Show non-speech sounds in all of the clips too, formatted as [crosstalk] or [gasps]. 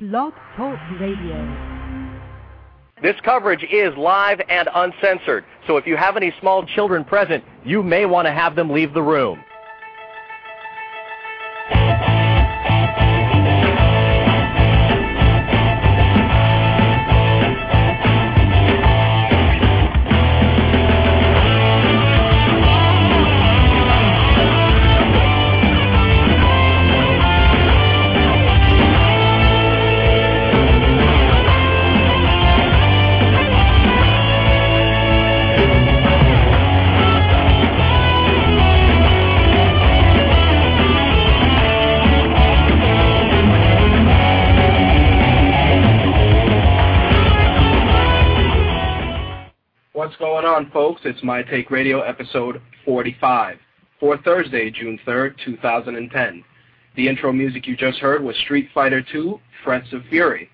Blog Talk Radio. This coverage is live and uncensored, so if you have any small children present, you may want to have them leave the room. On, folks? It's My Take Radio, episode 45, for Thursday, June 3rd, 2010. The intro music you just heard was Street Fighter II, Frets of Fury.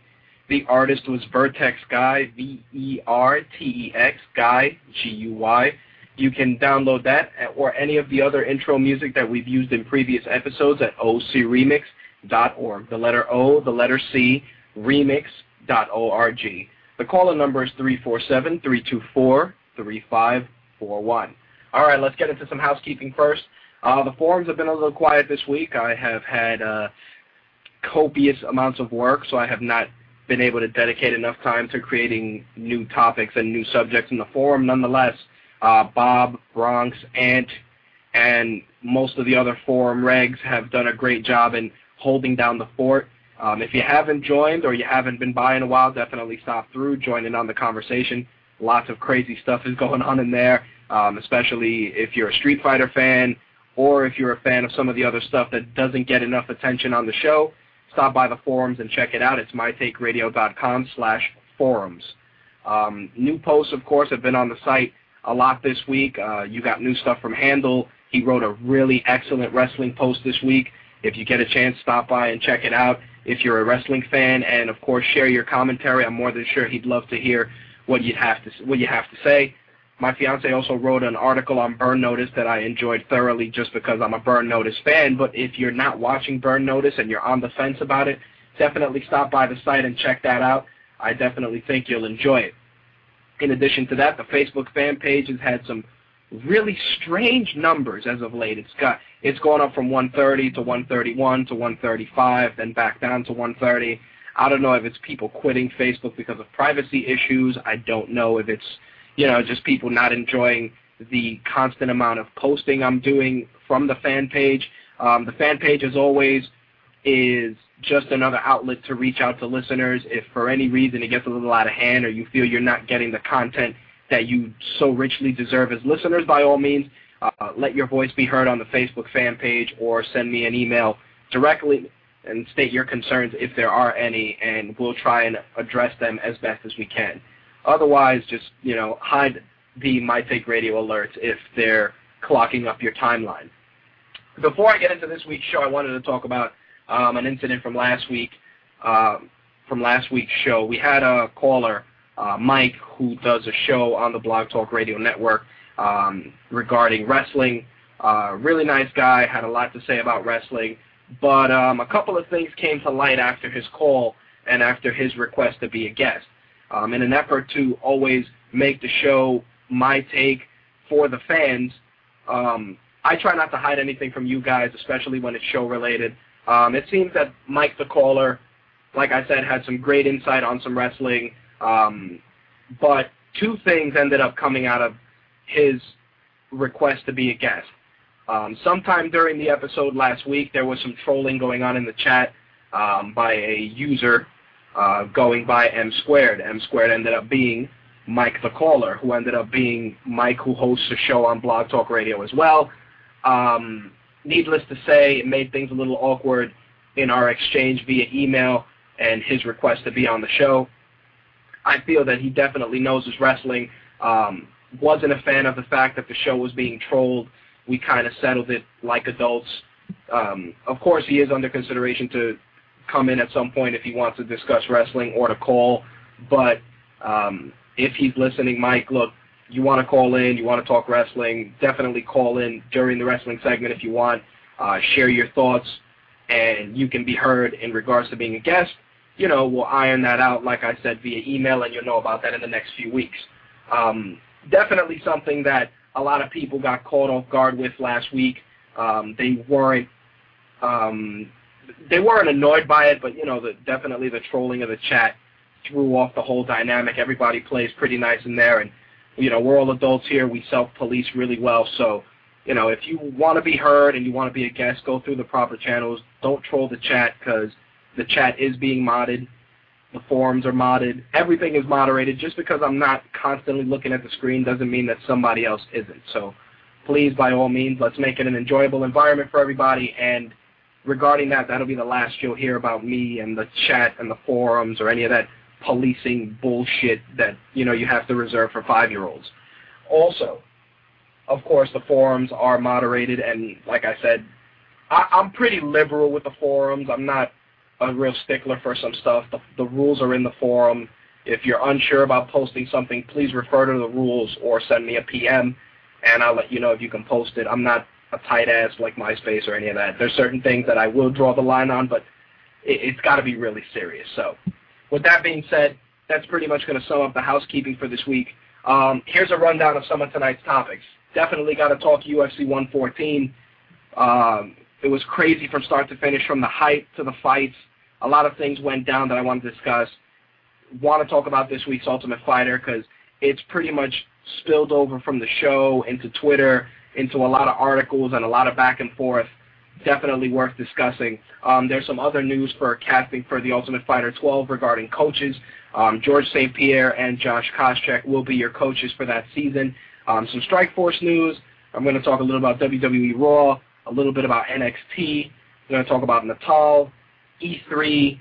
The artist was Vertex Guy, V-E-R-T-E-X, Guy, G-U-Y. You can download that or any of the other intro music that we've used in previous episodes at ocremix.org. The letter O, the letter C, remix.org. The caller number is 347-324-3541. All right, let's get into some housekeeping first. Uh, the forums have been a little quiet this week. I have had uh, copious amounts of work, so I have not been able to dedicate enough time to creating new topics and new subjects in the forum. Nonetheless, uh, Bob, Bronx, Ant, and most of the other forum regs have done a great job in holding down the fort. Um, if you haven't joined or you haven't been by in a while, definitely stop through, join in on the conversation. Lots of crazy stuff is going on in there, um, especially if you're a Street Fighter fan or if you're a fan of some of the other stuff that doesn't get enough attention on the show. Stop by the forums and check it out. It's mytakeradio.com slash forums. Um, new posts, of course, have been on the site a lot this week. Uh, you got new stuff from Handel. He wrote a really excellent wrestling post this week. If you get a chance, stop by and check it out if you're a wrestling fan, and of course share your commentary. I'm more than sure he'd love to hear what you'd have to what you have to say. My fiance also wrote an article on Burn Notice that I enjoyed thoroughly just because I'm a Burn Notice fan. But if you're not watching Burn Notice and you're on the fence about it, definitely stop by the site and check that out. I definitely think you'll enjoy it. In addition to that, the Facebook fan page has had some really strange numbers as of late. It's got it's gone up from 130 to 131 to 135, then back down to 130. I don't know if it's people quitting Facebook because of privacy issues. I don't know if it's you know just people not enjoying the constant amount of posting I'm doing from the fan page. Um, the fan page, as always, is just another outlet to reach out to listeners. If for any reason it gets a little out of hand or you feel you're not getting the content that you so richly deserve as listeners, by all means, uh, let your voice be heard on the Facebook fan page or send me an email directly and state your concerns if there are any, and we'll try and address them as best as we can. Otherwise, just you know, hide the My Take Radio alerts if they're clocking up your timeline. Before I get into this week's show, I wanted to talk about um, an incident from last week. Uh, from last week's show, we had a caller uh, Mike, who does a show on the Blog Talk Radio Network um, regarding wrestling. Uh, really nice guy, had a lot to say about wrestling. But um, a couple of things came to light after his call and after his request to be a guest. Um, in an effort to always make the show my take for the fans, um, I try not to hide anything from you guys, especially when it's show related. Um, it seems that Mike the caller, like I said, had some great insight on some wrestling. Um, but two things ended up coming out of his request to be a guest. Um, sometime during the episode last week, there was some trolling going on in the chat um, by a user uh, going by M squared. M squared ended up being Mike the caller, who ended up being Mike, who hosts a show on Blog Talk Radio as well. Um, needless to say, it made things a little awkward in our exchange via email and his request to be on the show. I feel that he definitely knows his wrestling. Um, wasn't a fan of the fact that the show was being trolled. We kind of settled it like adults. Um, of course, he is under consideration to come in at some point if he wants to discuss wrestling or to call. But um, if he's listening, Mike, look, you want to call in, you want to talk wrestling, definitely call in during the wrestling segment if you want. Uh, share your thoughts, and you can be heard in regards to being a guest you know, we'll iron that out, like I said, via email, and you'll know about that in the next few weeks. Um, definitely something that a lot of people got caught off guard with last week. Um, they weren't um, they weren't annoyed by it, but you know, the, definitely the trolling of the chat threw off the whole dynamic. Everybody plays pretty nice in there, and you know, we're all adults here. We self-police really well, so you know, if you want to be heard and you want to be a guest, go through the proper channels. Don't troll the chat because the chat is being modded. The forums are modded. Everything is moderated. Just because I'm not constantly looking at the screen doesn't mean that somebody else isn't. So please, by all means, let's make it an enjoyable environment for everybody. And regarding that, that'll be the last you'll hear about me and the chat and the forums or any of that policing bullshit that you know you have to reserve for five-year-olds. Also, of course, the forums are moderated, and like I said, I, I'm pretty liberal with the forums. I'm not a real stickler for some stuff. The, the rules are in the forum. If you're unsure about posting something, please refer to the rules or send me a PM, and I'll let you know if you can post it. I'm not a tight ass like MySpace or any of that. There's certain things that I will draw the line on, but it, it's got to be really serious. So, with that being said, that's pretty much going to sum up the housekeeping for this week. Um, here's a rundown of some of tonight's topics. Definitely got to talk UFC 114. Um, it was crazy from start to finish, from the hype to the fights. A lot of things went down that I want to discuss. Want to talk about this week's Ultimate Fighter because it's pretty much spilled over from the show into Twitter, into a lot of articles and a lot of back and forth. Definitely worth discussing. Um, there's some other news for casting for the Ultimate Fighter 12 regarding coaches. Um, George St. Pierre and Josh Koscheck will be your coaches for that season. Um, some Strikeforce news. I'm going to talk a little about WWE Raw a little bit about NXT. We're going to talk about Natal, E3,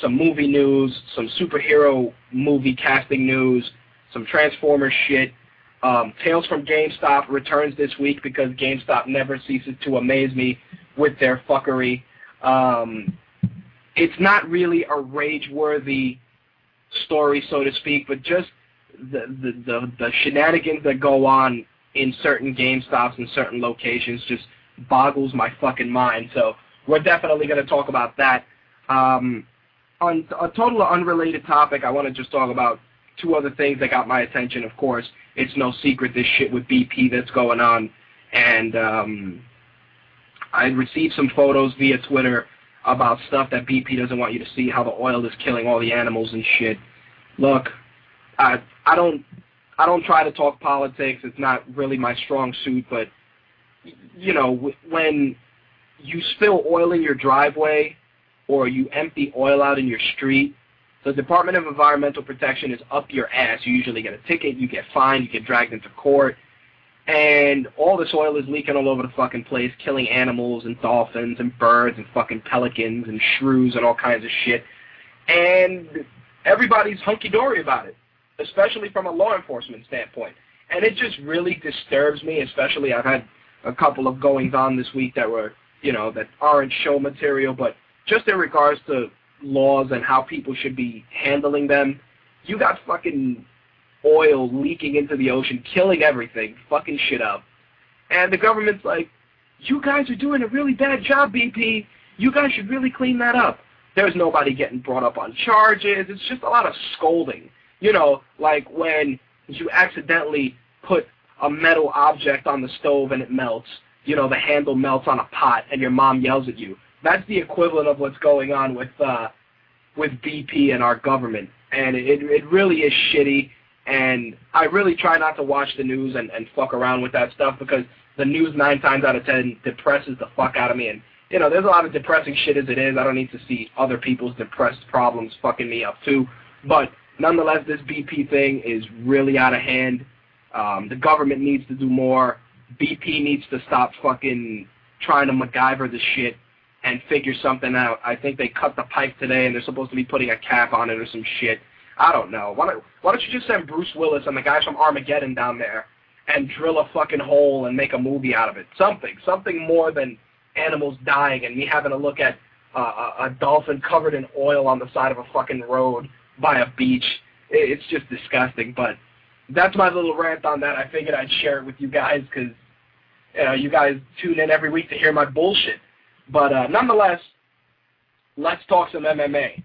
some movie news, some superhero movie casting news, some Transformers shit. Um, Tales from GameStop returns this week because GameStop never ceases to amaze me with their fuckery. Um, it's not really a rage-worthy story, so to speak, but just the, the the the shenanigans that go on in certain GameStops in certain locations just boggles my fucking mind. So we're definitely going to talk about that. Um, on a totally unrelated topic, I want to just talk about two other things that got my attention. Of course, it's no secret this shit with BP that's going on, and um, I received some photos via Twitter about stuff that BP doesn't want you to see, how the oil is killing all the animals and shit. Look, I I don't I don't try to talk politics. It's not really my strong suit, but you know, when you spill oil in your driveway or you empty oil out in your street, the Department of Environmental Protection is up your ass. You usually get a ticket, you get fined, you get dragged into court, and all this oil is leaking all over the fucking place, killing animals and dolphins and birds and fucking pelicans and shrews and all kinds of shit. And everybody's hunky-dory about it, especially from a law enforcement standpoint. And it just really disturbs me, especially I've had a couple of goings on this week that were, you know, that aren't show material, but just in regards to laws and how people should be handling them, you got fucking oil leaking into the ocean, killing everything, fucking shit up. And the government's like, you guys are doing a really bad job, BP. You guys should really clean that up. There's nobody getting brought up on charges. It's just a lot of scolding. You know, like when you accidentally put a metal object on the stove and it melts. You know, the handle melts on a pot and your mom yells at you. That's the equivalent of what's going on with uh, with BP and our government, and it it really is shitty. And I really try not to watch the news and, and fuck around with that stuff because the news nine times out of ten depresses the fuck out of me. And you know, there's a lot of depressing shit as it is. I don't need to see other people's depressed problems fucking me up too. But nonetheless, this BP thing is really out of hand. Um, the government needs to do more. BP needs to stop fucking trying to MacGyver the shit and figure something out. I think they cut the pipe today and they're supposed to be putting a cap on it or some shit. I don't know. Why don't, why don't you just send Bruce Willis and the guys from Armageddon down there and drill a fucking hole and make a movie out of it? Something. Something more than animals dying and me having to look at uh, a, a dolphin covered in oil on the side of a fucking road by a beach. It's just disgusting, but that's my little rant on that. I figured I'd share it with you guys because you know you guys tune in every week to hear my bullshit. But uh, nonetheless, let's talk some MMA.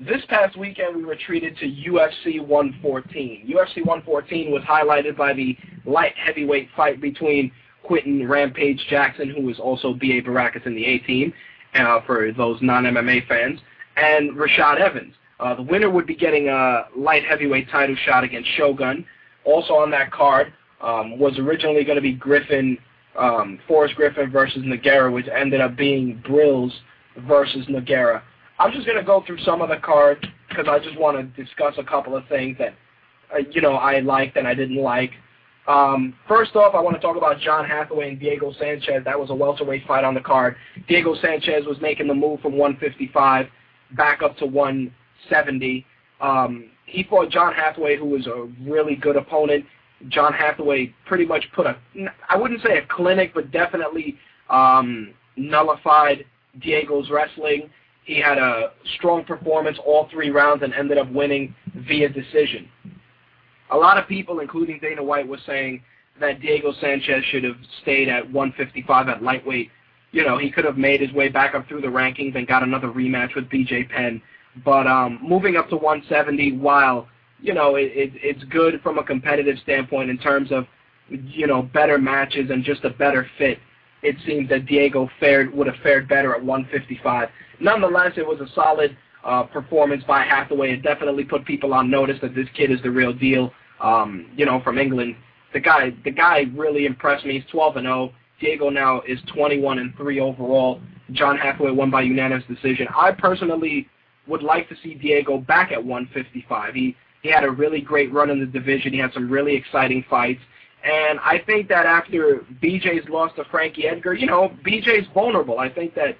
this past weekend we were treated to UFC 114. UFC 114 was highlighted by the light heavyweight fight between Quinton Rampage Jackson, who was also B.A. Baracus in the A-team, uh, for those non-MMA fans, and Rashad Evans. Uh, the winner would be getting a light heavyweight title shot against Shogun. Also on that card um, was originally going to be Griffin, um, Forrest Griffin versus Nogueira, which ended up being Brilz versus Nogueira. I'm just going to go through some of the cards because I just want to discuss a couple of things that, uh, you know, I liked and I didn't like. Um, first off, I want to talk about John Hathaway and Diego Sanchez. That was a welterweight fight on the card. Diego Sanchez was making the move from 155 back up to 170. Um, he fought John Hathaway, who was a really good opponent. John Hathaway pretty much put a, I wouldn't say a clinic, but definitely um, nullified Diego's wrestling. He had a strong performance all three rounds and ended up winning via decision. A lot of people, including Dana White, was saying that Diego Sanchez should have stayed at 155 at lightweight. You know, he could have made his way back up through the rankings and got another rematch with BJ Penn. But um, moving up to 170, while you know it, it, it's good from a competitive standpoint in terms of you know better matches and just a better fit, it seems that Diego fared would have fared better at 155. Nonetheless, it was a solid uh, performance by Hathaway. It definitely put people on notice that this kid is the real deal. Um, you know, from England, the guy the guy really impressed me. He's 12 and 0. Diego now is 21 and 3 overall. John Hathaway won by unanimous decision. I personally would like to see Diego back at 155. He he had a really great run in the division. He had some really exciting fights. And I think that after BJ's loss to Frankie Edgar, you know, BJ's vulnerable. I think that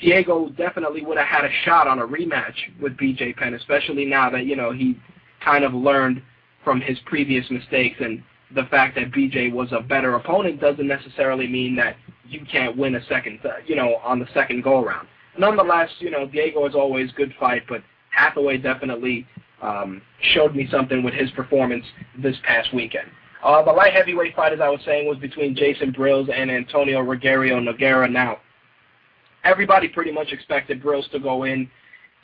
Diego definitely would have had a shot on a rematch with BJ Penn, especially now that, you know, he kind of learned from his previous mistakes and the fact that BJ was a better opponent doesn't necessarily mean that you can't win a second, uh, you know, on the second go around. Nonetheless, you know, Diego is always good fight, but Hathaway definitely um, showed me something with his performance this past weekend. Uh, the light heavyweight fight, as I was saying, was between Jason Brilz and Antonio Rogerio Nogueira. Now, everybody pretty much expected Brilz to go in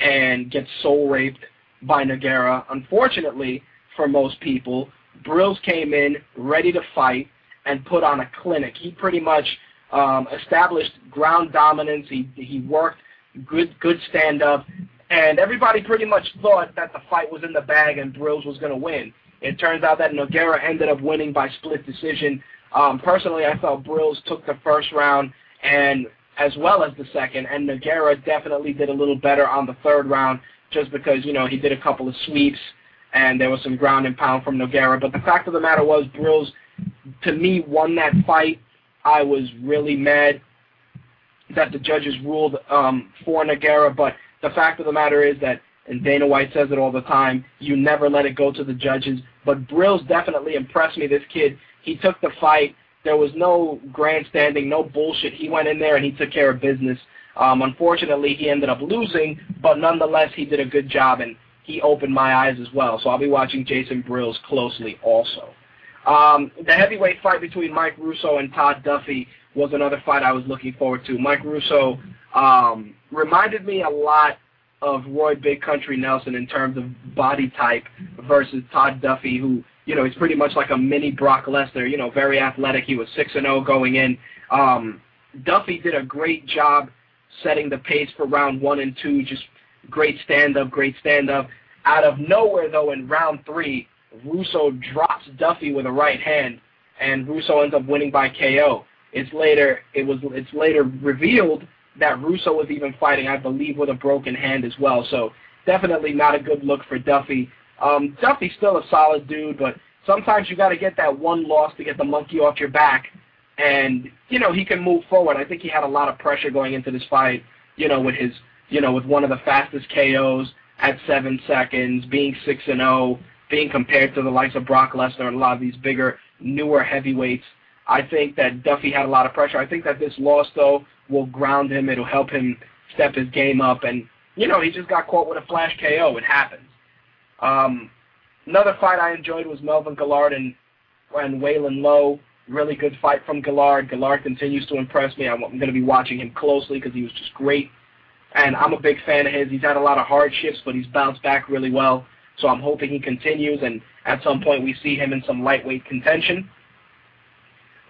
and get soul raped by Nogueira. Unfortunately, for most people, Brilz came in ready to fight and put on a clinic. He pretty much um, established ground dominance. He he worked good good stand up, and everybody pretty much thought that the fight was in the bag and Brilz was going to win. It turns out that Nogueira ended up winning by split decision. Um, personally, I felt Brilz took the first round and as well as the second, and Nogueira definitely did a little better on the third round just because, you know, he did a couple of sweeps and there was some ground and pound from Nogueira. But the fact of the matter was, Brilz, to me, won that fight. I was really mad that the judges ruled um, for Nogueira, but the fact of the matter is that, and Dana White says it all the time, you never let it go to the judges. But Brilz definitely impressed me. This kid, he took the fight. There was no grandstanding, no bullshit. He went in there and he took care of business. Um, unfortunately, he ended up losing, but nonetheless, he did a good job and he opened my eyes as well. So I'll be watching Jason Brilz closely also. Um, the heavyweight fight between Mike Russow and Todd Duffy was another fight I was looking forward to. Mike Russow um, reminded me a lot of Roy Big Country Nelson in terms of body type versus Todd Duffy, who you know, he's pretty much like a mini Brock Lesnar, you know, very athletic. He was 6 and 0 going in. Um, Duffy did a great job setting the pace for round 1 and 2, just great stand up, great stand up. Out of nowhere though in round 3, Russow drops Duffy with a right hand and Russow ends up winning by KO. It's later it was it's later revealed that Russow was even fighting, I believe, with a broken hand as well. So definitely not a good look for Duffy. Um, Duffy's still a solid dude, but sometimes you got to get that one loss to get the monkey off your back, and you know he can move forward. I think he had a lot of pressure going into this fight. You know, with his you know with one of the fastest KOs at seven seconds, being six and zero, oh, being compared to the likes of Brock Lesnar and a lot of these bigger, newer heavyweights. I think that Duffy had a lot of pressure. I think that this loss though will ground him. It'll help him step his game up, and you know he just got caught with a flash KO. It happens. Um, another fight I enjoyed was Melvin Guillard and, and Waylon Lowe. Really good fight from Guillard. Guillard continues to impress me. I'm, I'm going to be watching him closely because he was just great. and I'm a big fan of his. He's had a lot of hardships, but he's bounced back really well. So I'm hoping he continues, and at some point we see him in some lightweight contention.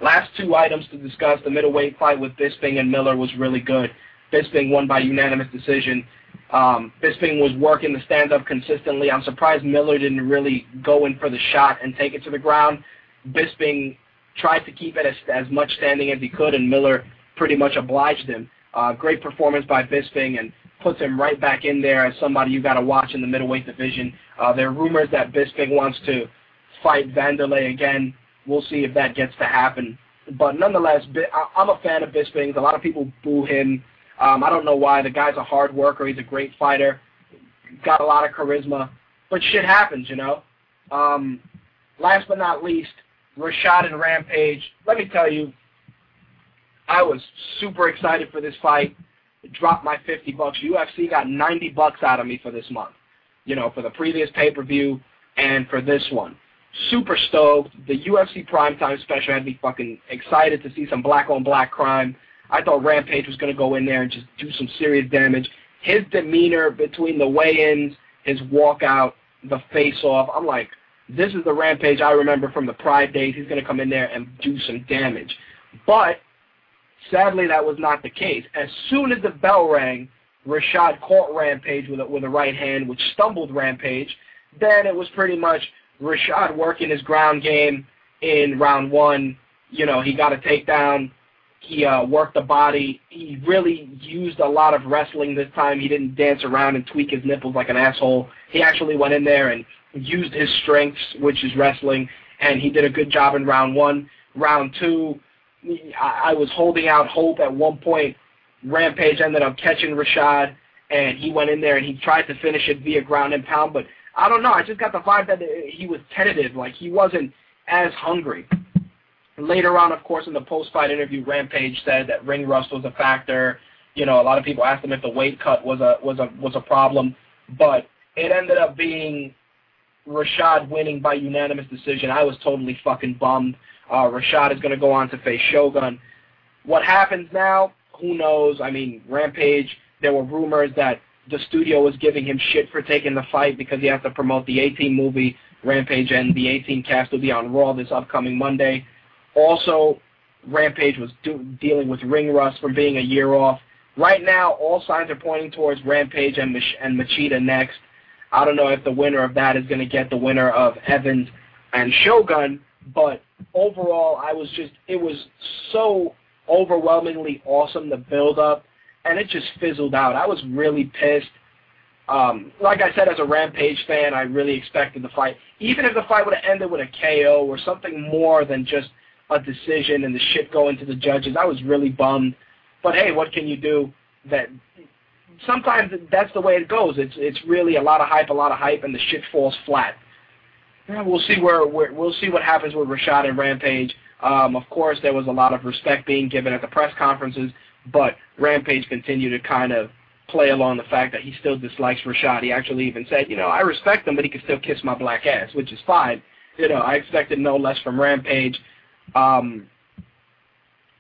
Last two items to discuss. The middleweight fight with Bisping and Miller was really good. Bisping won by unanimous decision. Um, Bisping was working the stand-up consistently. I'm surprised Miller didn't really go in for the shot and take it to the ground. Bisping tried to keep it as, as much standing as he could, and Miller pretty much obliged him. Uh, great performance by Bisping and puts him right back in there as somebody you got to watch in the middleweight division. Uh, there are rumors that Bisping wants to fight Vanderlei again. We'll see if that gets to happen. But nonetheless, I'm a fan of Bisping. A lot of people boo him. Um, I don't know why. The guy's a hard worker. He's a great fighter. Got a lot of charisma. But shit happens, you know. Um, last but not least, Rashad and Rampage. Let me tell you, I was super excited for this fight. Dropped my 50 bucks. UFC got 90 bucks out of me for this month. You know, for the previous pay-per-view and for this one. Super stoked. The UFC primetime special had me fucking excited to see some black-on-black crime. I thought Rampage was going to go in there and just do some serious damage. His demeanor between the weigh-ins, his walkout, the face-off, I'm like, this is the Rampage I remember from the Pride days. He's going to come in there and do some damage. But sadly, that was not the case. As soon as the bell rang, Rashad caught Rampage with a, with a right hand, which stumbled Rampage. Then it was pretty much Rashad working his ground game in round one. You know, he got a takedown. He uh, worked the body. He really used a lot of wrestling this time. He didn't dance around and tweak his nipples like an asshole. He actually went in there and used his strengths, which is wrestling, and he did a good job in round one. Round two, I, I was holding out hope at one point. Rampage ended up catching Rashad, and he went in there and he tried to finish it via ground and pound, but I don't know. I just got the vibe that he was tentative, like he wasn't as hungry. Later on, of course, in the post-fight interview, Rampage said that ring rust was a factor. You know, a lot of people asked him if the weight cut was a was a was a problem, but it ended up being Rashad winning by unanimous decision. I was totally fucking bummed. Uh, Rashad is going to go on to face Shogun. What happens now? Who knows? I mean, Rampage. There were rumors that the studio was giving him shit for taking the fight because he has to promote the A-Team movie Rampage, and the A-Team cast will be on Raw this upcoming Monday. Also, Rampage was do- dealing with ring rust from being a year off. Right now, all signs are pointing towards Rampage and, and Machida next. I don't know if the winner of that is going to get the winner of Evans and Shogun, but overall, I was just, it was so overwhelmingly awesome, the build up, and it just fizzled out. I was really pissed. Um, like I said, as a Rampage fan, I really expected the fight. Even if the fight would have ended with a KO or something more than just a decision and the shit going to the judges, I was really bummed. But hey, what can you do? That sometimes that's the way it goes. It's it's really a lot of hype, a lot of hype, and the shit falls flat. Yeah, we'll see where, where we'll see what happens with Rashad and Rampage. Um, of course, there was a lot of respect being given at the press conferences, but Rampage continued to kind of play along the fact that he still dislikes Rashad. He actually even said, you know, I respect him, but he can still kiss my black ass, which is fine. You know, I expected no less from Rampage. Um,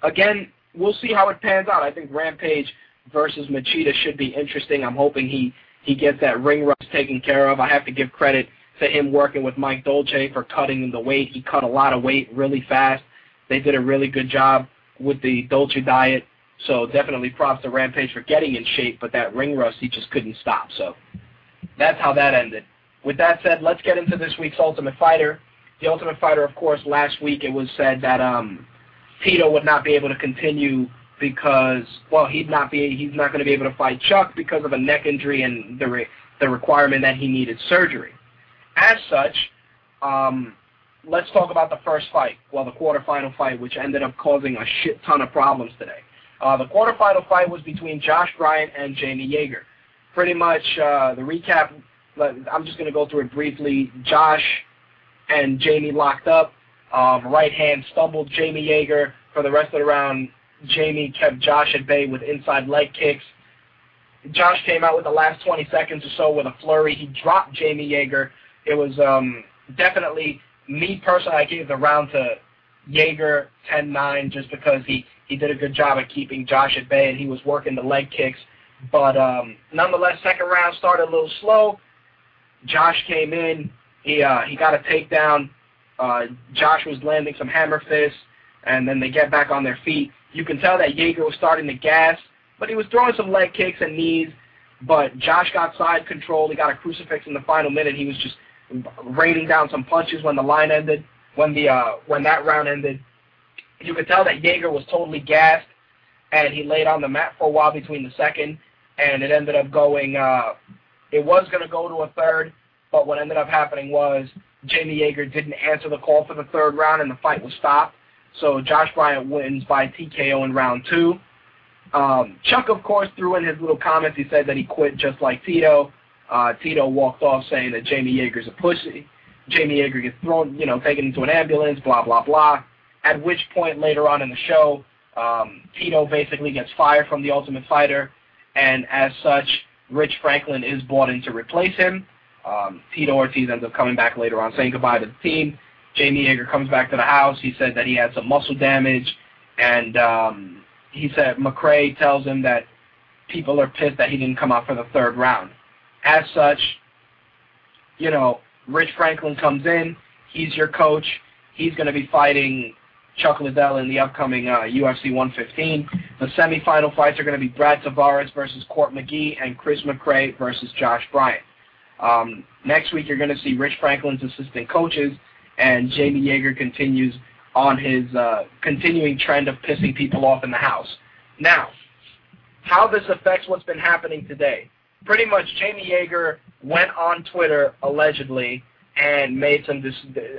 again, we'll see how it pans out. I think Rampage versus Machida should be interesting. I'm hoping he he gets that ring rust taken care of. I have to give credit to him working with Mike Dolce for cutting the weight. He cut a lot of weight really fast. They did a really good job with the Dolce diet. So definitely props to Rampage for getting in shape, but that ring rust he just couldn't stop. So that's how that ended. With that said, let's get into this week's Ultimate Fighter. The Ultimate Fighter, of course, last week it was said that um, Tito would not be able to continue because, well, he'd not be, he's not going to be able to fight Chuck because of a neck injury and the re- the requirement that he needed surgery. As such, um, let's talk about the first fight, well, the quarterfinal fight, which ended up causing a shit ton of problems today. Uh, the quarterfinal fight was between Josh Bryant and Jamie Yager. Pretty much uh, the recap, I'm just going to go through it briefly. Josh and Jamie locked up. Um, right hand stumbled Jamie Yager. For the rest of the round, Jamie kept Josh at bay with inside leg kicks. Josh came out with the last 20 seconds or so with a flurry. He dropped Jamie Yager. It was um, definitely me personally. I gave the round to Yager 10-9 just because he he did a good job at keeping Josh at bay and he was working the leg kicks. But um, nonetheless, second round started a little slow. Josh came in. He uh, he got a takedown. Uh, Josh was landing some hammer fists, and then they get back on their feet. You can tell that Yager was starting to gas, but he was throwing some leg kicks and knees. But Josh got side control. He got a crucifix in the final minute. He was just raining down some punches when the line ended, when the uh, when that round ended. You could tell that Yager was totally gassed, and he laid on the mat for a while between the second, and it ended up going. Uh, it was going to go to a third, but what ended up happening was Jamie Yager didn't answer the call for the third round, and the fight was stopped. So Josh Bryant wins by TKO in round two. Um, Chuck, of course, threw in his little comments. He said that he quit just like Tito. Uh, Tito walked off saying that Jamie Yager's a pussy. Jamie Yager gets thrown, you know, taken into an ambulance, blah, blah, blah. At which point later on in the show, um, Tito basically gets fired from The Ultimate Fighter, and as such, Rich Franklin is brought in to replace him. Um, Tito Ortiz ends up coming back later on, saying goodbye to the team. Jamie Yager comes back to the house. He said that he had some muscle damage, and um, he said McCray tells him that people are pissed that he didn't come out for the third round. As such, you know, Rich Franklin comes in. He's your coach. He's going to be fighting Chuck Liddell in the upcoming uh, UFC 115. The semifinal fights are going to be Brad Tavares versus Court McGee and Chris McCray versus Josh Bryant. Um, next week, you're going to see Rich Franklin's assistant coaches, and Jamie Yager continues on his uh, continuing trend of pissing people off in the house. Now, how this affects what's been happening today. Pretty much, Jamie Yager went on Twitter allegedly and made some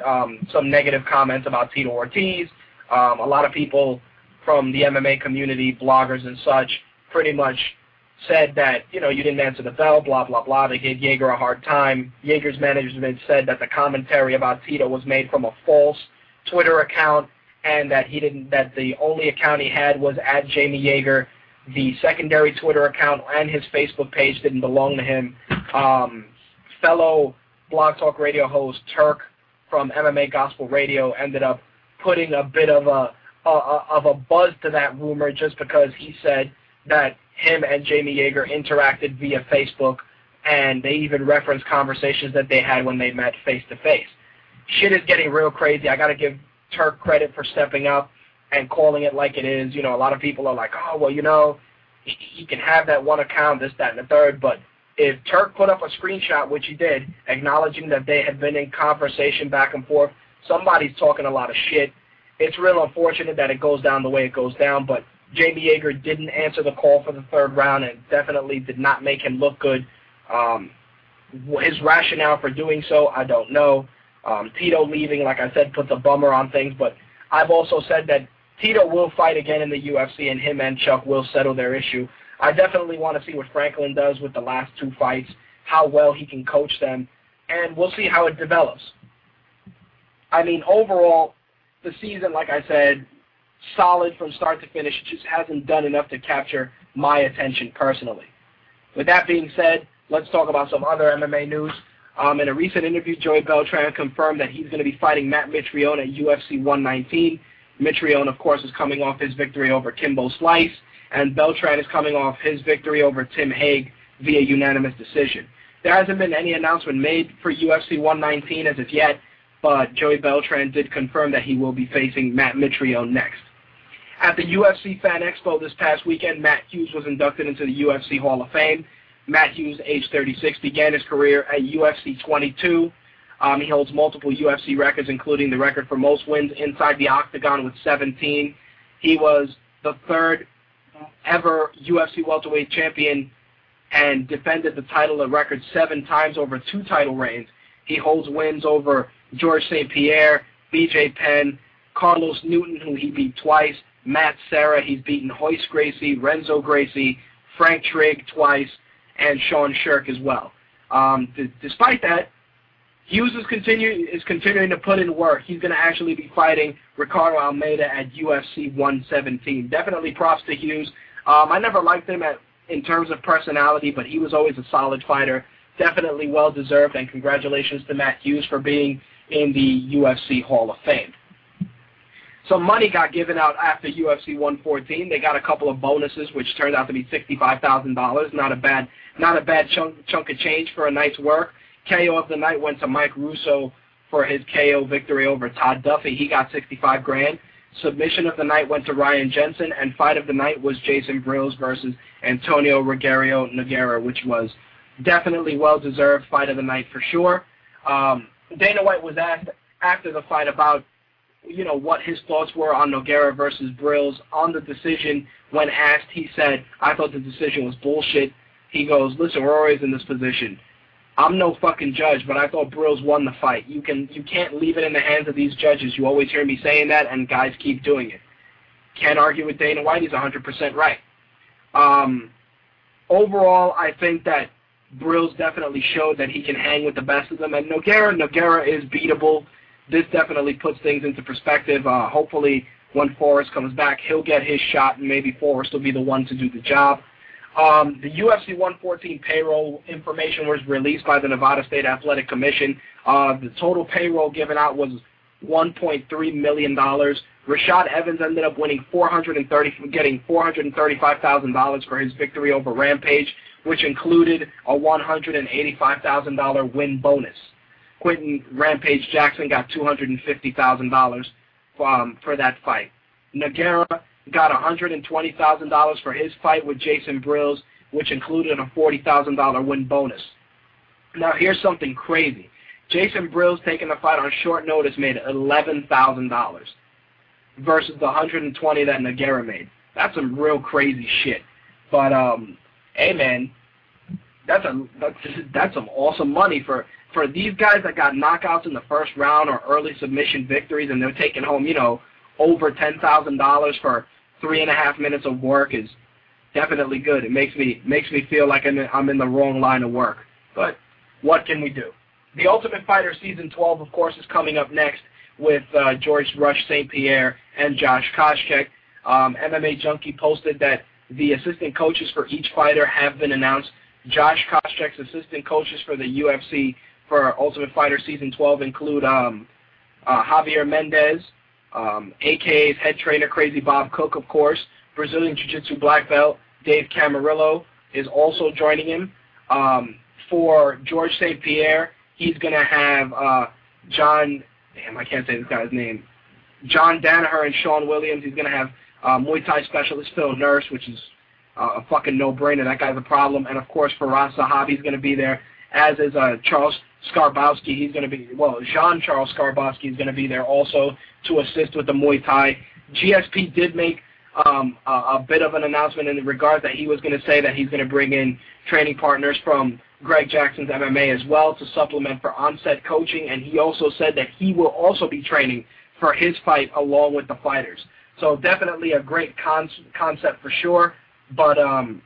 um, some negative comments about Tito Ortiz. Um, a lot of people from the MMA community, bloggers and such, pretty much said that, you know, you didn't answer the bell, blah, blah, blah. They gave Yager a hard time. Yager's management said that the commentary about Tito was made from a false Twitter account and that he didn't, that the only account he had was at Jamie Yager. The secondary Twitter account and his Facebook page didn't belong to him. Um, fellow Blog Talk Radio host Turk from MMA Gospel Radio ended up putting a bit of a, a, a of a buzz to that rumor just because he said that him and Jamie Yager interacted via Facebook, and they even referenced conversations that they had when they met face to face. Shit is getting real crazy. I got to give Turk credit for stepping up and calling it like it is. You know, a lot of people are like, oh, well, you know, he, can have that one account, this, that, and the third, but if Turk put up a screenshot, which he did, acknowledging that they had been in conversation back and forth, somebody's talking a lot of shit. It's real unfortunate that it goes down the way it goes down, but Jamie Yager didn't answer the call for the third round and definitely did not make him look good. Um, his rationale for doing so, I don't know. Um, Tito leaving, like I said, puts a bummer on things, but I've also said that Tito will fight again in the UFC and him and Chuck will settle their issue. I definitely want to see what Franklin does with the last two fights, how well he can coach them, and we'll see how it develops. I mean, overall, the season, like I said, solid from start to finish. It just hasn't done enough to capture my attention personally. With that being said, let's talk about some other MMA news. Um, in a recent interview, Joey Beltran confirmed that he's going to be fighting Matt Mitrione at UFC 119. Mitrione, of course, is coming off his victory over Kimbo Slice, and Beltran is coming off his victory over Tim Hague via unanimous decision. There hasn't been any announcement made for UFC 119 as of yet, but Joey Beltran did confirm that he will be facing Matt Mitrione next. At the UFC Fan Expo this past weekend, Matt Hughes was inducted into the UFC Hall of Fame. Matt Hughes, age 36, began his career at UFC 22. Um, he holds multiple UFC records, including the record for most wins inside the octagon with 17. He was the third ever UFC welterweight champion and defended the title a record seven times over two title reigns. He holds wins over George St. Pierre, BJ Penn, Carlos Newton, who he beat twice, Matt Serra, he's beaten Royce Gracie, Renzo Gracie, Frank Trigg twice, and Sean Sherk as well. Um, despite that, Hughes is, continue, is continuing to put in work. He's going to actually be fighting Ricardo Almeida at UFC 117. Definitely props to Hughes. Um, I never liked him at, in terms of personality, but he was always a solid fighter. Definitely well deserved, and congratulations to Matt Hughes for being in the UFC Hall of Fame. some money got given out after UFC 114. They got a couple of bonuses, which turned out to be sixty-five thousand dollars. Not a bad, not a bad chunk chunk of change for a night's work. KO of the night went to Mike Russow for his KO victory over Todd Duffy. He got sixty-five grand. Submission of the night went to Ryan Jensen, and fight of the night was Jason Brilz versus Antonio Rogerio Nogueira, which was definitely well-deserved fight of the night for sure. Um, Dana White was asked after the fight about you know, what his thoughts were on Nogueira versus Brilz. On the decision, when asked, he said, I thought the decision was bullshit. He goes, listen, we're always in this position. I'm no fucking judge, but I thought Brilz won the fight. You can you can't leave it in the hands of these judges. You always hear me saying that, and guys keep doing it. Can't argue with Dana White. He's 100% right. Um, overall, I think that Brilz definitely showed that he can hang with the best of them, and Nogueira, Nogueira is beatable this definitely puts things into perspective. Uh, hopefully, when Forrest comes back, he'll get his shot, and maybe Forrest will be the one to do the job. Um, the UFC 114 payroll information was released by the Nevada State Athletic Commission. Uh, the total payroll given out was $1.3 million. Rashad Evans ended up winning 430, getting $435,000 for his victory over Rampage, which included a $185,000 win bonus. Quinton Rampage Jackson got $250,000 um, for that fight. Nogueira got $120,000 for his fight with Jason Brilz, which included a $40,000 win bonus. Now, here's something crazy. Jason Brilz taking the fight on short notice made $11,000 versus the 120 that Nogueira made. That's some real crazy shit. But um, hey man, that's a that's that's some awesome money for for these guys that got knockouts in the first round or early submission victories and they're taking home, you know, over ten thousand dollars for three and a half minutes of work is definitely good. It makes me makes me feel like I'm in, I'm in the wrong line of work. But what can we do? The Ultimate Fighter season 12, of course, is coming up next with uh, George Rush St. Pierre and Josh Koscheck. Um, MMA Junkie posted that the assistant coaches for each fighter have been announced. Josh Koscheck's assistant coaches for the UFC for Ultimate Fighter Season 12 include um, uh, Javier Mendez, um, AKA's head trainer Crazy Bob Cook, of course, Brazilian Jiu-Jitsu black belt Dave Camarillo is also joining him. Um, for George St. Pierre, he's going to have uh, John, damn, I can't say this guy's name, John Danaher and Sean Williams. He's going to have uh, Muay Thai specialist Phil Nurse, which is uh, a fucking no-brainer. That guy's a problem. And, of course, Zahabi is going to be there, as is uh, Charles Skarbowski, he's going to be, well, Jean-Charles Skarbowski is going to be there also to assist with the Muay Thai. GSP did make um, a, a bit of an announcement in regard that he was going to say that he's going to bring in training partners from Greg Jackson's MMA as well to supplement for on-set coaching, and he also said that he will also be training for his fight along with the fighters. So definitely a great con- concept for sure, but um,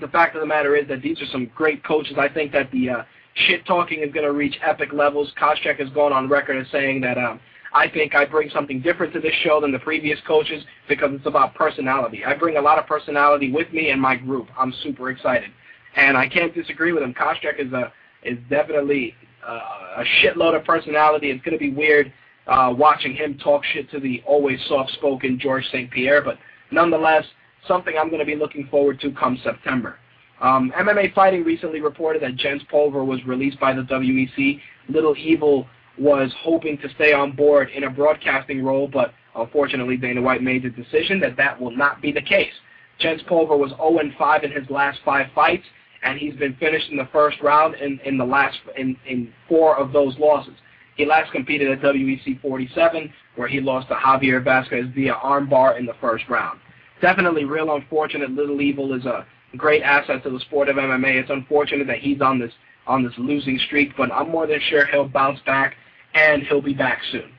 the fact of the matter is that these are some great coaches. I think that the uh, shit talking is going to reach epic levels. Koscheck has gone on record as saying that um, I think I bring something different to this show than the previous coaches because it's about personality. I bring a lot of personality with me and my group. I'm super excited, and I can't disagree with him. Koscheck is a is definitely uh, a shitload of personality. It's going to be weird uh, watching him talk shit to the always soft-spoken George St. Pierre, but nonetheless, something I'm going to be looking forward to come September. Um, MMA Fighting recently reported that Jens Pulver was released by the WEC. Little Evil was hoping to stay on board in a broadcasting role, but unfortunately Dana White made the decision that that will not be the case. Jens Pulver was 0-5 in his last five fights, and he's been finished in the first round in, in the last in, in four of those losses. He last competed at WEC 47, where he lost to Javier Vasquez via armbar in the first round. Definitely real unfortunate. Little Evil is a great asset to the sport of MMA. It's unfortunate that he's on this on this losing streak, but I'm more than sure he'll bounce back and he'll be back soon.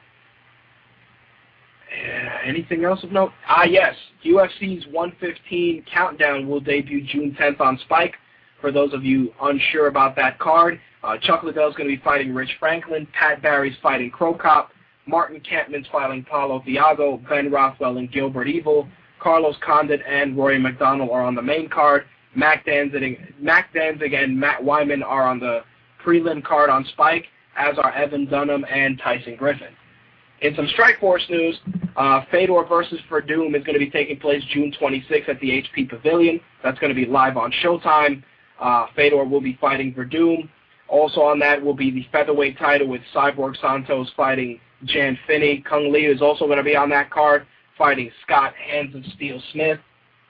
Uh, anything else of note? Ah, yes. UFC's 115 Countdown will debut June 10th on Spike. For those of you unsure about that card, uh, Chuck Liddell's going to be fighting Rich Franklin. Pat Barry's fighting Cro Cop. Martin Kampmann's fighting Paulo Thiago. Ben Rothwell and Gilbert Yvel. Carlos Condit and Rory MacDonald are on the main card. Mac Danzig, Mac Danzig and Matt Wiman are on the prelim card on Spike, as are Evan Dunham and Tyson Griffin. In some Strikeforce news, Uh, Fedor versus Werdum is going to be taking place June 26th at the HP Pavilion. That's going to be live on Showtime. Uh, Fedor will be fighting Werdum. Also on that will be the featherweight title with Cyborg Santos fighting Jan Finney. Cung Le is also going to be on that card fighting Scott Hands of Steel Smith.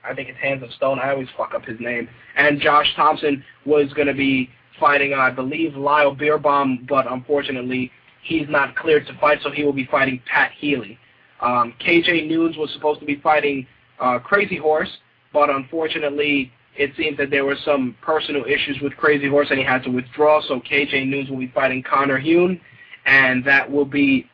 I think it's Hands of Stone. I always fuck up his name. And Josh Thompson was going to be fighting, I believe, Lyle Beerbohm, but unfortunately he's not cleared to fight, so he will be fighting Pat Healy. Um, KJ Noons was supposed to be fighting uh, Crazy Horse, but unfortunately it seems that there were some personal issues with Crazy Horse and he had to withdraw, so KJ Noons will be fighting Conor Heun, and that will be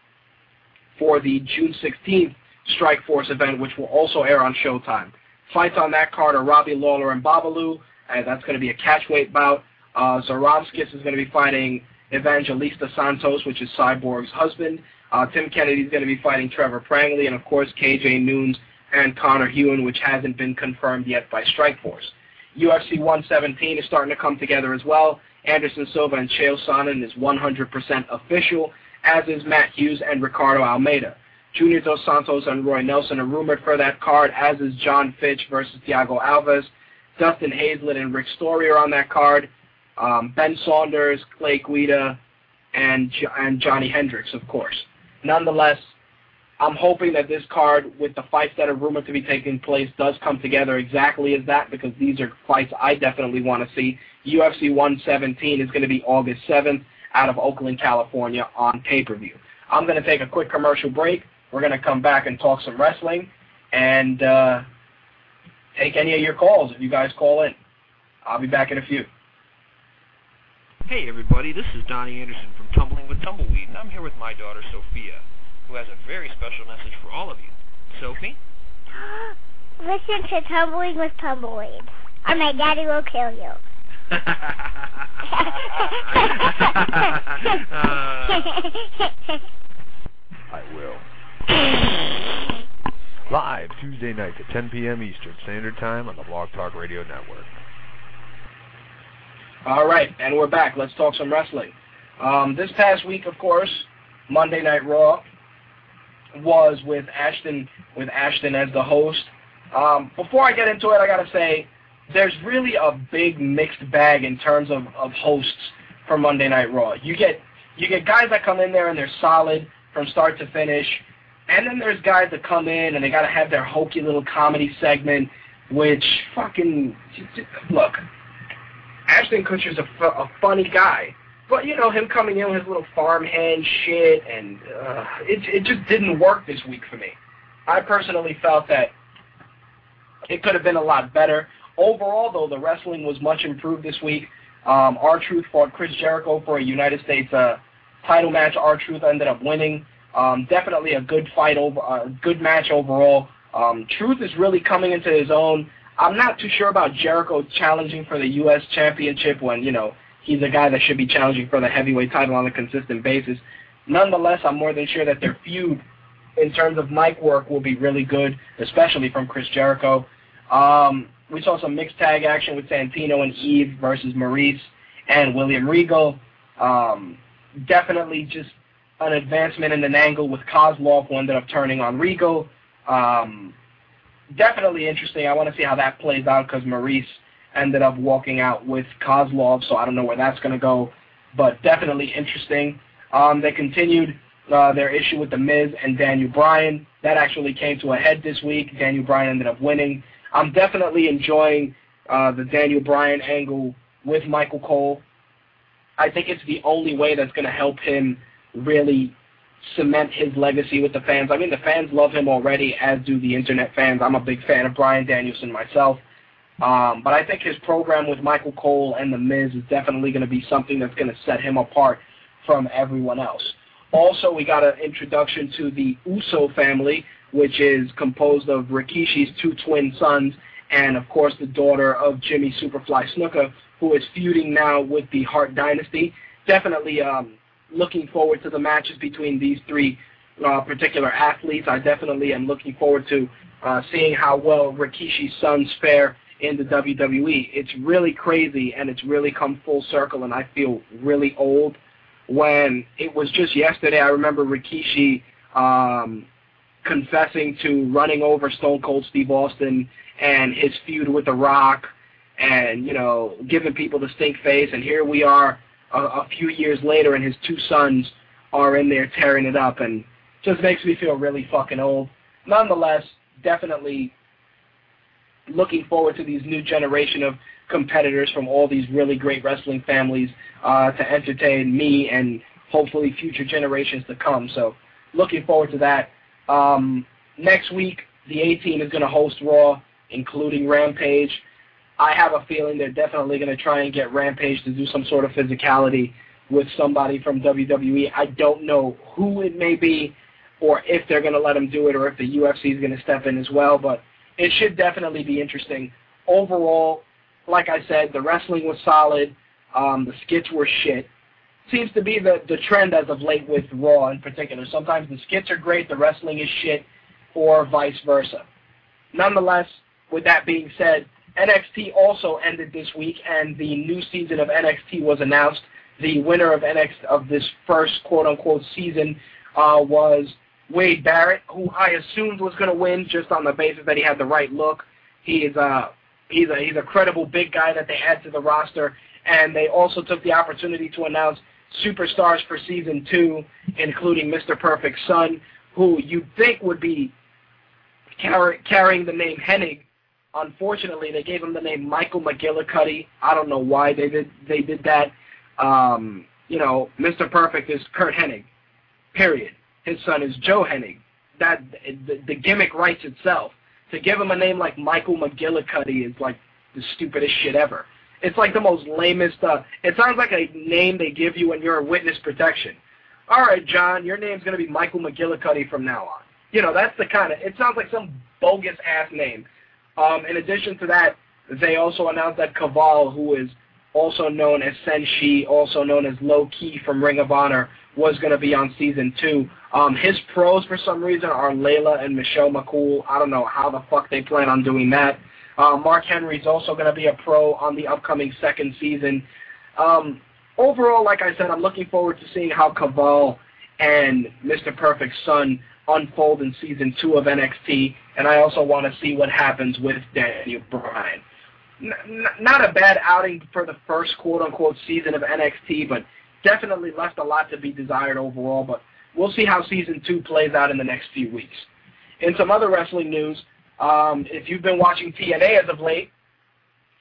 for the June 16th Strikeforce event, which will also air on Showtime. Fights on that card are Robbie Lawler and Babalu, and that's going to be a catchweight bout. Uh, Zaromskis is going to be fighting Evangelista Santos, which is Cyborg's husband. Uh, Tim Kennedy is going to be fighting Trevor Prangley, and of course KJ Noons and Conor Heun, which hasn't been confirmed yet by Strikeforce. UFC 117 is starting to come together as well. Anderson Silva and Chael Sonnen is 100% official, as is Matt Hughes and Ricardo Almeida. Junior Dos Santos and Roy Nelson are rumored for that card, as is John Fitch versus Thiago Alves. Dustin Hazlett and Rick Story are on that card. Um, ben Saunders, Clay Guida, and, and Johny Hendricks, of course. Nonetheless, I'm hoping that this card, with the fights that are rumored to be taking place, does come together exactly as that because these are fights I definitely want to see. UFC 117 is going to be August 7th out of Oakland, California on pay-per-view. I'm going to take a quick commercial break. We're going to come back and talk some wrestling and uh, take any of your calls if you guys call in. I'll be back in a few. Hey everybody, this is Donnie Anderson from Tumbling with Tumbleweed, and I'm here with my daughter Sophia, who has a very special message for all of you. Sophie? [gasps] Listen to Tumbling with Tumbleweed, or my daddy will kill you. [laughs] [laughs] [laughs] I will. [laughs] Live Tuesday nights at 10 p.m. Eastern Standard Time on the Blog Talk Radio Network. All right, and we're back. Let's talk some wrestling. Um, this past week, of course, Monday Night Raw was with Ashton with Ashton as the host. Um, before I get into it, I gotta say there's really a big mixed bag in terms of, of hosts for Monday Night Raw. You get you get guys that come in there and they're solid from start to finish, and then there's guys that come in and they gotta have their hokey little comedy segment, which fucking look. Ashton Kutcher's a, a funny guy, but you know him coming in with his little farmhand shit, and uh, it it just didn't work this week for me. I personally felt that it could have been a lot better. Overall, though, the wrestling was much improved this week. Um, R-Truth fought Chris Jericho for a United States uh, title match. R-Truth ended up winning. Um, definitely a good fight, over, uh, good match overall. Um, Truth is really coming into his own. I'm not too sure about Jericho challenging for the U.S. Championship when, you know, he's a guy that should be challenging for the heavyweight title on a consistent basis. Nonetheless, I'm more than sure that their feud in terms of mic work will be really good, especially from Chris Jericho. Um, we saw some mixed tag action with Santino and Eve versus Maurice and William Regal. Um, definitely just an advancement in an angle with Kozlov who ended up turning on Regal. Um, definitely interesting. I want to see how that plays out because Maurice ended up walking out with Kozlov, so I don't know where that's going to go, but definitely interesting. Um, they continued uh, their issue with The Miz and Daniel Bryan. That actually came to a head this week. Daniel Bryan ended up winning. I'm definitely enjoying uh, the Daniel Bryan angle with Michael Cole. I think it's the only way that's going to help him really cement his legacy with the fans. I mean, the fans love him already, as do the internet fans. I'm a big fan of Bryan Danielson myself. Um, but I think his program with Michael Cole and The Miz is definitely going to be something that's going to set him apart from everyone else. Also, we got an introduction to the Uso family, which is composed of Rikishi's two twin sons and, of course, the daughter of Jimmy Superfly Snuka, who is feuding now with the Hart Dynasty. Definitely um, looking forward to the matches between these three uh, particular athletes. I definitely am looking forward to uh, seeing how well Rikishi's sons fare in the WWE. It's really crazy, and it's really come full circle, and I feel really old. When it was just yesterday, I remember Rikishi um, confessing to running over Stone Cold Steve Austin and his feud with The Rock and, you know, giving people the stink face. And here we are a, a few years later and his two sons are in there tearing it up and just makes me feel really fucking old. Nonetheless, definitely looking forward to these new generation of competitors from all these really great wrestling families uh, to entertain me and hopefully future generations to come. So looking forward to that. Um, next week, the A-Team is going to host Raw, including Rampage. I have a feeling they're definitely going to try and get Rampage to do some sort of physicality with somebody from WWE. I don't know who it may be or if they're going to let him do it or if the UFC is going to step in as well, but it should definitely be interesting. Overall, like I said, the wrestling was solid. Um, the skits were shit. Seems to be the, the trend as of late with Raw in particular. Sometimes the skits are great, the wrestling is shit, or vice versa. Nonetheless, with that being said, NXT also ended this week, and the new season of NXT was announced. The winner of NXT of this first quote-unquote season uh, was Wade Barrett, who I assumed was going to win just on the basis that he had the right look. He is a he's a he's a credible big guy that they add to the roster, and they also took the opportunity to announce superstars for season two, including Mr. Perfect's son, who you'd think would be car- carrying the name Hennig. Unfortunately, they gave him the name Michael McGillicuddy. I don't know why they did they did that. Um, you know, Mr. Perfect is Curt Hennig. Period. His son is Joe Hennig. That the, the gimmick writes itself. To give him a name like Michael McGillicuddy is like the stupidest shit ever. It's like the most lamest. Uh, it sounds like a name they give you when you're a witness protection. All right, John, your name's to be Michael McGillicuddy from now on. You know, that's the kind of. It sounds like some bogus ass name. Um, in addition to that, they also announced that Kaval, who is also known as Senshi, also known as Low Ki from Ring of Honor, was going to be on season two. Um, his pros, for some reason, are Layla and Michelle McCool. I don't know how the fuck they plan on doing that. Uh, Mark Henry's also going to be a pro on the upcoming second season. Um, overall, like I said, I'm looking forward to seeing how Kaval and Mr. Perfect's son unfold in season two of NXT, and I also want to see what happens with Daniel Bryan. N- not a bad outing for the first quote-unquote season of NXT, but definitely left a lot to be desired overall, but we'll see how season two plays out in the next few weeks. In some other wrestling news, um, if you've been watching TNA as of late,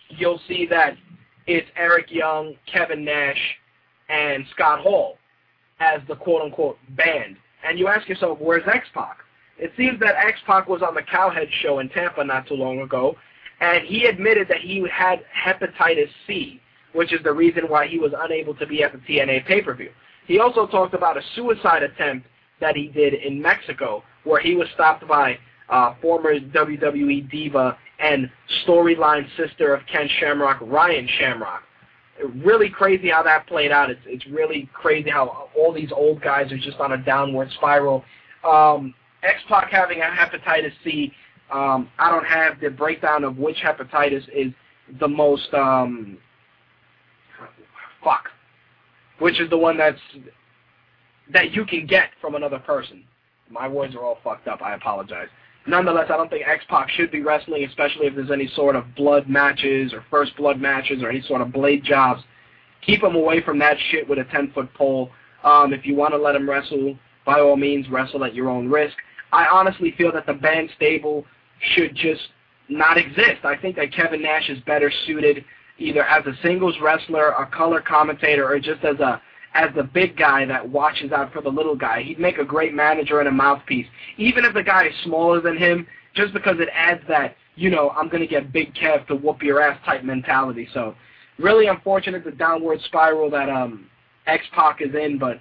you'll see that it's Eric Young, Kevin Nash, and Scott Hall as the quote-unquote band. And you ask yourself, where's X-Pac? It seems that X-Pac was on the Cowhead show in Tampa not too long ago, and he admitted that he had hepatitis C, which is the reason why he was unable to be at the TNA pay-per-view. He also talked about a suicide attempt that he did in Mexico, where he was stopped by uh, former WWE diva and storyline sister of Ken Shamrock, Ryan Shamrock. Really crazy how that played out. It's it's really crazy how all these old guys are just on a downward spiral. Um, X-Pac having a hepatitis C. Um, I don't have the breakdown of which hepatitis is the most um, fuck, which is the one that's that you can get from another person. My words are all fucked up. I apologize. Nonetheless, I don't think X-Pac should be wrestling, especially if there's any sort of blood matches or first blood matches or any sort of blade jobs. Keep him away from that shit with a 10-foot pole. Um, if you want to let him wrestle, by all means, wrestle at your own risk. I honestly feel that the band stable should just not exist. I think that Kevin Nash is better suited either as a singles wrestler, a color commentator, or just as a as the big guy that watches out for the little guy. He'd make a great manager and a mouthpiece. Even if the guy is smaller than him, just because it adds that, you know, I'm going to get Big Kev to whoop your ass type mentality. So really unfortunate the downward spiral that um, X-Pac is in, but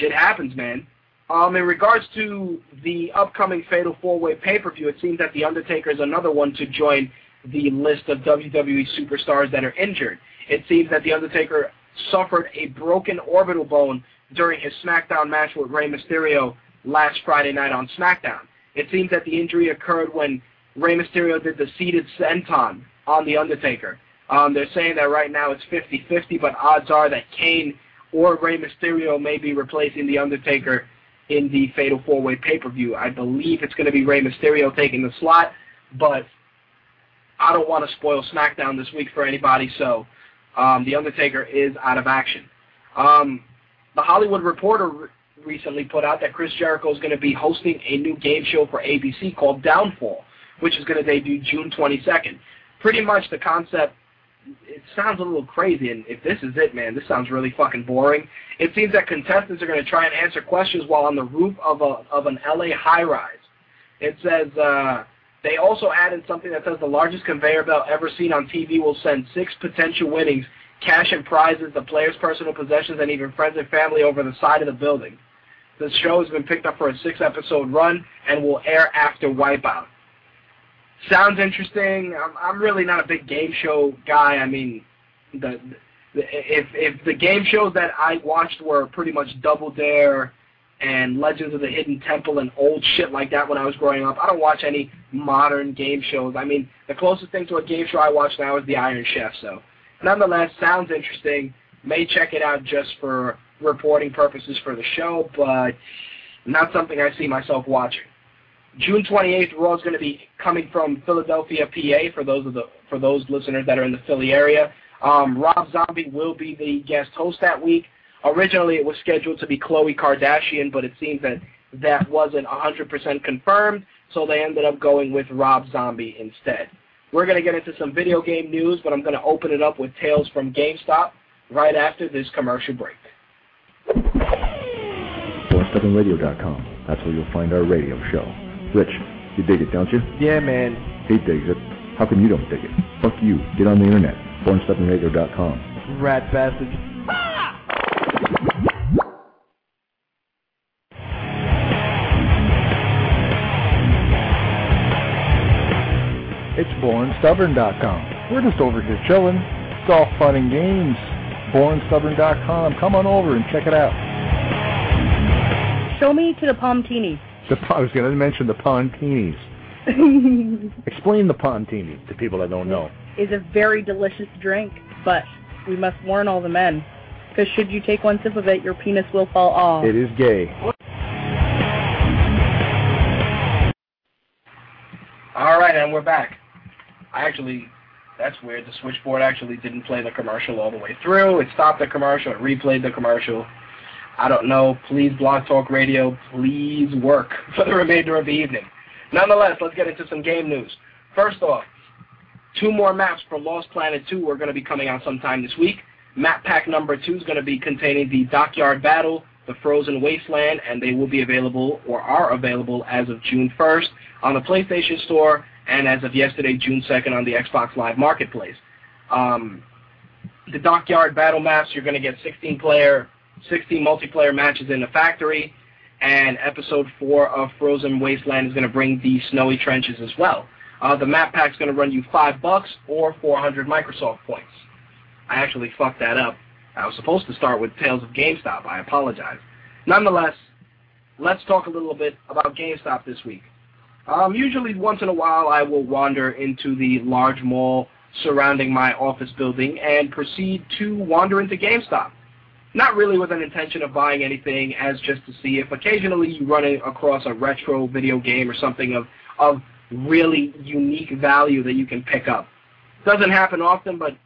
shit happens, man. Um, in regards to the upcoming Fatal 4-Way pay-per-view, it seems that The Undertaker is another one to join the list of WWE superstars that are injured. It seems that The Undertaker suffered a broken orbital bone during his SmackDown match with Rey Mysterio last Friday night on SmackDown. It seems that the injury occurred when Rey Mysterio did the seated senton on The Undertaker. Um, they're saying that right now it's 50-50, but odds are that Kane or Rey Mysterio may be replacing The Undertaker in the Fatal 4-Way pay-per-view. I believe it's going to be Rey Mysterio taking the slot, but I don't want to spoil SmackDown this week for anybody, so um, The Undertaker is out of action. Um, the Hollywood Reporter re recently put out that Chris Jericho is going to be hosting a new game show for ABC called Downfall, which is going to debut June 22nd. Pretty much the concept it sounds a little crazy, and if this is it, man, this sounds really fucking boring. It seems that contestants are going to try and answer questions while on the roof of a of an LA high-rise. It says uh, they also added something that says the largest conveyor belt ever seen on TV will send six potential winnings, cash and prizes, the players' personal possessions, and even friends and family over the side of the building. The show has been picked up for a six-episode run and will air after Wipeout sounds interesting. I'm, I'm really not a big game show guy. I mean, the, the if if the game shows that I watched were pretty much Double Dare and Legends of the Hidden Temple and old shit like that when I was growing up, I don't watch any modern game shows. I mean, the closest thing to a game show I watch now is The Iron Chef. So, nonetheless, sounds interesting. May check it out just for reporting purposes for the show, but not something I see myself watching. June 28th, Raw is going to be coming from Philadelphia, PA, for those of the for those listeners that are in the Philly area. Um, Rob Zombie will be the guest host that week. Originally, it was scheduled to be Khloe Kardashian, but it seems that that wasn't 100% confirmed, so they ended up going with Rob Zombie instead. We're going to get into some video game news, but I'm going to open it up with tales from GameStop right after this commercial break. BourneStubbornRadio.com. That's where you'll find our radio show. Rich, you dig it, don't you? Yeah, man. He digs it. How come you don't dig it? Fuck you. Get on the internet. BourneStubbornRadio.com. Rat bastard. Ah! It's BourneStubborn.com. We're just over here chilling. It's all fun and games. BourneStubborn.com. Come on over and check it out. Show me to the Palmtini. The, I was going to mention the Pontinis. [laughs] Explain the Pontini to people that don't know. Is a very delicious drink, but we must warn all the men. Because should you take one sip of it, your penis will fall off. It is gay. All right, and we're back. I actually, that's weird. The switchboard actually didn't play the commercial all the way through. It stopped the commercial. It replayed the commercial. I don't know. Please, Blog Talk Radio, please work [laughs] for the remainder of the evening. Nonetheless, let's get into some game news. First off, two more maps for Lost Planet 2 are going to be coming out sometime this week. Map pack number 2 is going to be containing the Dockyard Battle, the Frozen Wasteland, and they will be available or are available as of June 1st on the PlayStation Store and as of yesterday, June 2nd on the Xbox Live Marketplace. Um, the Dockyard Battle maps, you're going to get 16 player 16 multiplayer matches in the factory, and episode 4 of Frozen Wasteland is going to bring the snowy trenches as well. Uh, the map pack is going to run you 5 bucks or 400 Microsoft points. I actually fucked that up. I was supposed to start with Tales of GameStop. I apologize. Nonetheless, let's talk a little bit about GameStop this week. Um, usually once in a while I will wander into the large mall surrounding my office building and proceed to wander into GameStop not really with an intention of buying anything, as just to see if occasionally you run across a retro video game or something of of really unique value that you can pick up. Doesn't happen often, but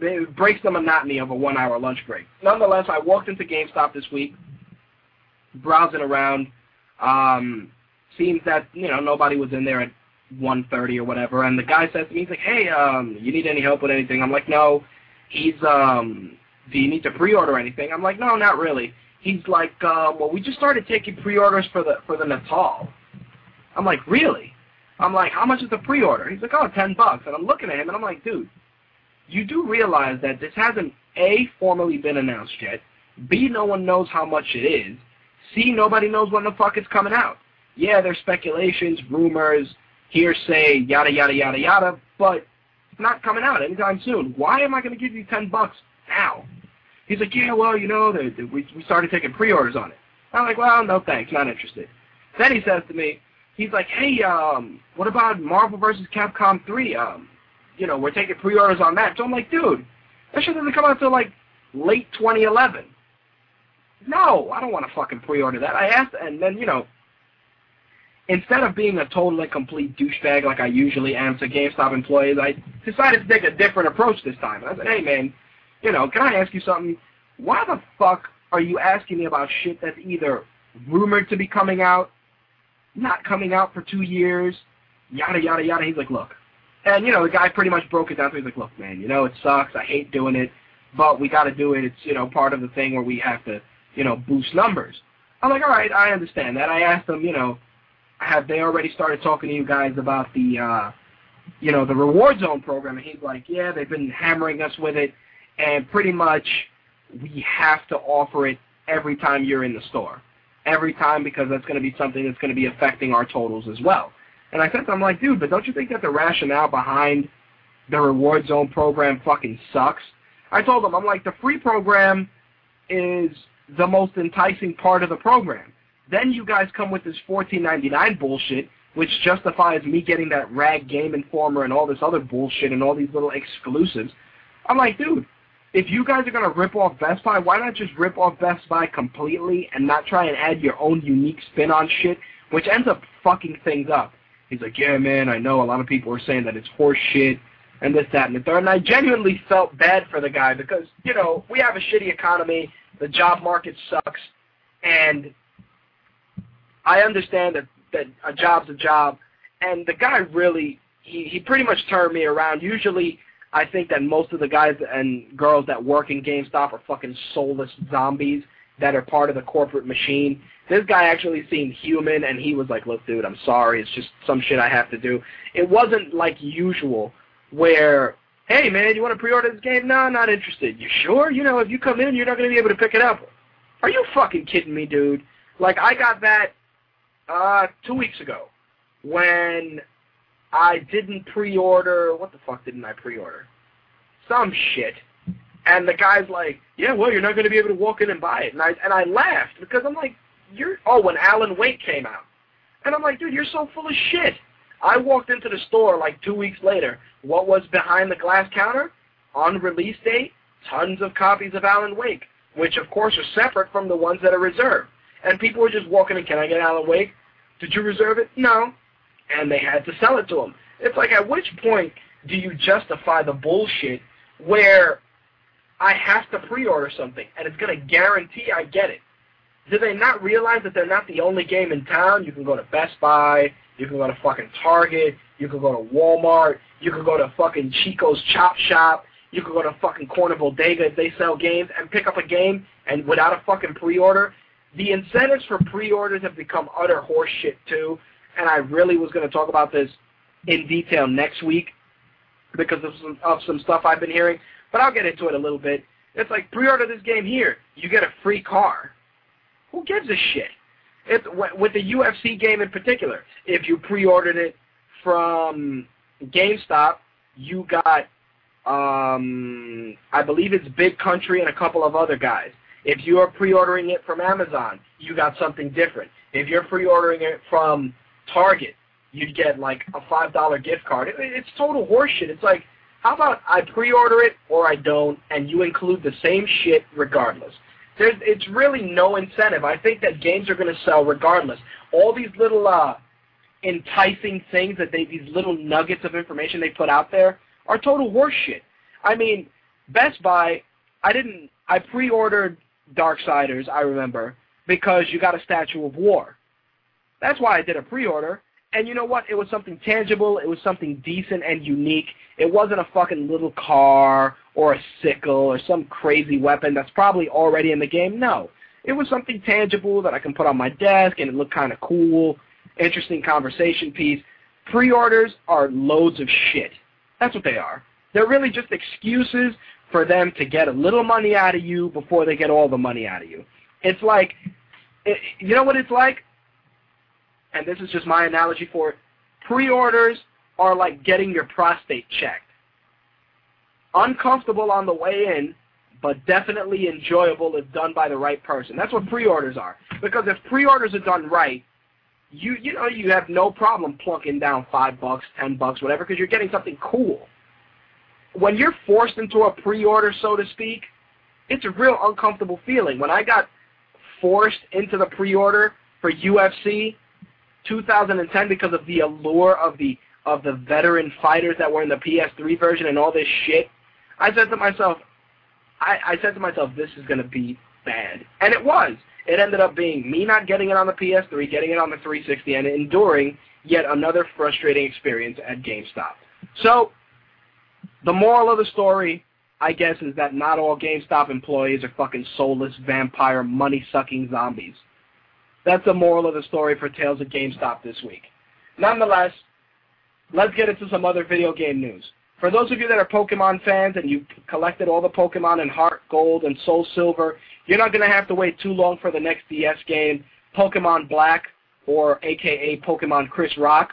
it breaks the monotony of a one-hour lunch break. Nonetheless, I walked into GameStop this week, browsing around. Um, seems that you know nobody was in there at 1:30 or whatever, and the guy says to me, he's like, "Hey, um, you need any help with anything?" I'm like, "No." He's um do you need to pre-order anything? I'm like, no, not really. He's like, uh, well, we just started taking pre-orders for the for the Natal. I'm like, really? I'm like, how much is the pre-order? He's like, oh, ten bucks. And I'm looking at him and I'm like, dude, you do realize that this hasn't a formally been announced yet. B, no one knows how much it is. C, nobody knows when the fuck it's coming out. Yeah, there's speculations, rumors, hearsay, yada yada yada yada, but it's not coming out anytime soon. Why am I going to give you ten bucks now? He's like, yeah, well, you know, the, we, we started taking pre-orders on it. I'm like, well, no thanks, not interested. Then he says to me, he's like, hey, um, what about Marvel vs. Capcom 3? Um, you know, we're taking pre-orders on that. So I'm like, dude, that shit doesn't come out until like late 2011. no, I don't want to fucking pre-order that. I asked, and then you know, instead of being a total and complete douchebag like I usually am to GameStop employees, I decided to take a different approach this time. I said, hey man, you know, can I ask you something? Why the fuck are you asking me about shit that's either rumored to be coming out, not coming out for two years, yada yada yada? He's like, look, and you know, the guy pretty much broke it down. He's like, look, man, you know, it sucks. I hate doing it, but we got to do it. It's you know part of the thing where we have to, you know, boost numbers. I'm like, all right, I understand that. I asked him, you know, have they already started talking to you guys about the, uh, you know, the reward zone program? And he's like, yeah, they've been hammering us with it, and pretty much we have to offer it every time you're in the store, every time because that's going to be something that's going to be affecting our totals as well. And I said to him, like, dude, but don't you think that the rationale behind the reward zone program fucking sucks? I told him, I'm like, the free program is the most enticing part of the program. Then you guys come with this $14.99 bullshit, which justifies me getting that rag Game Informer and all this other bullshit and all these little exclusives. I'm like, dude, if you guys are going to rip off Best Buy, why not just rip off Best Buy completely and not try and add your own unique spin on shit, which ends up fucking things up. He's like, yeah, man, I know a lot of people are saying that it's horse shit and this, that, and the third. And I genuinely felt bad for the guy because, you know, we have a shitty economy. The job market sucks. And I understand that, that a job's a job. And the guy really, he, he pretty much turned me around. Usually, I think that most of the guys and girls that work in GameStop are fucking soulless zombies that are part of the corporate machine. This guy actually seemed human, and he was like, look, dude, I'm sorry. It's just some shit I have to do. It wasn't like usual where, hey, man, you want to pre-order this game? No, I'm not interested. You sure? You know, if you come in, you're not going to be able to pick it up. Are you fucking kidding me, dude? Like, I got that uh, two weeks ago when I didn't pre-order. What the fuck didn't I pre-order? Some shit. And the guy's like, yeah, well, you're not going to be able to walk in and buy it. And I and I laughed because I'm like, you're oh, when Alan Wake came out, and I'm like, dude, you're so full of shit. I walked into the store like two weeks later. What was behind the glass counter? On release date, tons of copies of Alan Wake, which of course are separate from the ones that are reserved. And people were just walking in, can I get Alan Wake? Did you reserve it? No. And they had to sell it to them. It's like, at which point do you justify the bullshit where I have to pre-order something and it's going to guarantee I get it? Do they not realize that they're not the only game in town? You can go to Best Buy, you can go to fucking Target, you can go to Walmart, you can go to fucking Chico's Chop Shop, you can go to fucking Corner Bodega if they sell games and pick up a game and without a fucking pre-order the incentives for pre-orders have become utter horseshit too, and I really was going to talk about this in detail next week because of some, of some stuff I've been hearing, but I'll get into it a little bit. It's like pre-order this game here, you get a free car. Who gives a shit? It's, with the UFC game in particular, if you pre-ordered it from GameStop, you got, um, I believe it's Big Country and a couple of other guys. If you are pre-ordering it from Amazon, you got something different. If you're pre-ordering it from Target, you'd get like a $5 gift card. It, it's total horseshit. It's like, how about I pre-order it or I don't, and you include the same shit regardless. There's, it's really no incentive. I think that games are going to sell regardless. All these little uh, enticing things that they, these little nuggets of information they put out there are total horseshit. I mean, Best Buy, I didn't, I pre-ordered Darksiders, I remember, because you got a Statue of War. That's why I did a pre-order. And you know what? It was something tangible. It was something decent and unique. It wasn't a fucking little car or a sickle or some crazy weapon that's probably already in the game. No. It was something tangible that I can put on my desk and it looked kind of cool. Interesting conversation piece. Pre-orders are loads of shit. That's what they are. They're really just excuses for them to get a little money out of you before they get all the money out of you. It's like, it, you know what it's like? And this is just my analogy for it. Pre-orders are like getting your prostate checked. Uncomfortable on the way in, but definitely enjoyable if done by the right person. That's what pre-orders are. Because if pre-orders are done right, you you know you have no problem plunking down five bucks, ten bucks, whatever, because you're getting something cool when you're forced into a pre-order, so to speak, it's a real uncomfortable feeling. When I got forced into the pre-order for UFC 2010 because of the allure of the of the veteran fighters that were in the PS3 version and all this shit. I said to myself, I, I said to myself, this is going to be bad. And it was. It ended up being me not getting it on the PS3, getting it on the 360, and enduring yet another frustrating experience at GameStop. So, the moral of the story, I guess, is that not all GameStop employees are fucking soulless, vampire, money-sucking zombies. That's the moral of the story for Tales of GameStop this week. Nonetheless, let's get into some other video game news. For those of you that are Pokemon fans and you've collected all the Pokemon in Heart Gold and Soul Silver, you're not going to have to wait too long for the next DS game, Pokemon Black, or aka Pokemon Chris Rock,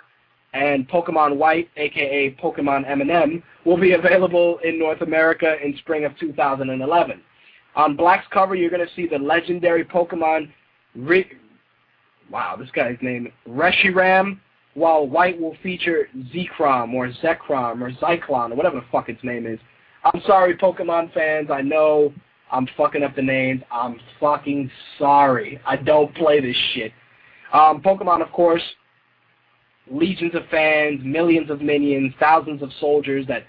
and Pokemon White, aka Pokemon M&M, will be [laughs] available in North America in spring of 2011. On Black's cover, you're going to see the legendary Pokemon, wow, this guy's name, Reshiram, while White will feature Zekrom or Zekrom or Zyklon or whatever the fuck its name is. I'm sorry, Pokemon fans. I know I'm fucking up the names. I'm fucking sorry. I don't play this shit. Um, Pokemon, of course, legions of fans, millions of minions, thousands of soldiers that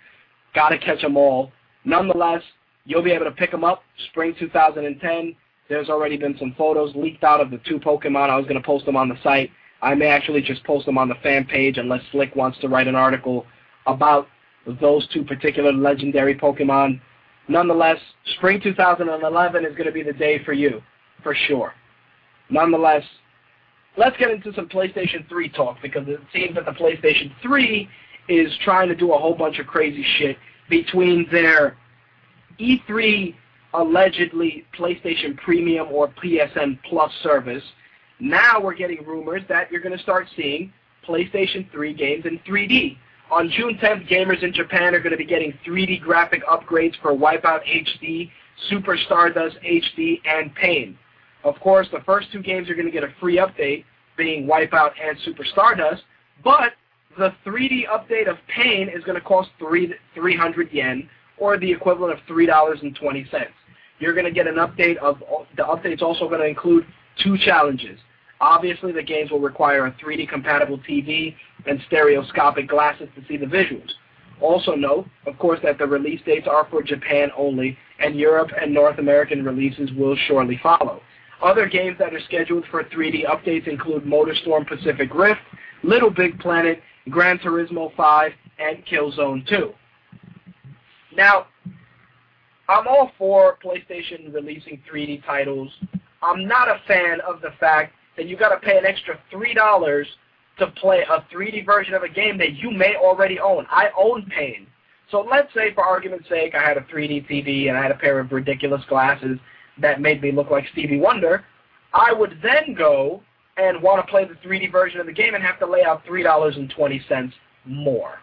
gotta catch them all. Nonetheless, you'll be able to pick them up spring 2010. There's already been some photos leaked out of the two Pokemon. I was going to post them on the site. I may actually just post them on the fan page unless Slick wants to write an article about those two particular legendary Pokemon. Nonetheless, spring 2011 is going to be the day for you, for sure. Nonetheless, let's get into some PlayStation 3 talk because it seems that the PlayStation 3 is trying to do a whole bunch of crazy shit between their E3 allegedly PlayStation Premium or PSN Plus service. Now we're getting rumors that you're going to start seeing PlayStation 3 games in 3D. On June 10th, gamers in Japan are going to be getting 3D graphic upgrades for Wipeout HD, Super Stardust HD, and Pain. Of course, the first two games are going to get a free update, being Wipeout and Super Stardust, but the 3D update of Pain is going to cost three, 300 yen, or the equivalent of $3.20. You're going to get an update of, the update's also going to include two challenges. Obviously, the games will require a 3D compatible TV and stereoscopic glasses to see the visuals. Also note, of course, that the release dates are for Japan only, and Europe and North American releases will shortly follow. Other games that are scheduled for 3D updates include MotorStorm Pacific Rift, Little Big Planet, Gran Turismo 5, and Killzone 2. Now, I'm all for PlayStation releasing 3D titles. I'm not a fan of the fact that you got to pay an extra $3 to play a 3D version of a game that you may already own. I own Pain. So let's say, for argument's sake, I had a 3D TV and I had a pair of ridiculous glasses that made me look like Stevie Wonder. I would then go and want to play the 3D version of the game and have to lay out $3.20 more.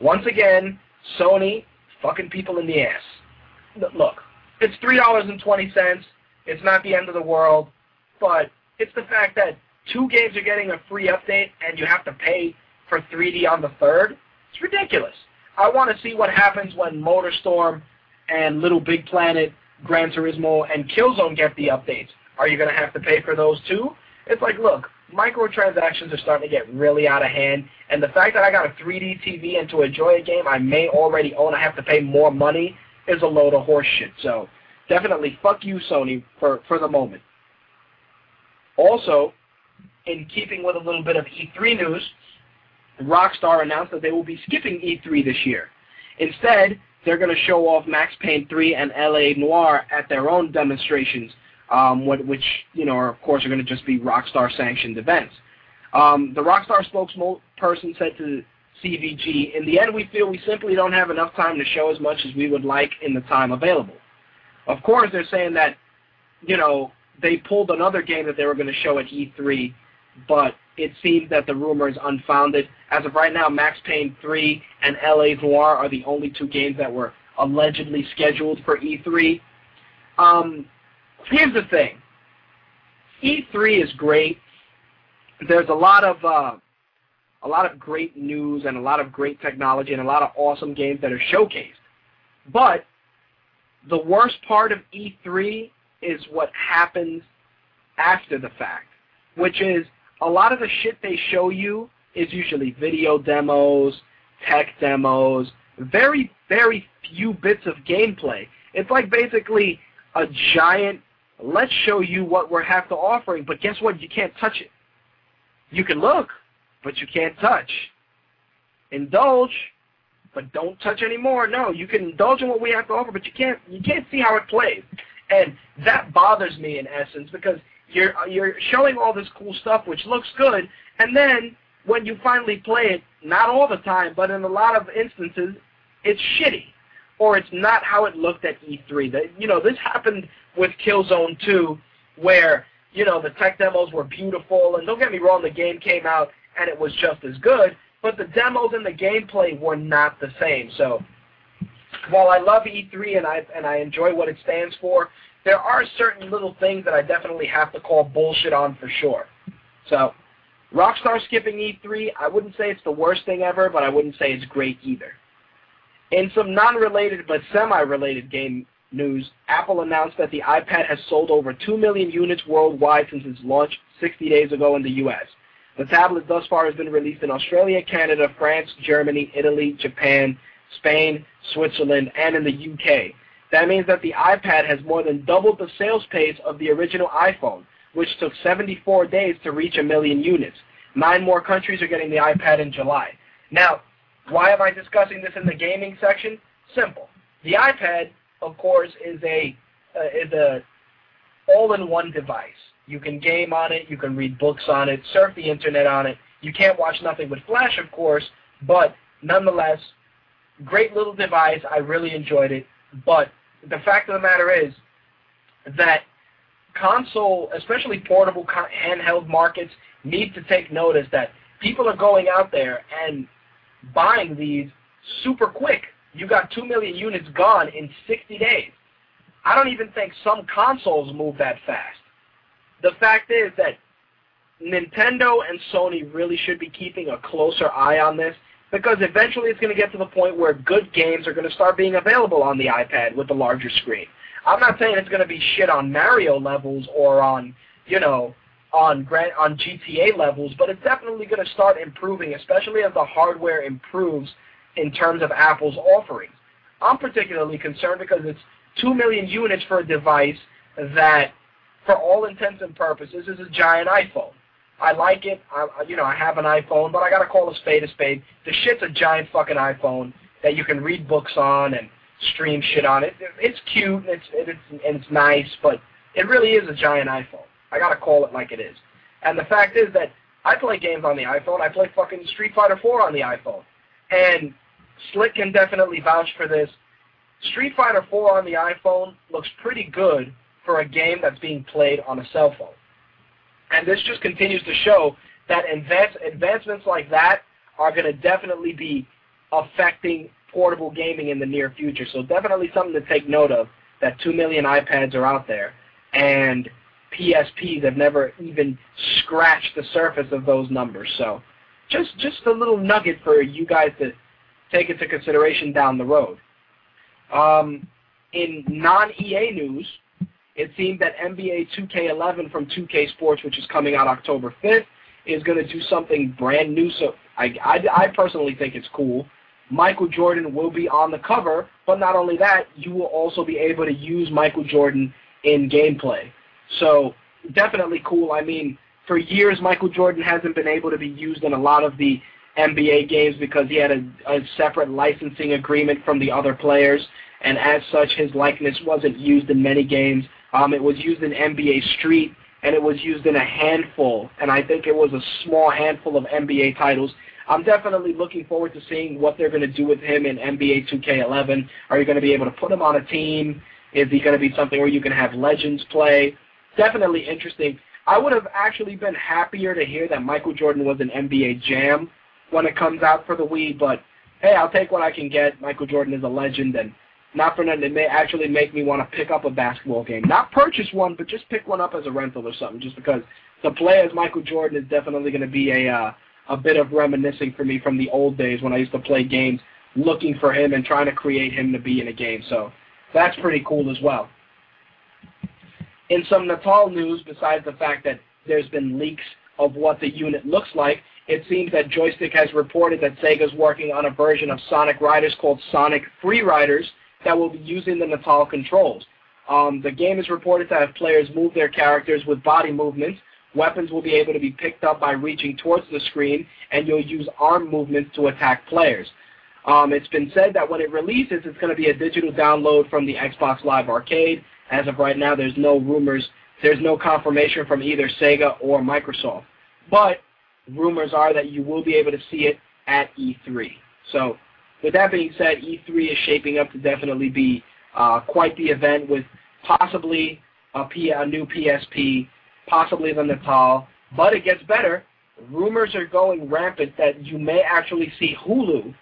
Once again, Sony fucking people in the ass. Look, it's $3.20. It's not the end of the world, but it's the fact that two games are getting a free update and you have to pay for 3D on the third. It's ridiculous. I want to see what happens when MotorStorm and Little Big Planet, Gran Turismo, and Killzone get the updates. Are you going to have to pay for those too? It's like, look, microtransactions are starting to get really out of hand, and the fact that I got a 3D TV and to enjoy a game I may already own, I have to pay more money, is a load of horseshit. So definitely fuck you, Sony, for, for the moment. Also, in keeping with a little bit of E3 news, Rockstar announced that they will be skipping E3 this year. Instead, they're going to show off Max Payne 3 and LA Noire at their own demonstrations, um, which, you know, are, of course, are going to just be Rockstar-sanctioned events. Um, the Rockstar spokesperson said to CVG, in the end, we feel we simply don't have enough time to show as much as we would like in the time available. Of course, they're saying that, you know, they pulled another game that they were going to show at E3, but it seems that the rumor is unfounded. As of right now, Max Payne 3 and LA Noire are the only two games that were allegedly scheduled for E3. Um, here's the thing. E3 is great. There's a lot of uh, a lot of great news and a lot of great technology and a lot of awesome games that are showcased. But the worst part of E3 is what happens after the fact, which is a lot of the shit they show you is usually video demos, tech demos, very, very few bits of gameplay. It's like basically a giant, let's show you what we have to offering, but guess what? You can't touch it. You can look, but you can't touch. Indulge, but don't touch anymore. No, you can indulge in what we have to offer, but you can't you can't see how it plays. And that bothers me in essence because you're you're showing all this cool stuff which looks good, and then when you finally play it, not all the time, but in a lot of instances, it's shitty. Or it's not how it looked at E3. The, you know, this happened with Killzone 2, where, you know, the tech demos were beautiful, and don't get me wrong, the game came out and it was just as good, but the demos and the gameplay were not the same. So while I love E3 and I and I enjoy what it stands for, there are certain little things that I definitely have to call bullshit on for sure. So Rockstar skipping E3, I wouldn't say it's the worst thing ever, but I wouldn't say it's great either. In some non-related but semi-related game news, Apple announced that the iPad has sold over 2 million units worldwide since its launch 60 days ago in the U.S. The tablet thus far has been released in Australia, Canada, France, Germany, Italy, Japan, Spain, Switzerland, and in the UK. That means that the iPad has more than doubled the sales pace of the original iPhone, which took 74 days to reach a million units. Nine more countries are getting the iPad in July. Now, why am I discussing this in the gaming section? Simple. The iPad, of course, is a uh, is a all-in-one device. You can game on it, you can read books on it, surf the internet on it. You can't watch nothing with Flash, of course, but nonetheless, great little device. I really enjoyed it. But the fact of the matter is that console, especially portable handheld markets, need to take notice that people are going out there and buying these super quick. You got 2 million units gone in 60 days. I don't even think some consoles move that fast. The fact is that Nintendo and Sony really should be keeping a closer eye on this because eventually it's going to get to the point where good games are going to start being available on the iPad with the larger screen. I'm not saying it's going to be shit on Mario levels or on, you know, on Grand, on GTA levels, but it's definitely going to start improving, especially as the hardware improves in terms of Apple's offerings. I'm particularly concerned because it's 2 million units for a device that, for all intents and purposes, is a giant iPhone. I like it. I, you know, I have an iPhone, but I got to call a spade a spade. The shit's a giant fucking iPhone that you can read books on and stream shit on it. It's cute and it's, it's, and it's nice, but it really is a giant iPhone. I gotta call it like it is. And the fact is that I play games on the iPhone. I play fucking Street Fighter 4 on the iPhone. And Slick can definitely vouch for this. Street Fighter 4 on the iPhone looks pretty good for a game that's being played on a cell phone. And this just continues to show that advance, advancements like that are going to definitely be affecting portable gaming in the near future. So definitely something to take note of that 2 million iPads are out there. And PSPs have never even scratched the surface of those numbers. So just just a little nugget for you guys to take into consideration down the road. Um, in non-EA news, it seems that NBA 2K11 from 2K Sports, which is coming out October 5th, is going to do something brand new. So I, I, I personally think it's cool. Michael Jordan will be on the cover, but not only that, you will also be able to use Michael Jordan in gameplay. So definitely cool. I mean, for years, Michael Jordan hasn't been able to be used in a lot of the NBA games because he had a, a separate licensing agreement from the other players, and as such, his likeness wasn't used in many games. Um, it was used in NBA Street, and it was used in a handful, and I think it was a small handful of NBA titles. I'm definitely looking forward to seeing what they're going to do with him in NBA 2K11. Are you going to be able to put him on a team? Is he going to be something where you can have legends play? definitely interesting. I would have actually been happier to hear that Michael Jordan was an NBA Jam when it comes out for the Wii, but hey, I'll take what I can get. Michael Jordan is a legend, and not for nothing, it may actually make me want to pick up a basketball game. Not purchase one, but just pick one up as a rental or something, just because to play as Michael Jordan is definitely going to be a uh, a bit of reminiscing for me from the old days when I used to play games looking for him and trying to create him to be in a game. So that's pretty cool as well. In some Natal news, besides the fact that there's been leaks of what the unit looks like, it seems that Joystiq has reported that Sega's working on a version of Sonic Riders called Sonic Free Riders that will be using the Natal controls. Um, the game is reported to have players move their characters with body movements. Weapons will be able to be picked up by reaching towards the screen, and you'll use arm movements to attack players. Um, it's been said that when it releases, it's going to be a digital download from the Xbox Live Arcade. As of right now, there's no rumors, there's no confirmation from either Sega or Microsoft. But rumors are that you will be able to see it at E3. So with that being said, E3 is shaping up to definitely be uh, quite the event with possibly a, P- a new PSP, possibly the Natal. But it gets better. Rumors are going rampant that you may actually see Hulu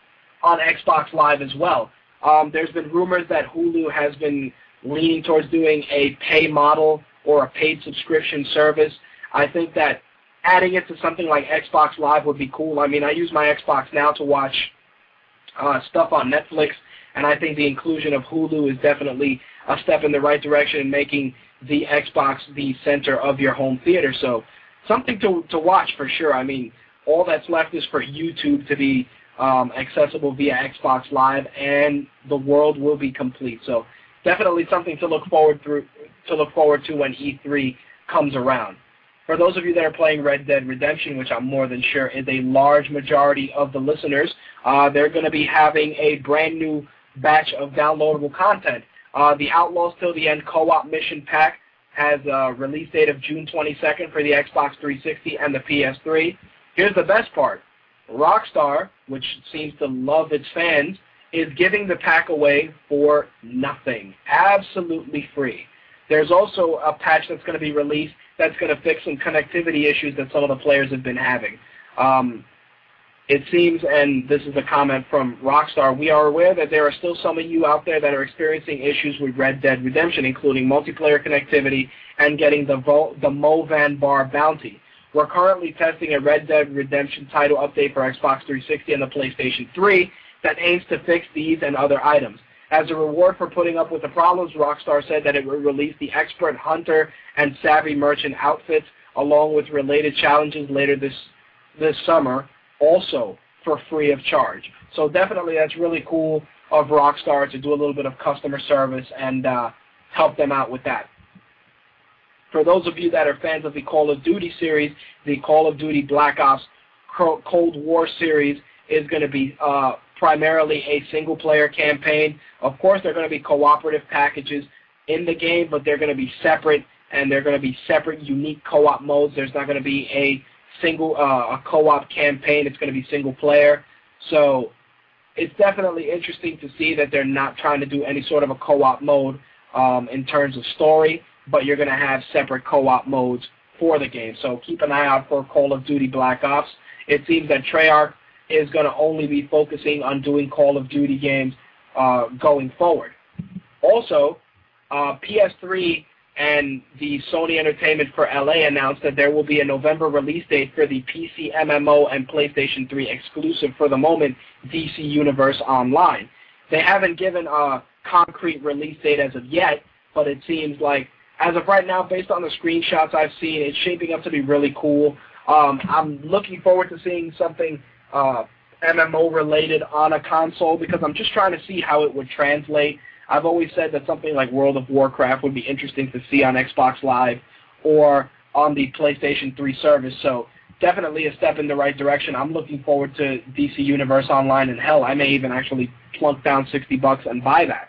on Xbox Live as well. Um, there's been rumors that Hulu has been leaning towards doing a pay model or a paid subscription service. I think that adding it to something like Xbox Live would be cool. I mean, I use my Xbox now to watch uh, stuff on Netflix, and I think the inclusion of Hulu is definitely a step in the right direction in making the Xbox the center of your home theater. So something to, to watch for sure. I mean, all that's left is for YouTube to be um, accessible via Xbox Live, and the world will be complete. So definitely something to look forward through to look forward to when E3 comes around. For those of you that are playing Red Dead Redemption, which I'm more than sure is a large majority of the listeners, uh, they're going to be having a brand new batch of downloadable content. Uh, the Outlaws Till the End co-op mission pack has a release date of June 22nd for the Xbox 360 and the PS3. Here's the best part. Rockstar, which seems to love its fans, is giving the pack away for nothing. Absolutely free. There's also a patch that's going to be released that's going to fix some connectivity issues that some of the players have been having. Um, it seems, and this is a comment from Rockstar, we are aware that there are still some of you out there that are experiencing issues with Red Dead Redemption, including multiplayer connectivity and getting the, Vo- the Movan Bar bounty. We're currently testing a Red Dead Redemption title update for Xbox 360 and the PlayStation 3 that aims to fix these and other items. As a reward for putting up with the problems, Rockstar said that it would release the Expert Hunter and Savvy Merchant outfits along with related challenges later this this summer, also for free of charge. So definitely that's really cool of Rockstar to do a little bit of customer service and uh, help them out with that. For those of you that are fans of the Call of Duty series, the Call of Duty Black Ops Cold War series is going to be uh, primarily a single-player campaign. Of course, there are going to be cooperative packages in the game, but they're going to be separate, and they're going to be separate, unique co-op modes. There's not going to be a single uh, a co-op campaign. It's going to be single-player. So it's definitely interesting to see that they're not trying to do any sort of a co-op mode um, in terms of story, but you're going to have separate co-op modes for the game. So keep an eye out for Call of Duty Black Ops. It seems that Treyarch is going to only be focusing on doing Call of Duty games uh, going forward. Also, uh, PS3 and the Sony Entertainment for LA announced that there will be a November release date for the PC MMO and PlayStation 3 exclusive for the moment, DC Universe Online. They haven't given a concrete release date as of yet, but it seems like, as of right now, based on the screenshots I've seen, it's shaping up to be really cool. Um, I'm looking forward to seeing something uh, MMO related on a console because I'm just trying to see how it would translate. I've always said that something like World of Warcraft would be interesting to see on Xbox Live or on the PlayStation 3 service. So definitely a step in the right direction. I'm looking forward to DC Universe Online, and hell, I may even actually plunk down 60 bucks and buy that.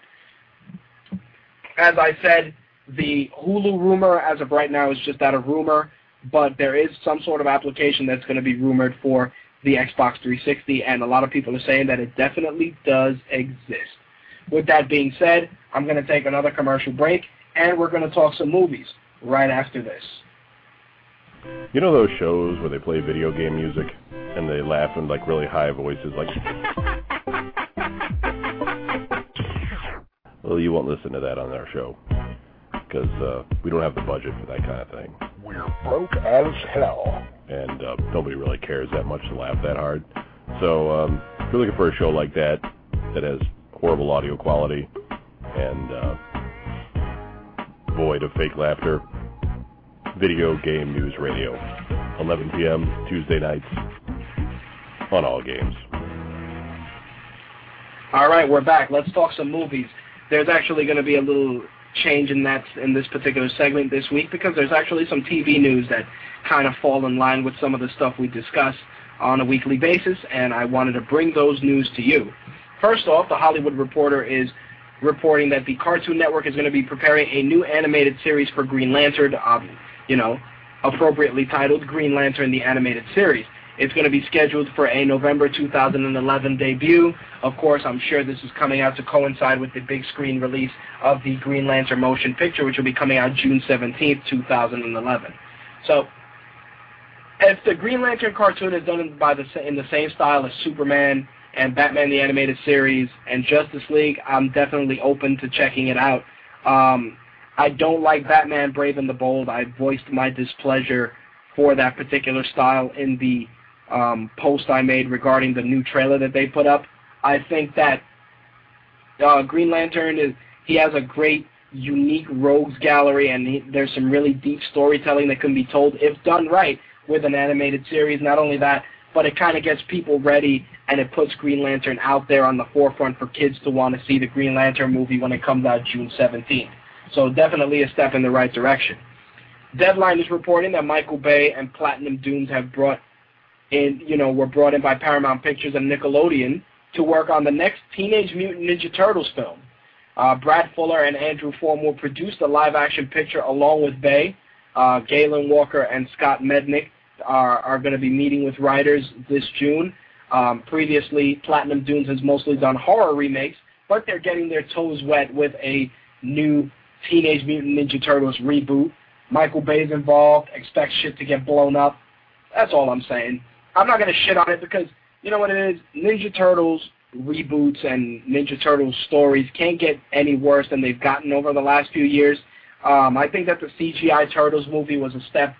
As I said, the Hulu rumor as of right now is just that a rumor, but there is some sort of application that's going to be rumored for the Xbox 360, and a lot of people are saying that it definitely does exist. With that being said, I'm going to take another commercial break, and we're going to talk some movies right after this. You know those shows where they play video game music and they laugh in like really high voices, like. [laughs] well, you won't listen to that on our show because uh, we don't have the budget for that kind of thing. We're broke as hell. And uh, nobody really cares that much to laugh that hard. So um, if you're looking for a show like that that has horrible audio quality and uh, void of fake laughter. Video Game News Radio, 11 p.m. Tuesday nights on all games. All right, we're back. Let's talk some movies. There's actually going to be a little change in that in this particular segment this week because there's actually some TV news that kind of fall in line with some of the stuff we discuss on a weekly basis, and I wanted to bring those news to you. First off, the Hollywood Reporter is reporting that the Cartoon Network is going to be preparing a new animated series for Green Lantern, um, you know, appropriately titled Green Lantern the Animated Series. It's going to be scheduled for a November 2011 debut. Of course, I'm sure this is coming out to coincide with the big screen release of the Green Lantern motion picture, which will be coming out June 17th, 2011. So, if the Green Lantern cartoon is done by the in the same style as Superman and Batman the Animated Series and Justice League, I'm definitely open to checking it out. Um, I don't like Batman Brave and the Bold. I voiced my displeasure for that particular style in the um, post I made regarding the new trailer that they put up. I think that uh, Green Lantern is he has a great, unique rogues gallery, and he, there's some really deep storytelling that can be told if done right with an animated series. Not only that, but it kind of gets people ready and it puts Green Lantern out there on the forefront for kids to want to see the Green Lantern movie when it comes out June 17th. So definitely a step in the right direction. Deadline is reporting that Michael Bay and Platinum Dunes have brought in, you know, were brought in by Paramount Pictures and Nickelodeon to work on the next Teenage Mutant Ninja Turtles film. Uh, Brad Fuller and Andrew Form will produce the live-action picture along with Bay. Uh, Galen Walker and Scott Mednick are, are going to be meeting with writers this June. Um, previously, Platinum Dunes has mostly done horror remakes, but they're getting their toes wet with a new Teenage Mutant Ninja Turtles reboot. Michael Bay's involved. Expect shit to get blown up. That's all I'm saying. I'm not going to shit on it because, you know what it is? Ninja Turtles reboots and Ninja Turtles stories can't get any worse than they've gotten over the last few years. Um, I think that the CGI Turtles movie was a step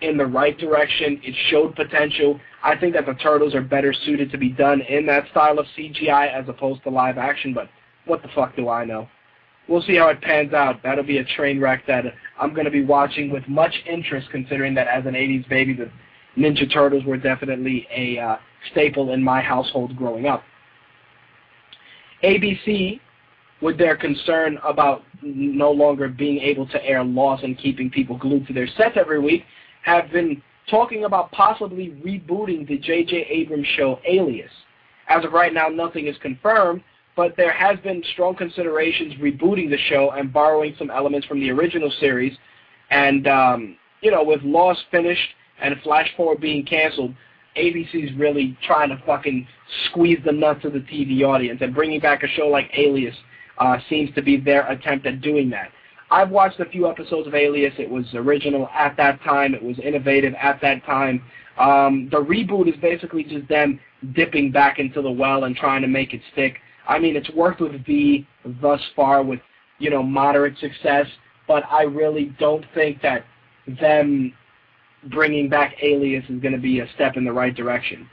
in the right direction. It showed potential. I think that the Turtles are better suited to be done in that style of CGI as opposed to live action, but what the fuck do I know? We'll see how it pans out. That'll be a train wreck that I'm going to be watching with much interest considering that as an 80s baby, the Ninja Turtles were definitely a uh, staple in my household growing up. ABC, with their concern about no longer being able to air Lost and keeping people glued to their sets every week, have been talking about possibly rebooting the J.J. Abrams show Alias. As of right now, nothing is confirmed, but there has been strong considerations rebooting the show and borrowing some elements from the original series. And, um, you know, with Lost finished and Flash Forward being canceled, ABC's really trying to fucking squeeze the nuts of the TV audience. And bringing back a show like Alias uh, seems to be their attempt at doing that. I've watched a few episodes of Alias. It was original at that time. It was innovative at that time. Um, the reboot is basically just them dipping back into the well and trying to make it stick. I mean, it's worked with V thus far with, you know, moderate success, but I really don't think that them bringing back Alias is going to be a step in the right direction.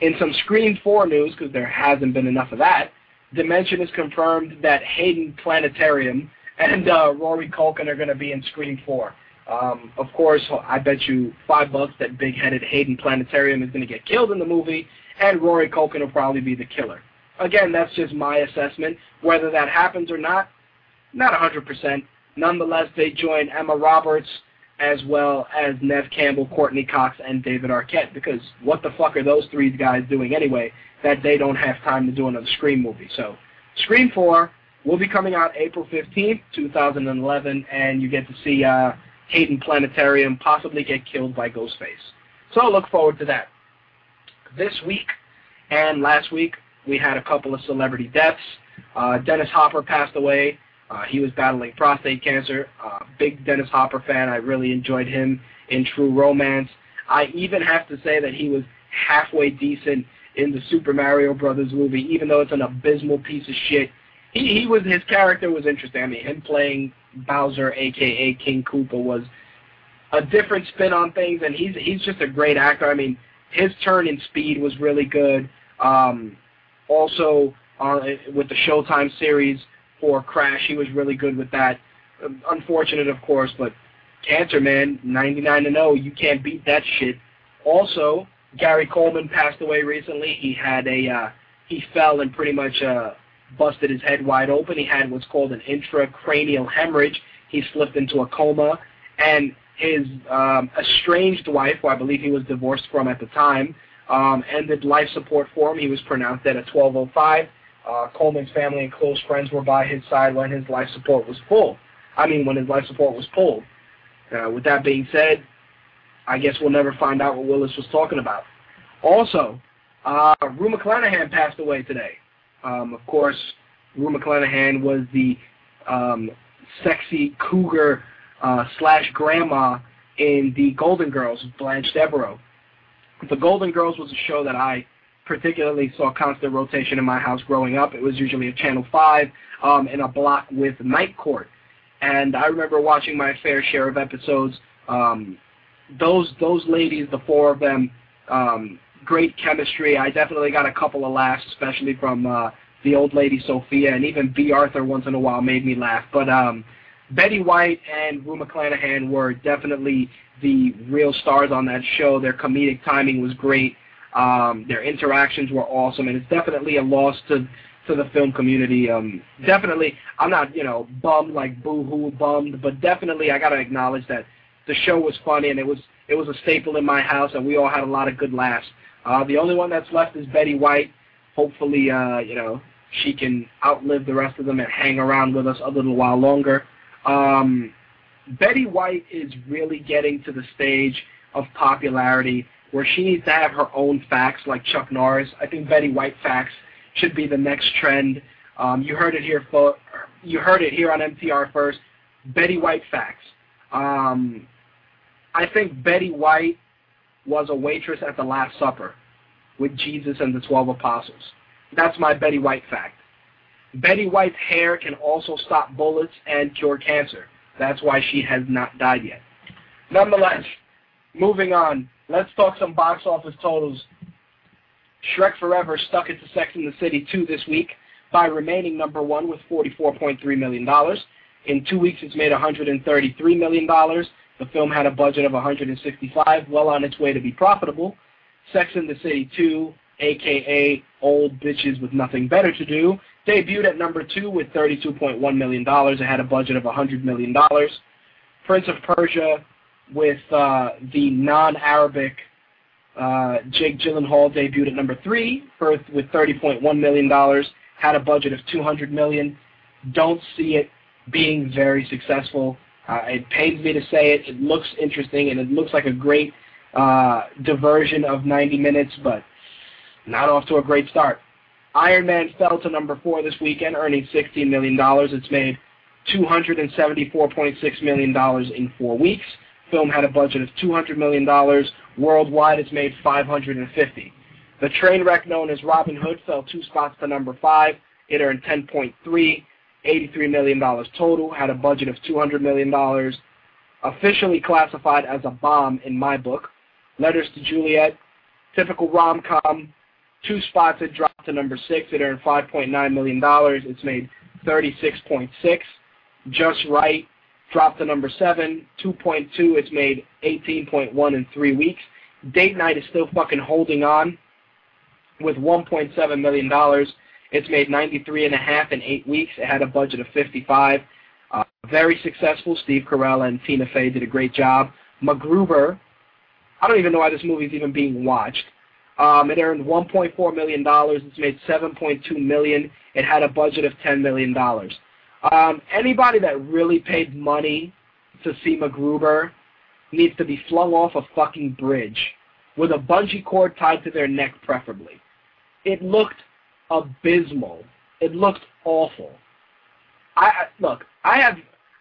In some Scream 4 news, because there hasn't been enough of that, Dimension has confirmed that Hayden Planetarium and uh, Rory Culkin are going to be in Scream 4. Um, of course, I bet you five bucks that big-headed Hayden Planetarium is going to get killed in the movie, and Rory Culkin will probably be the killer. Again, that's just my assessment. Whether that happens or not, not 100%. Nonetheless, they join Emma Roberts as well as Neve Campbell, Courteney Cox, and David Arquette. Because what the fuck are those three guys doing anyway that they don't have time to do another Scream movie? So, Scream 4 will be coming out April 15th, 2011, and you get to see uh, Hayden Planetarium possibly get killed by Ghostface. So look forward to that. This week and last week, we had a couple of celebrity deaths. Uh, Dennis Hopper passed away. Uh, he was battling prostate cancer. Uh, big Dennis Hopper fan. I really enjoyed him in True Romance. I even have to say that he was halfway decent in the Super Mario Brothers movie, even though it's an abysmal piece of shit. He, he was his character was interesting. I mean, him playing Bowser, aka King Koopa, was a different spin on things, and he's he's just a great actor. I mean, his turn in Speed was really good. Um, also, uh, with the Showtime series for Crash, he was really good with that. unfortunate, of course, but cancer, man, 99 to 0, you can't beat that shit. Also, Gary Coleman passed away recently. He had a uh, he fell and pretty much uh, busted his head wide open. He had what's called an intracranial hemorrhage. He slipped into a coma, and his um, estranged wife, who I believe he was divorced from at the time, um, ended life support for him. He was pronounced dead at 12:05. Uh, Coleman's family and close friends were by his side when his life support was full. I mean, when his life support was pulled. Uh, with that being said, I guess we'll never find out what Willis was talking about. Also, uh, Rue McClanahan passed away today. Um, of course, Rue McClanahan was the um, sexy cougar uh, slash grandma in the Golden Girls, Blanche Devereaux. The Golden Girls was a show that I particularly saw constant rotation in my house growing up. It was usually a Channel 5 um, in a block with Night Court. And I remember watching my fair share of episodes. Um, those those ladies, the four of them, um, great chemistry. I definitely got a couple of laughs, especially from uh, the old lady Sophia, and even Bea Arthur once in a while made me laugh. But um, Betty White and Rue McClanahan were definitely the real stars on that show. Their comedic timing was great. Um, their interactions were awesome, and it's definitely a loss to to the film community. Um, definitely, I'm not you know bummed like boo-hoo bummed, but definitely I got to acknowledge that the show was funny and it was it was a staple in my house, and we all had a lot of good laughs. Uh, the only one that's left is Betty White. Hopefully, uh, you know, she can outlive the rest of them and hang around with us a little while longer. Um, Betty White is really getting to the stage of popularity where she needs to have her own facts like Chuck Norris. I think Betty White facts should be the next trend. Um, you heard it here. For, you heard it here on MTR first. Betty White facts. Um, I think Betty White was a waitress at the Last Supper with Jesus and the twelve apostles. That's my Betty White fact. Betty White's hair can also stop bullets and cure cancer. That's why she has not died yet. Nonetheless, moving on, let's talk some box office totals. Shrek Forever stuck it to Sex in the City 2 this week by remaining number one with $44.3 million. In two weeks, it's made $133 million. The film had a budget of 165, well on its way to be profitable. Sex in the City 2, aka Old Bitches with Nothing Better to Do, debuted at number two with $32.1 million. It had a budget of $100 million. Prince of Persia with uh, the non-Arabic uh, Jake Gyllenhaal debuted at number three for, with $30.1 million. Had a budget of 200 million. Don't see it being very successful. Uh, it pains me to say it. It looks interesting and it looks like a great uh, diversion of 90 minutes, but not off to a great start. Iron Man fell to number four this weekend, earning $16 million. It's made $274.6 million in four weeks. Film had a budget of $200 million. Worldwide, it's made 550. The train wreck known as Robin Hood fell two spots to number five. It earned 10.3, $83 million total, had a budget of $200 million. Officially classified as a bomb in my book. Letters to Juliet, typical rom-com, two spots it dropped to number six. It earned $5.9 million. It's made 36.6. Just Wright dropped to number seven, 2.2. It's made 18.1 in three weeks. Date Night is still fucking holding on with $1.7 million. It's made 93 and a half in eight weeks. It had a budget of 55. Uh, very successful. Steve Carell and Tina Fey did a great job. MacGruber, I don't even know why this movie is even being watched. Um, it earned 1.4 million dollars. It's made 7.2 million. It had a budget of 10 million dollars. Um, anybody that really paid money to see MacGruber needs to be flung off a fucking bridge with a bungee cord tied to their neck, preferably. It looked abysmal. It looked awful. I look. I have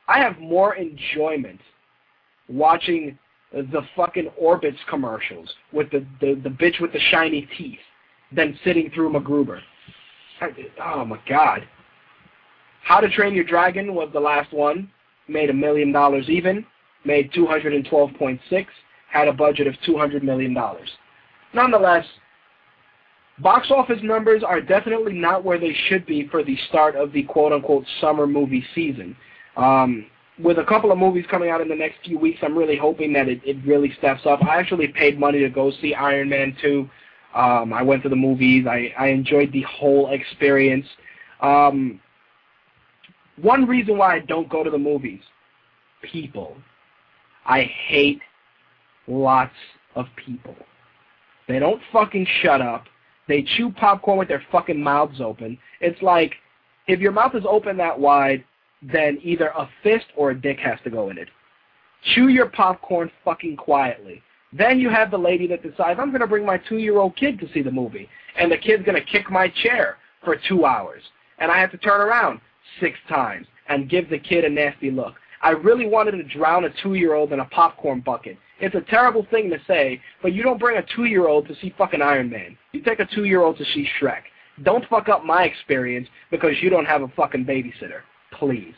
I have more enjoyment watching the fucking Orbitz commercials with the, the, the bitch with the shiny teeth than sitting through MacGruber. I, oh my god. How to Train Your Dragon was the last one. Made a million dollars even. Made 212.6. Had a budget of $200 million. Nonetheless, box office numbers are definitely not where they should be for the start of the quote-unquote summer movie season. Um, with a couple of movies coming out in the next few weeks, I'm really hoping that it, it really steps up. I actually paid money to go see Iron Man 2. Um, I went to the movies. I, I enjoyed the whole experience. Um, one reason why I don't go to the movies, people. I hate lots of people. They don't fucking shut up. They chew popcorn with their fucking mouths open. It's like, if your mouth is open that wide, then either a fist or a dick has to go in it. Chew your popcorn fucking quietly. Then you have the lady that decides, I'm going to bring my two-year-old kid to see the movie, and the kid's going to kick my chair for two hours, and I have to turn around six times and give the kid a nasty look. I really wanted to drown a two-year-old in a popcorn bucket. It's a terrible thing to say, but you don't bring a two-year-old to see fucking Iron Man. You take a two-year-old to see Shrek. Don't fuck up my experience because you don't have a fucking babysitter. Please.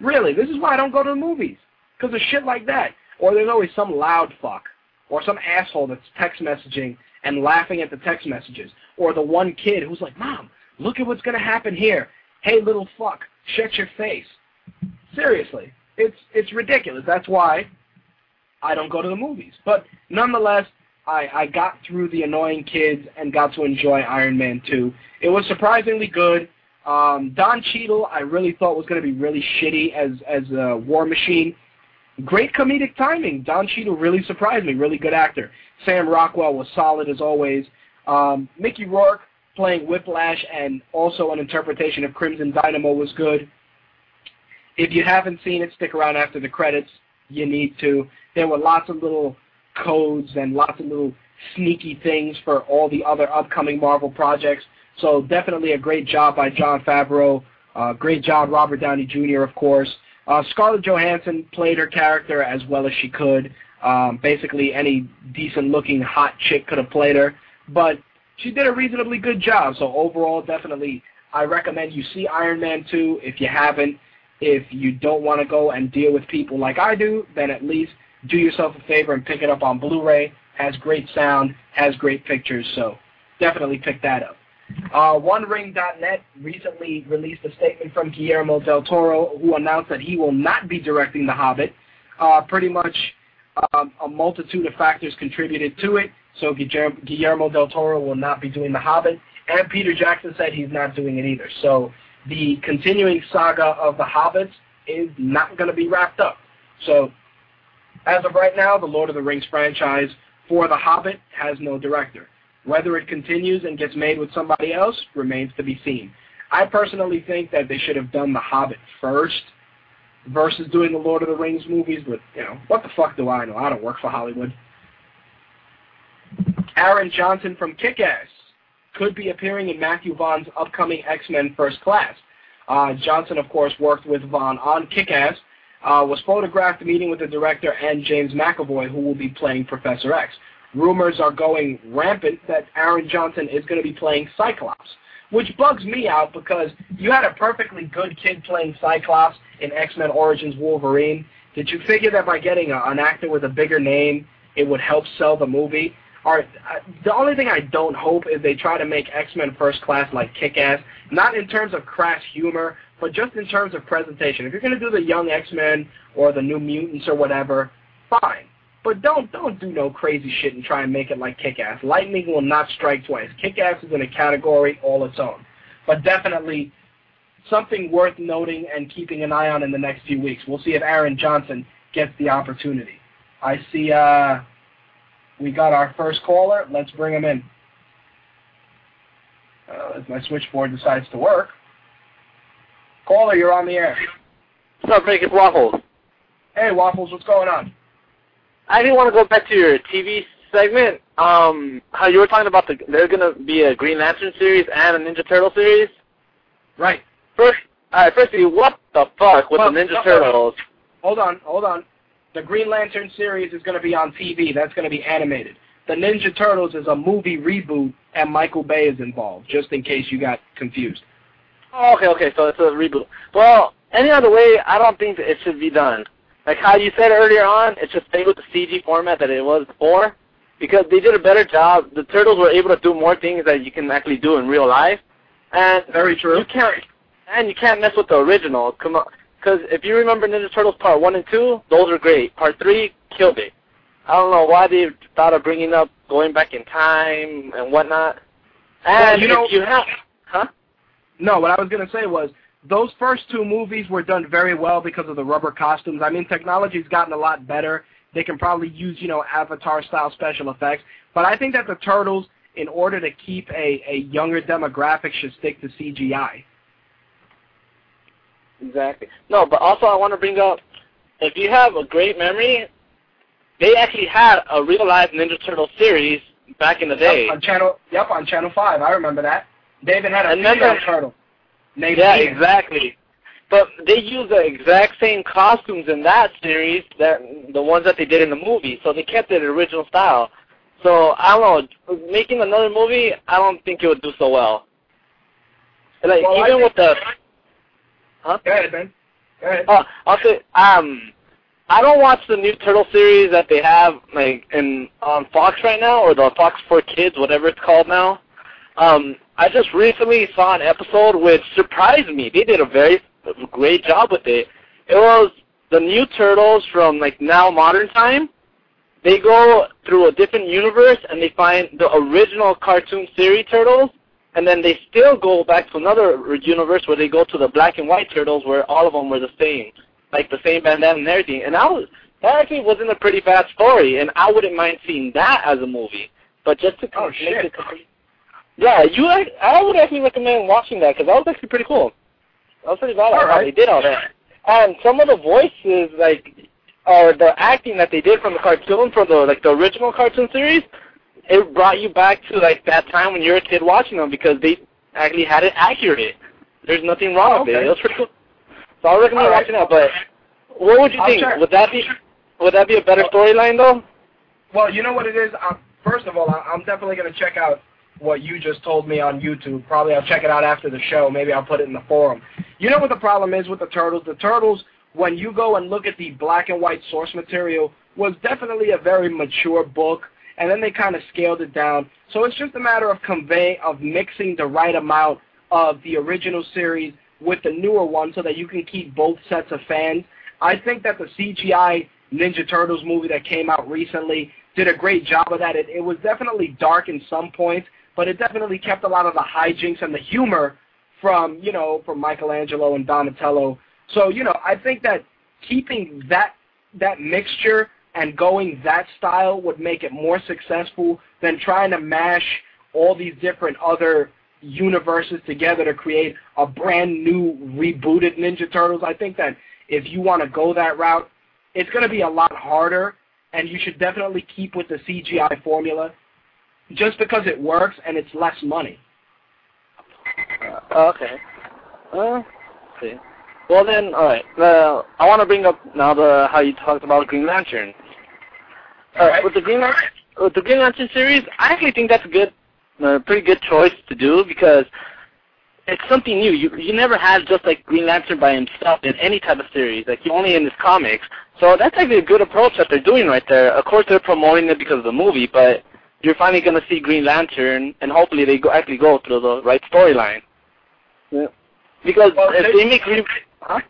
Really, this is why I don't go to the movies. Because of shit like that. Or there's always some loud fuck. Or some asshole that's text messaging and laughing at the text messages. Or the one kid who's like, Mom, look at what's going to happen here. Hey, little fuck, shut your face. Seriously. It's, it's ridiculous. That's why I don't go to the movies. But nonetheless, I, I got through the annoying kids and got to enjoy Iron Man 2. It was surprisingly good. Um, Don Cheadle, I really thought was going to be really shitty as as a War Machine. Great comedic timing. Don Cheadle really surprised me. Really good actor. Sam Rockwell was solid as always. Um, Mickey Rourke playing Whiplash and also an interpretation of Crimson Dynamo was good. If you haven't seen it, stick around after the credits. You need to. There were lots of little codes and lots of little sneaky things for all the other upcoming Marvel projects. So definitely a great job by Jon Favreau. Uh, great job, Robert Downey Jr., of course. Uh, Scarlett Johansson played her character as well as she could. Um, basically, any decent-looking hot chick could have played her, but she did a reasonably good job. So overall, definitely, I recommend you see Iron Man 2 if you haven't. If you don't want to go and deal with people like I do, then at least do yourself a favor and pick it up on Blu-ray. Has great sound, has great pictures, so definitely pick that up. Uh, OneRing.net recently released a statement from Guillermo del Toro, who announced that he will not be directing The Hobbit. Uh, pretty much um, a multitude of factors contributed to it, so Guillermo del Toro will not be doing The Hobbit, and Peter Jackson said he's not doing it either. So the continuing saga of The Hobbits is not going to be wrapped up. So as of right now, the Lord of the Rings franchise for The Hobbit has no director. Whether it continues and gets made with somebody else remains to be seen. I personally think that they should have done The Hobbit first versus doing the Lord of the Rings movies, but, you know, what the fuck do I know? I don't work for Hollywood. Aaron Johnson from Kick-Ass could be appearing in Matthew Vaughn's upcoming X-Men First Class. Uh, Johnson, of course, worked with Vaughn on Kick-Ass, uh, was photographed meeting with the director and James McAvoy, who will be playing Professor X. Rumors are going rampant that Aaron Johnson is going to be playing Cyclops, which bugs me out because you had a perfectly good kid playing Cyclops in X-Men Origins Wolverine. Did you figure that by getting a, an actor with a bigger name, it would help sell the movie? Uh, the only thing I don't hope is they try to make X-Men First Class like Kick-Ass, not in terms of crass humor, but just in terms of presentation. If you're going to do the Young X-Men or the New Mutants or whatever, fine. But don't don't do no crazy shit and try and make it like Kick-Ass. Lightning will not strike twice. Kick-Ass is in a category all its own. But definitely something worth noting and keeping an eye on in the next few weeks. We'll see if Aaron Johnson gets the opportunity. I see uh, we got our first caller. Let's bring him in. Uh, if my switchboard decides to work. Caller, you're on the air. What's up? It's Waffles. Hey, Waffles, what's going on? I didn't want to go back to your TV segment. Um, how you were talking about the there's gonna be a Green Lantern series and a Ninja Turtle series. Right. First, all right. Firstly, what the fuck with Well, the Ninja no, Turtles? Hold on, hold on. The Green Lantern series is going to be on TV. That's going to be animated. The Ninja Turtles is a movie reboot, and Michael Bay is involved, just in case you got confused. Oh, okay, okay. So it's a reboot. Well, any other way, I don't think that it should be done. Like how you said earlier on, it should stay with the CG format that it was before, because they did a better job. The turtles were able to do more things that you can actually do in real life, and Very true. you can't and you can't mess with the original. Come on, Because if you remember Ninja Turtles Part 1 and 2, those are great. Part 3 killed it. I don't know why they thought of bringing up going back in time and whatnot. And Well, you know- you have, huh? No, what I was going to say was those first two movies were done very well because of the rubber costumes. I mean, technology's gotten a lot better. They can probably use, you know, Avatar-style special effects. But I think that the Turtles, in order to keep a, a younger demographic, should stick to CGI. Exactly. No, but also I want to bring up, if you have a great memory, they actually had a real life Ninja Turtle series back in the day. Yep, on channel, yep, on channel five. I remember that. They even had a And then female the- turtle. Named Yeah, Ian. exactly. But they used the exact same costumes in that series that the ones that they did in the movie, so they kept it the original style. So I don't know, making another movie, I don't think it would do so well. Like Well, even with the, huh? Go ahead, Ben. Go ahead. Oh, I'll say, um, I don't watch the new Turtle series that they have like in on Fox right now, or the Fox for Kids, whatever it's called now. Um, I just recently saw an episode which surprised me. They did a very great job with it. It was the new Turtles from like now modern time. They go through a different universe and they find the original cartoon series Turtles, and then they still go back to another universe where they go to the black and white Turtles where all of them were the same, like the same bandana and everything. And I was that actually wasn't a pretty bad story, and I wouldn't mind seeing that as a movie. But just to Oh, make it complete. Yeah, you. I would actually recommend watching that because that was actually pretty cool. That was pretty bad All how right. they did all that. And some of the voices, like, or the acting that they did from the cartoon, from the like the original cartoon series, it brought you back to like that time when you were a kid watching them because they actually had it accurate. There's nothing wrong with it. Okay. It was pretty cool. So I recommend All right. watching that. But what would you I'll think? check. Would that be would that be a better storyline though? Well, you know what it is. Um, first of all, I'm definitely going to check out what you just told me on YouTube. Probably I'll check it out after the show. Maybe I'll put it in the forum. You know what the problem is with the turtles? The turtles, when you go and look at the black and white source material, was definitely a very mature book, and then they kind of scaled it down. So it's just a matter of convey of mixing the right amount of the original series with the newer one, so that you can keep both sets of fans. I think that the CGI Ninja Turtles movie that came out recently did a great job of that. It, it was definitely dark in some points, but it definitely kept a lot of the hijinks and the humor from, you know, from Michelangelo and Donatello. So, you know, I think that keeping that that mixture and going that style would make it more successful than trying to mash all these different other universes together to create a brand new rebooted Ninja Turtles. I think that if you want to go that route, it's going to be a lot harder, and you should definitely keep with the CGI formula just because it works and it's less money. Uh, okay. Uh, see. Well then, all right. Uh, I want to bring up now the how you talked about Green Lantern. Uh, Alright. With the Green Lantern, with the Green Lantern series, I actually think that's a good, uh, pretty good choice to do because it's something new. You you never had just like Green Lantern by himself in any type of series. Like you only in his comics. So that's actually a good approach that they're doing right there. Of course, they're promoting it because of the movie, but you're finally going to see Green Lantern, and hopefully they go, actually go through the right storyline. Yeah. Because Well, if they- they make Green, huh?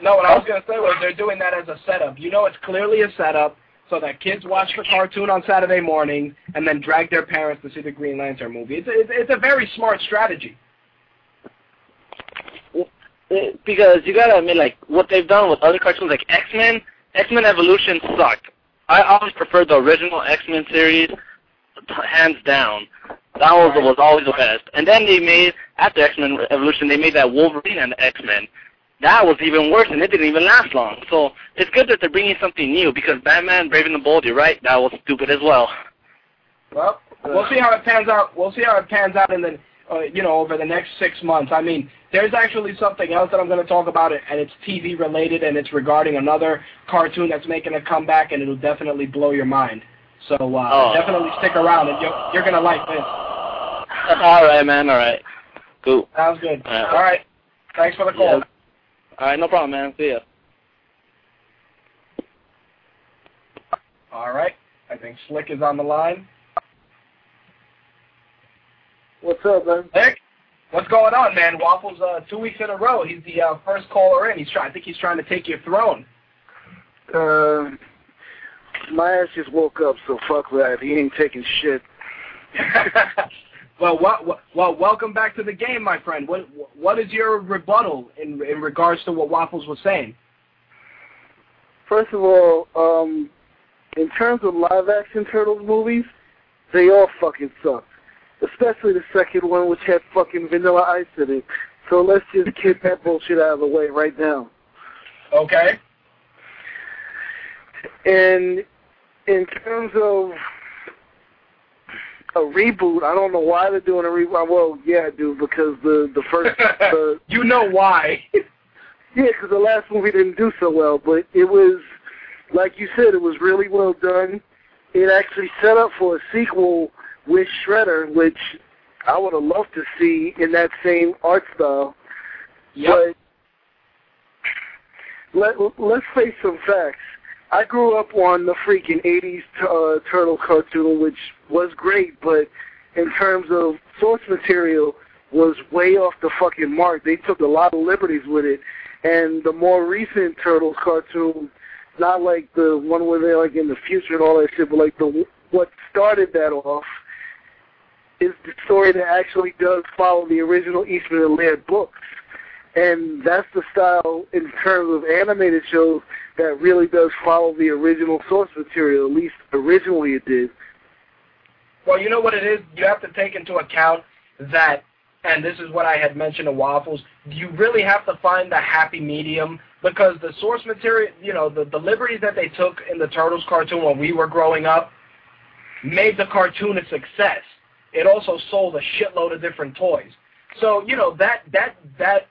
No, what I was going to say was they're doing that as a setup. You know, it's clearly a setup so that kids watch the cartoon on Saturday morning and then drag their parents to see the Green Lantern movie. It's a, it's, a very smart strategy. Because you gotta admit, like what they've done with other cartoons, like X Men. X Men Evolution sucked. I always preferred the original X Men series, hands down. That was was always the best. And then they made after X Men Evolution, they made that Wolverine and X Men. That was even worse, and it didn't even last long. So it's good that they're bringing something new because Batman, Brave and the Bold, you're right, that was stupid as well. Well, we'll see how it pans out. We'll see how it pans out in the, uh, you know, over the next six months. I mean, there's actually something else that I'm going to talk about, and it's TV related, and it's regarding another cartoon that's making a comeback, and it'll definitely blow your mind. So uh, Oh. definitely stick around, and you're, you're going to like this. all right, man. All right. Cool. Sounds good. Yeah. All right. Thanks for the call. Yeah. All right, no problem, man. See ya. All right. I think Slick is on the line. What's up, man? Slick? What's going on, man? Waffles, uh, two weeks in a row. He's the uh, first caller in. He's trying. I think he's trying to take your throne. Uh, my ass just woke up, so fuck that. He ain't taking shit. [laughs] well, what, well, welcome back to the game, my friend. What what is your rebuttal in in regards to what Waffles was saying? First of all, um, in terms of live action Turtles movies, they all fucking suck. Especially the second one, which had fucking Vanilla Ice in it. So let's just get that bullshit out of the way right now. Okay. And in terms of a reboot, I don't know why they're doing a reboot. Well, yeah, I do because the the first. [laughs] the, you know why? [laughs] yeah, because the last movie didn't do so well, but it was like you said, it was really well done. It actually set up for a sequel with Shredder, which I would have loved to see in that same art style. Yep. But let, let's face some facts. I grew up on the freaking 80s uh, Turtle cartoon, which was great, but in terms of source material, was way off the fucking mark. They took a lot of liberties with it. And the more recent Turtles cartoon, not like the one where they're like in the future and all that shit, but like the what started that off is the story that actually does follow the original Eastman and Laird books. And that's the style in terms of animated shows that really does follow the original source material, at least originally it did. Well, you know what it is? You have to take into account that, and this is what I had mentioned to Waffles, you really have to find the happy medium because the source material, you know, the, the liberties that they took in the Turtles cartoon when we were growing up made the cartoon a success. It also sold a shitload of different toys. So, you know, that, that, that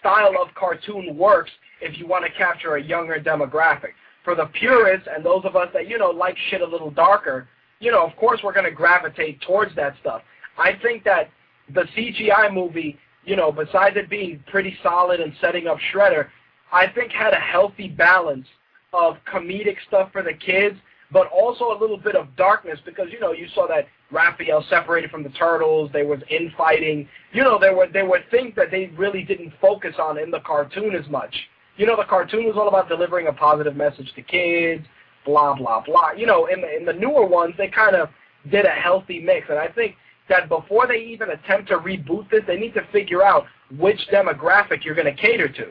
style of cartoon works if you want to capture a younger demographic. For the purists and those of us that, you know, like shit a little darker, you know, of course we're going to gravitate towards that stuff. I think that the CGI movie, you know, besides it being pretty solid and setting up Shredder, I think had a healthy balance of comedic stuff for the kids, but also a little bit of darkness because, you know, you saw that Raphael separated from the turtles, there was infighting. You know, there were there were things that they really didn't focus on in the cartoon as much. You know, the cartoon was all about delivering a positive message to kids, blah blah blah. You know, in the in the newer ones, they kind of did a healthy mix, and I think that before they even attempt to reboot this, they need to figure out which demographic you're going to cater to.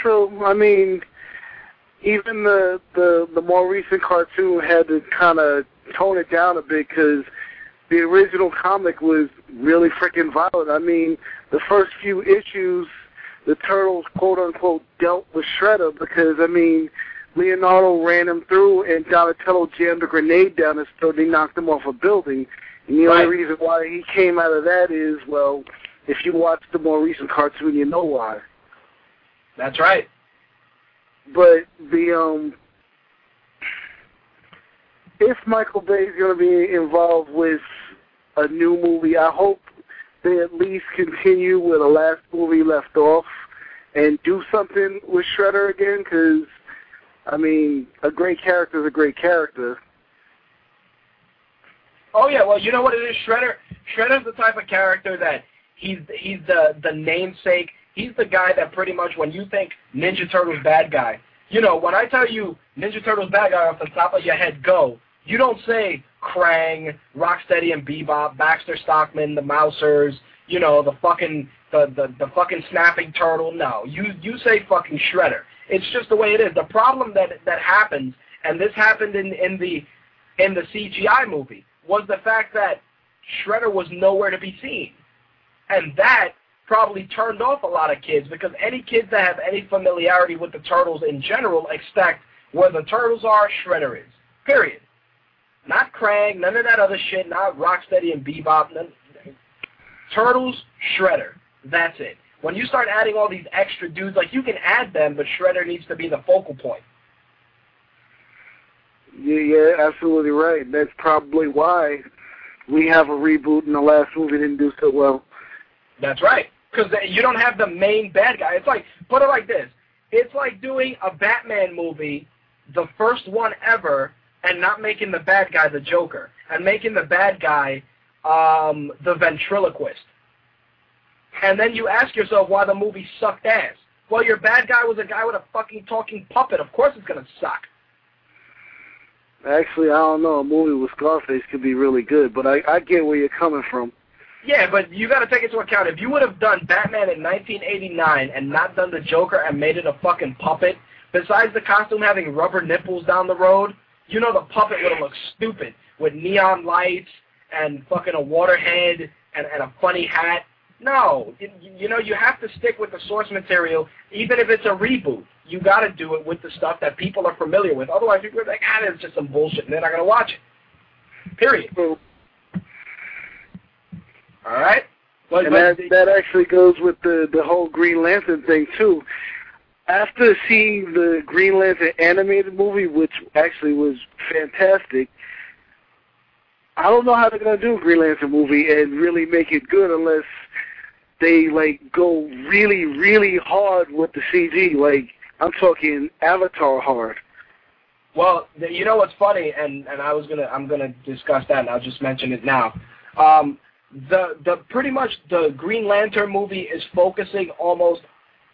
True. I mean, even the the the more recent cartoon had to kind of tone it down a bit because the original comic was really freaking violent. I mean, the first few issues the Turtles, quote unquote, dealt with Shredder because, I mean, Leonardo ran him through and Donatello jammed a grenade down his throat and he knocked him off a building. And the right. only reason why he came out of that is, well, if you watch the more recent cartoon, you know why. That's right. But the um, if Michael Bay is going to be involved with a new movie, I hope they at least continue where the last movie left off and do something with Shredder again because, I mean, a great character is a great character. Oh yeah, well you know what it is, Shredder. Shredder's the type of character that he's he's the the namesake. He's the guy that pretty much when you think Ninja Turtles bad guy, you know when I tell you Ninja Turtles bad guy off the top of your head, go. You don't say Krang, Rocksteady and Bebop, Baxter Stockman, the Mousers, you know, the fucking the, the, the fucking snapping turtle. No. You you say fucking Shredder. It's just the way it is. The problem that that happens, and this happened in, in the in the CGI movie, was the fact that Shredder was nowhere to be seen. And that probably turned off a lot of kids because any kids that have any familiarity with the Turtles in general expect where the Turtles are, Shredder is. Period. Not Krang, none of that other shit, not Rocksteady and Bebop. None, Turtles, Shredder. That's it. When you start adding all these extra dudes, like you can add them, but Shredder needs to be the focal point. Yeah, yeah, absolutely right. That's probably why we have a reboot and the last movie didn't do so well. That's right. Because you don't have the main bad guy. It's like, put it like this. It's like doing a Batman movie, the first one ever, and not making the bad guy the Joker, and making the bad guy um, The Ventriloquist. And then you ask yourself why the movie sucked ass. Well, your bad guy was a guy with a fucking talking puppet. Of course it's going to suck. Actually, I don't know. A movie with Scarface could be really good, but I, I get where you're coming from. Yeah, but you got to take into account if you would have done Batman in 1989 and not done the Joker and made it a fucking puppet, besides the costume having rubber nipples down the road, you know the puppet would have looked stupid with neon lights and fucking a water head and, and a funny hat. No, you, you know you have to stick with the source material, even if it's a reboot. You got to do it with the stuff that people are familiar with. Otherwise, people are like, ah, it's just some bullshit, and they're not gonna watch it. Period. All right. But, and but that that actually goes with the the whole Green Lantern thing too. After seeing the Green Lantern animated movie, which actually was fantastic, I don't know how they're gonna do a Green Lantern movie and really make it good unless they like go really, really hard with the CG. Like I'm talking Avatar hard. Well, you know what's funny, and and I was gonna I'm gonna discuss that, and I'll just mention it now. Um, the the pretty much the Green Lantern movie is focusing almost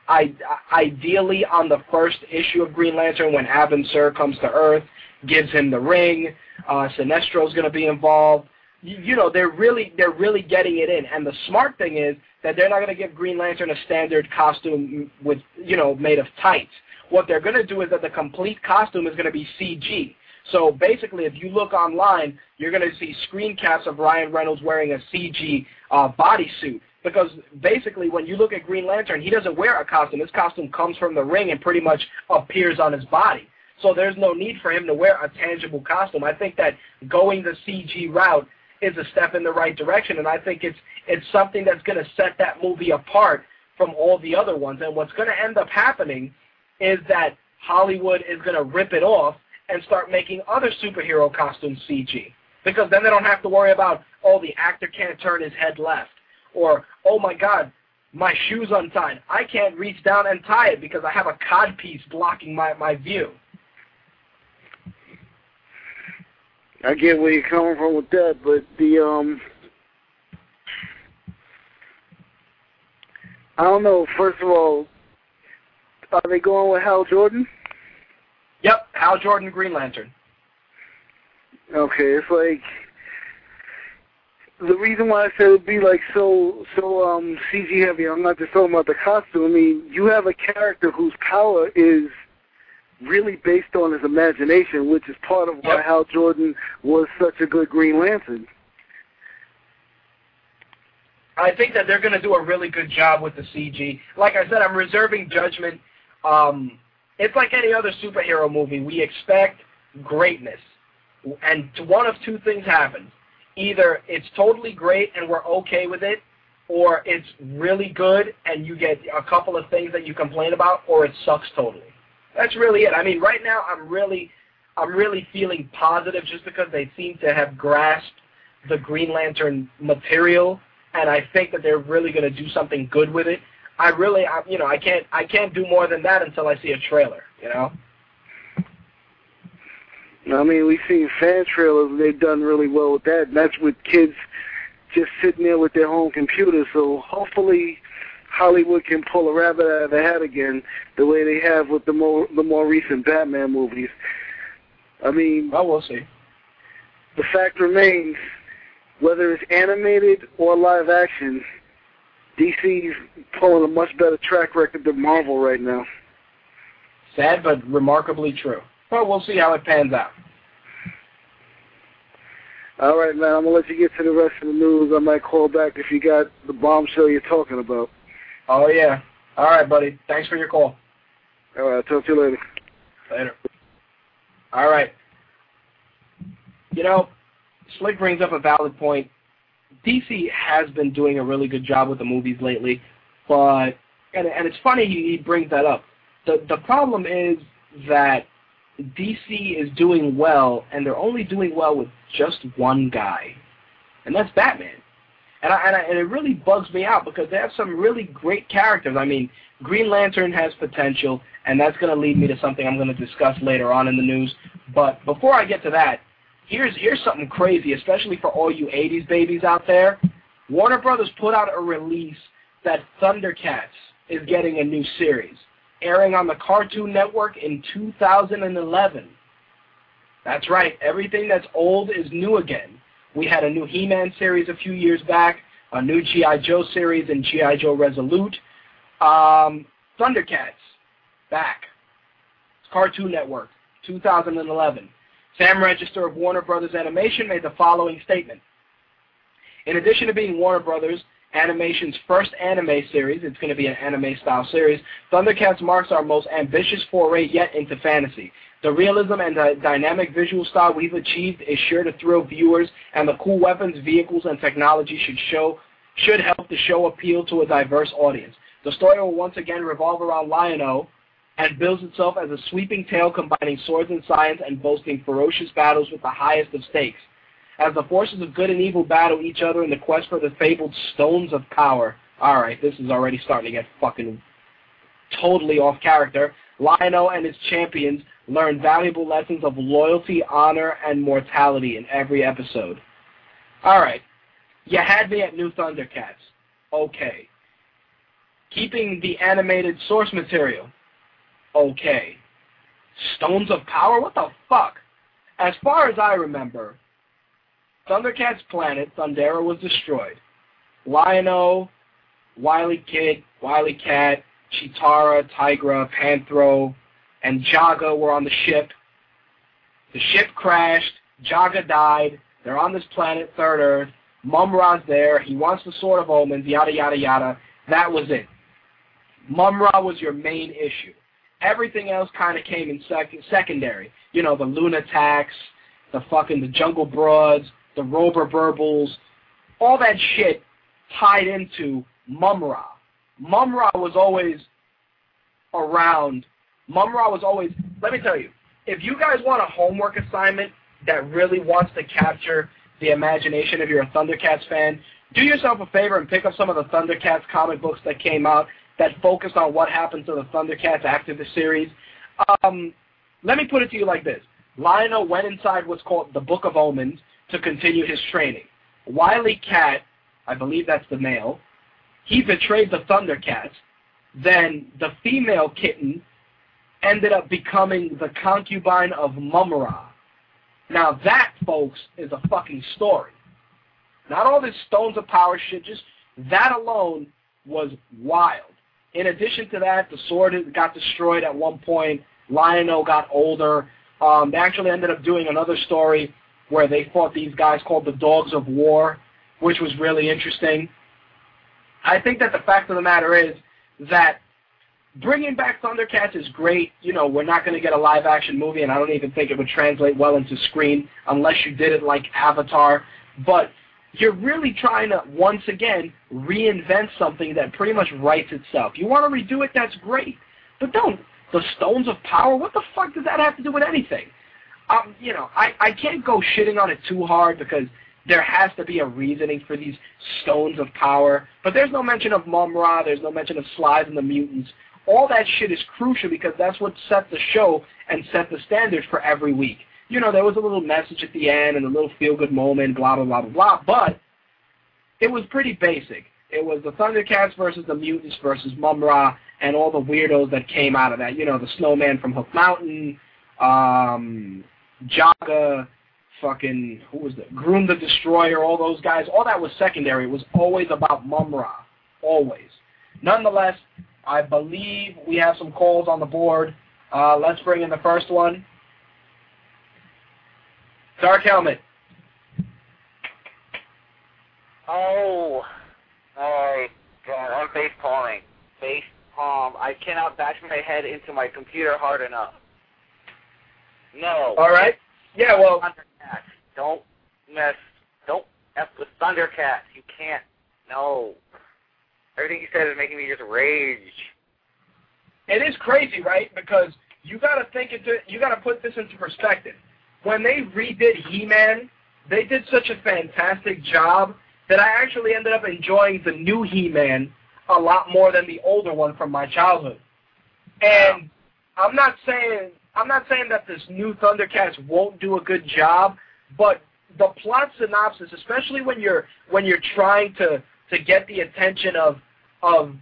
I, ideally on the first issue of Green Lantern when Abin Sur comes to Earth, gives him the ring. Uh, Sinestro's going to be involved. You, you know, they're really they're really getting it in. And the smart thing is that they're not going to give Green Lantern a standard costume with you know made of tights. What they're going to do is that the complete costume is going to be CG. So basically, if you look online, you're going to see screen caps of Ryan Reynolds wearing a CG uh, bodysuit. Because basically, when you look at Green Lantern, he doesn't wear a costume. His costume comes from the ring and pretty much appears on his body. So there's no need for him to wear a tangible costume. I think that going the CG route is a step in the right direction, and I think it's it's something that's going to set that movie apart from all the other ones. And what's going to end up happening is that Hollywood is going to rip it off and start making other superhero costumes CG. Because then they don't have to worry about, oh, the actor can't turn his head left. Or, oh my God, my shoe's untied. I can't reach down and tie it because I have a cod piece blocking my, my view. I get where you're coming from with that, but the um I don't know, first of all, are they going with Hal Jordan? Yep, Hal Jordan, Green Lantern. Okay, it's like the reason why I said it'd be like so so um CG heavy. I'm not just talking about the costume. I mean, you have a character whose power is really based on his imagination, which is part of why. Hal Jordan was such a good Green Lantern. I think that they're going to do a really good job with the CG. Like I said, I'm reserving judgment. Um, it's like any other superhero movie. We expect greatness. And one of two things happens. Either it's totally great and we're okay with it, or it's really good and you get a couple of things that you complain about, or it sucks totally. That's really it. I mean, right now I'm really, I'm really feeling positive just because they seem to have grasped the Green Lantern material, and I think that they're really going to do something good with it. I really, I, you know, I can't, I can't do more than that until I see a trailer. You know. I mean, we've seen fan trailers and they've done really well with that, and that's with kids just sitting there with their home computers. So hopefully, Hollywood can pull a rabbit out of the hat again, the way they have with the more the more recent Batman movies. I mean, well, we'll see. The fact remains, whether it's animated or live action, DC's pulling a much better track record than Marvel right now. Sad but remarkably true. Well, we'll see how it pans out. All right, man. I'm gonna let you get to the rest of the news. I might call back if you got the bombshell you're talking about. Oh yeah. All right, buddy. Thanks for your call. All right. I'll talk to you later. Later. All right. You know, Slick brings up a valid point. DC has been doing a really good job with the movies lately, but and and it's funny he, he brings that up. The the problem is that DC is doing well, and they're only doing well with just one guy, and that's Batman. And I, and, I, and it really bugs me out because they have some really great characters. I mean, Green Lantern has potential, and that's going to lead me to something I'm going to discuss later on in the news. But before I get to that, here's here's something crazy, especially for all you '80s babies out there. Warner Brothers put out a release that Thundercats is getting a new series, airing on the Cartoon Network in 2011. That's right, everything that's old is new again. We had a new He-Man series a few years back, a new G.I. Joe series and G.I. Joe Resolute. Um, Thundercats, back. Cartoon Network, 2011. Sam Register of Warner Brothers Animation made the following statement. In addition to being Warner Brothers Animation's first anime series, it's going to be an anime-style series, Thundercats marks our most ambitious foray yet into fantasy. The realism and the dynamic visual style we've achieved is sure to thrill viewers, and the cool weapons, vehicles, and technology should show should help the show appeal to a diverse audience. The story will once again revolve around Lion-O and bills itself as a sweeping tale combining swords and science and boasting ferocious battles with the highest of stakes. As the forces of good and evil battle each other in the quest for the fabled Stones of Power. Alright, this is already starting to get fucking totally off character. Lion-O and his champions learn valuable lessons of loyalty, honor, and mortality in every episode. Alright, you had me at New Thundercats. Okay. Keeping the animated source material. Okay. Stones of Power? What the fuck? As far as I remember, Thundercats' planet, Thundera, was destroyed. Lion-O, Wily Kit, Wily Kat, Cheetara, Tygra, Panthro, and Jaga were on the ship. The ship crashed. Jaga died. They're on this planet, Third Earth. Mumm-Ra's there. He wants the Sword of Omens, yada, yada, yada. That was it. Mumm-Ra was your main issue. Everything else kind of came in sec- secondary. You know, the Lunataks, the fucking the Jungle Broads, the Robear Berbils, all that shit tied into Mumm-Ra. Mumm-Ra was always around. Mumm-Ra was always, let me tell you, if you guys want a homework assignment that really wants to capture the imagination if you're a Thundercats fan, do yourself a favor and pick up some of the Thundercats comic books that came out that focused on what happened to the Thundercats after the series. Um, let me put it to you like this. Lion-O went inside what's called the Book of Omens to continue his training. Wily Kat, I believe that's the male, he betrayed the Thundercats. Then the female kitten ended up becoming the concubine of Mumm-Ra. Now that, folks, is a fucking story. Not all this Stones of Power shit, just that alone was wild. In addition to that, the sword got destroyed at one point. Lion-O got older. Um, they actually ended up doing another story where they fought these guys called the Dogs of War, which was really interesting. I think that the fact of the matter is that bringing back Thundercats is great. You know, we're not going to get a live action movie, and I don't even think it would translate well into screen unless you did it like Avatar. But you're really trying to, once again, reinvent something that pretty much writes itself. You want to redo it, that's great. But don't. The Stones of Power, what the fuck does that have to do with anything? Um, you know, I, I can't go shitting on it too hard because there has to be a reasoning for these Stones of Power. But there's no mention of Mumm-Ra, there's no mention of Slithe and the Mutants. All that shit is crucial because that's what set the show and set the standards for every week you know, there was a little message at the end and a little feel-good moment, blah, blah, blah, blah, blah, but it was pretty basic. It was the Thundercats versus the Mutants versus Mumm-Ra and all the weirdos that came out of that. You know, the Snowman from Hook Mountain, um, Jaga, fucking, who was that? Grune the Destroyer, all those guys. All that was secondary. It was always about Mumm-Ra. Always. Nonetheless, I believe we have some calls on the board. Uh, let's bring in the first one. Dark Helmet. Oh, my God, I'm face palming. Face palm. I cannot bash my head into my computer hard enough. No. All right. Yeah, well. Thundercats. Don't mess. Don't F with Thundercats. You can't. No. Everything you said is making me just rage. It is crazy, right? Because you got to think into, you got to put this into perspective when they redid He-Man, they did such a fantastic job that I actually ended up enjoying the new He-Man a lot more than the older one from my childhood. And I'm not saying I'm not saying that this new Thundercats won't do a good job, but the plot synopsis, especially when you're when you're trying to to get the attention of of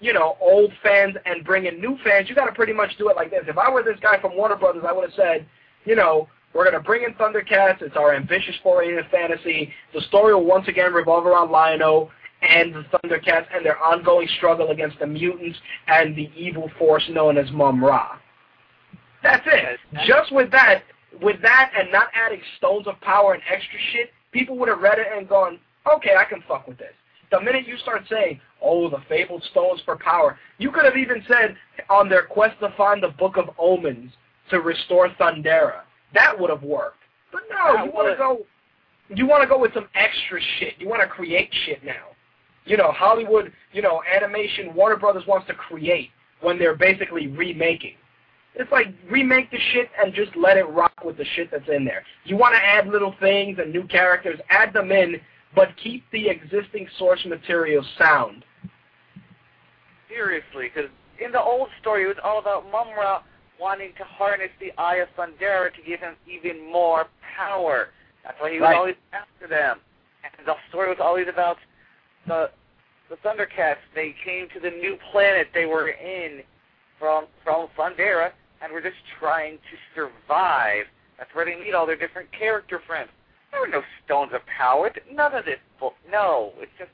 you know old fans and bring in new fans, you got to pretty much do it like this. If I were this guy from Warner Brothers, I would have said, you know, we're going to bring in Thundercats. It's our ambitious foray into fantasy. The story will once again revolve around Lion-O and the Thundercats and their ongoing struggle against the mutants and the evil force known as Mumm-Ra. That's it. Just with that, with that and not adding stones of power and extra shit, people would have read it and gone, okay, I can fuck with this. The minute you start saying, oh, the fabled stones for power, you could have even said on their quest to find the Book of Omens to restore Thundera. That would have worked. But no, you want to go, you want to go with some extra shit. You want to create shit now. You know, Hollywood, you know, animation, Warner Brothers wants to create when they're basically remaking. It's like remake the shit and just let it rock with the shit that's in there. You want to add little things and new characters, add them in, but keep the existing source material sound. Seriously, because in the old story, it was all about Mumm-Ra wanting to harness the Eye of Thundera to give him even more power. That's why he was Right. always after them. And the story was always about the the Thundercats. They came to the new planet they were in from from Thundera and were just trying to survive. That's where they meet all their different character friends. There were no stones of power. None of this. bull- No, it's just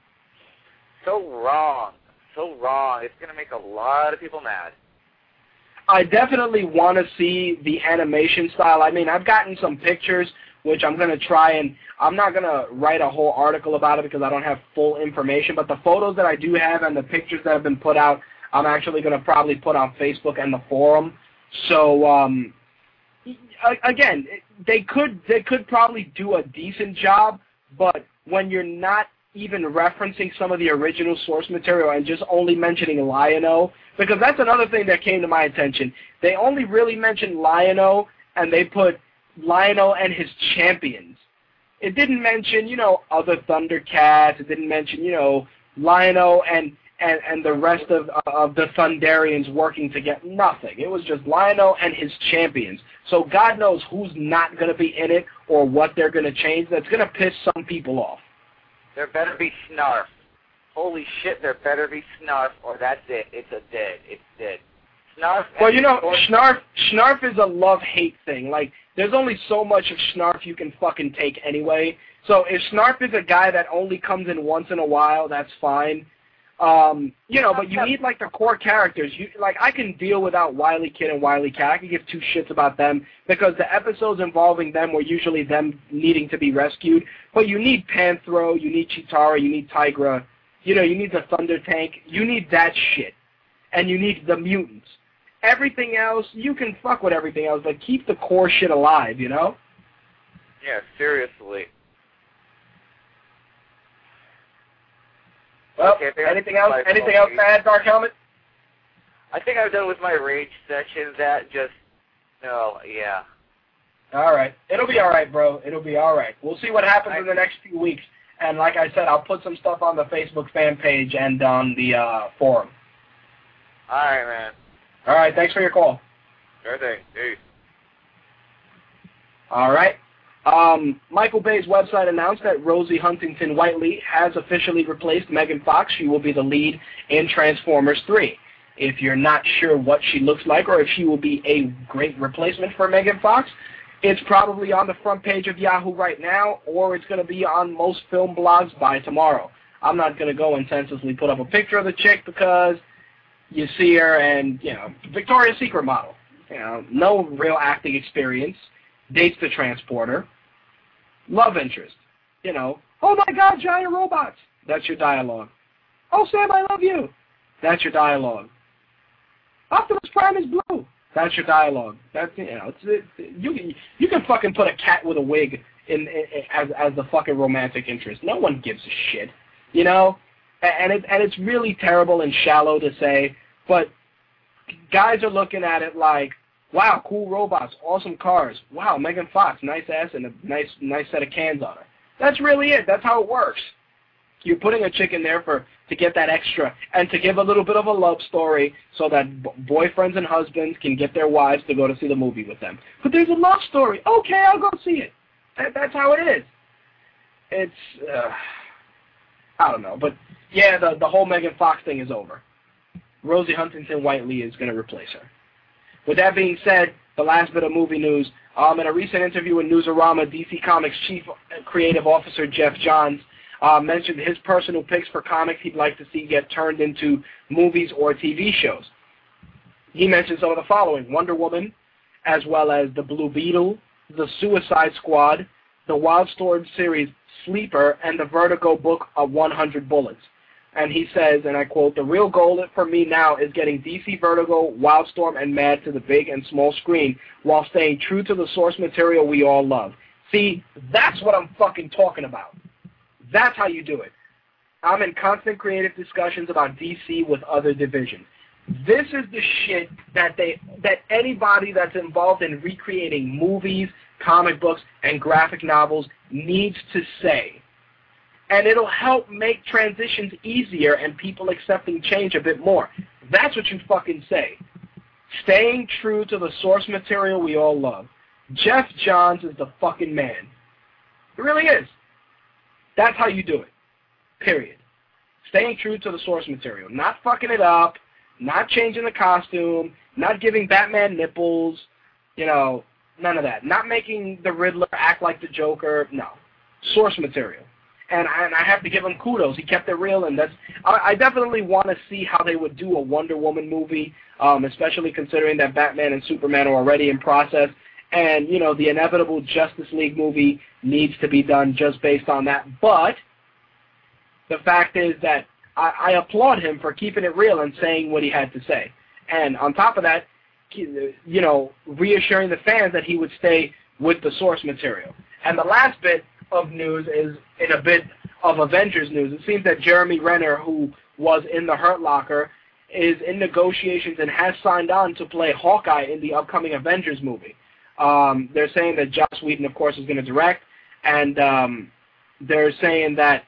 so wrong. So wrong. It's going to make a lot of people mad. I definitely want to see the animation style. I mean, I've gotten some pictures, which I'm going to try and I'm not going to write a whole article about it because I don't have full information. But the photos that I do have and the pictures that have been put out, I'm actually going to probably put on Facebook and the forum. So, um, again, they could they could probably do a decent job, but when you're not even referencing some of the original source material and just only mentioning Lion-O, because that's another thing that came to my attention. They only really mentioned Lion-O, and they put Lion-O and his champions. It didn't mention, you know, other Thundercats. It didn't mention, you know, Lion-O and and and the rest of of the Thunderians working to get nothing. It was just Lion-O and his champions. So God knows who's not going to be in it or what they're going to change. That's going to piss some people off. There better be Snarf. Holy shit, there better be Snarf, or that's it. It's a dead. It's dead. Snarf. Well, you know, Snarf Snarf is a love hate thing. Like, there's only so much of Snarf you can fucking take anyway. So if Snarf is a guy that only comes in once in a while, that's fine. Um, you know, but you need like the core characters. You like I can deal without Wily Kit and Wily Kat. I can give two shits about them because the episodes involving them were usually them needing to be rescued. But you need Panthro, you need Cheetara, you need Tygra, you know, you need the Thunder Tank, you need that shit, and you need the mutants. Everything else, you can fuck with everything else, but keep the core shit alive, you know? Yeah, seriously. Well, Okay, I anything else? Anything else to add, Dark Helmet? I think I'm done with my rage section. That just no, yeah. All right. It'll be all right, bro. It'll be all right. We'll see what happens in the next few weeks. And like I said, I'll put some stuff on the Facebook fan page and on the uh, forum. All right, man. All right. Thanks for your call. Sure thing. Peace. All right. Um, Michael Bay's website announced that Rosie Huntington Whiteley has officially replaced Megan Fox. She will be the lead in Transformers 3. If you're not sure what she looks like or if she will be a great replacement for Megan Fox, it's probably on the front page of Yahoo right now, or it's going to be on most film blogs by tomorrow. I'm not going to go and senselessly put up a picture of the chick because you see her and, you know, Victoria's Secret model. You know, no real acting experience. Dates the transporter. Love interest. You know, oh my god, giant robots. That's your dialogue. Oh, Sam, I love you. That's your dialogue. Optimus Prime is blue. That's your dialogue. That's you know, it's, it, you you can fucking put a cat with a wig in, in, as as the fucking romantic interest. No one gives a shit, you know. And it and it's really terrible and shallow to say, but guys are looking at it like, wow, cool robots, awesome cars. Wow, Megan Fox, nice ass and a nice nice set of cans on her. That's really it. That's how it works. You're putting a chick in there for to get that extra and to give a little bit of a love story so that boyfriends and husbands can get their wives to go to see the movie with them. But there's a love story. Okay, I'll go see it. That, that's how it is. It's uh, I don't know, but yeah, the the whole Megan Fox thing is over. Rosie Huntington Whiteley is going to replace her. With that being said, the last bit of movie news. Um, in a recent interview with Newsarama, DC Comics Chief Creative Officer Geoff Johns uh, mentioned his personal picks for comics he'd like to see get turned into movies or TV shows. He mentioned some of the following: Wonder Woman, as well as the Blue Beetle, the Suicide Squad, the Wildstorm series Sleeper, and the Vertigo book of 100 Bullets. And he says, and I quote, the real goal for me now is getting DC Vertigo, Wildstorm, and Mad to the big and small screen while staying true to the source material we all love. See, that's what I'm fucking talking about. That's how you do it. I'm in constant creative discussions about DC with other divisions. This is the shit that they that anybody that's involved in recreating movies, comic books, and graphic novels needs to say. And it'll help make transitions easier and people accepting change a bit more. That's what you fucking say. Staying true to the source material we all love. Geoff Johns is the fucking man. It really is. That's how you do it. Period. Staying true to the source material. Not fucking it up, not changing the costume, not giving Batman nipples, you know, none of that. Not making the Riddler act like the Joker. No. Source material. And I, and I have to give him kudos. He kept it real, and that's. I, I definitely want to see how they would do a Wonder Woman movie, um, especially considering that Batman and Superman are already in process. And you know, the inevitable Justice League movie needs to be done just based on that. But the fact is that I, I applaud him for keeping it real and saying what he had to say. And on top of that, you know, reassuring the fans that he would stay with the source material. And the last bit of news is in a bit of Avengers news. It seems that Jeremy Renner, who was in the Hurt Locker, is in negotiations and has signed on to play Hawkeye in the upcoming Avengers movie. Um, they're saying that Joss Whedon, of course, is going to direct, and um, they're saying that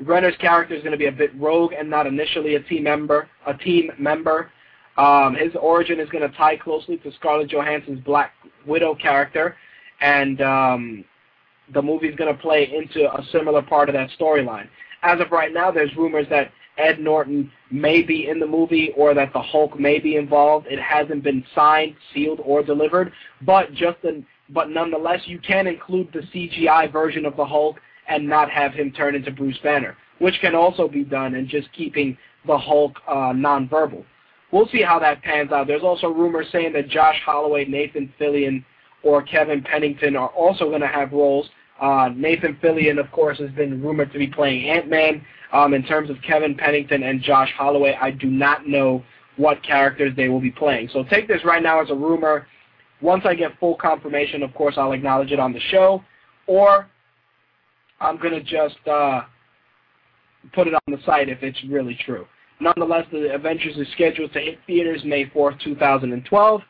Renner's character is going to be a bit rogue and not initially a team member. A team member. Um, his origin is going to tie closely to Scarlett Johansson's Black Widow character, and um, the movie's going to play into a similar part of that storyline. As of right now, there's rumors that Ed Norton may be in the movie or that the Hulk may be involved. It hasn't been signed, sealed, or delivered, but just in, but nonetheless, you can include the CGI version of the Hulk and not have him turn into Bruce Banner, which can also be done and just keeping the Hulk uh, nonverbal. We'll see how that pans out. There's also rumors saying that Josh Holloway, Nathan Fillion, or Kevin Pennington are also going to have roles. Uh, Nathan Fillion, of course, has been rumored to be playing Ant-Man. Um, in terms of Kevin Pennington and Josh Holloway, I do not know what characters they will be playing. So take this right now as a rumor. Once I get full confirmation, of course, I'll acknowledge it on the show, or I'm going to just uh, put it on the site if it's really true. Nonetheless, the Avengers is scheduled to hit theaters May 4th, 2012.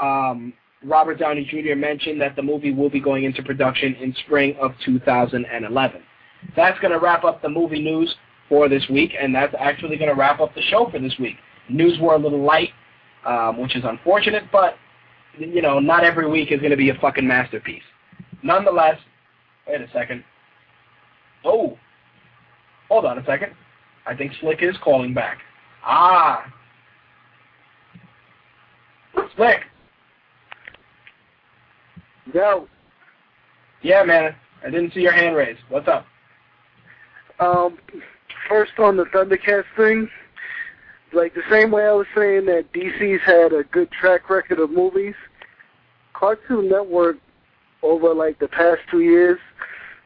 Um, Robert Downey Jr. mentioned that the movie will be going into production in spring of 2011. That's going to wrap up the movie news for this week, and that's actually going to wrap up the show for this week. News were a little light, um, which is unfortunate, but, you know, not every week is going to be a fucking masterpiece. Nonetheless, wait a second. Oh, hold on a second. I think Slick is calling back. Ah. Slick. Yo. Yeah, man. I didn't see your hand raised. What's up? Um, first on the Thundercats thing, like the same way I was saying that DC's had a good track record of movies, Cartoon Network over like the past two years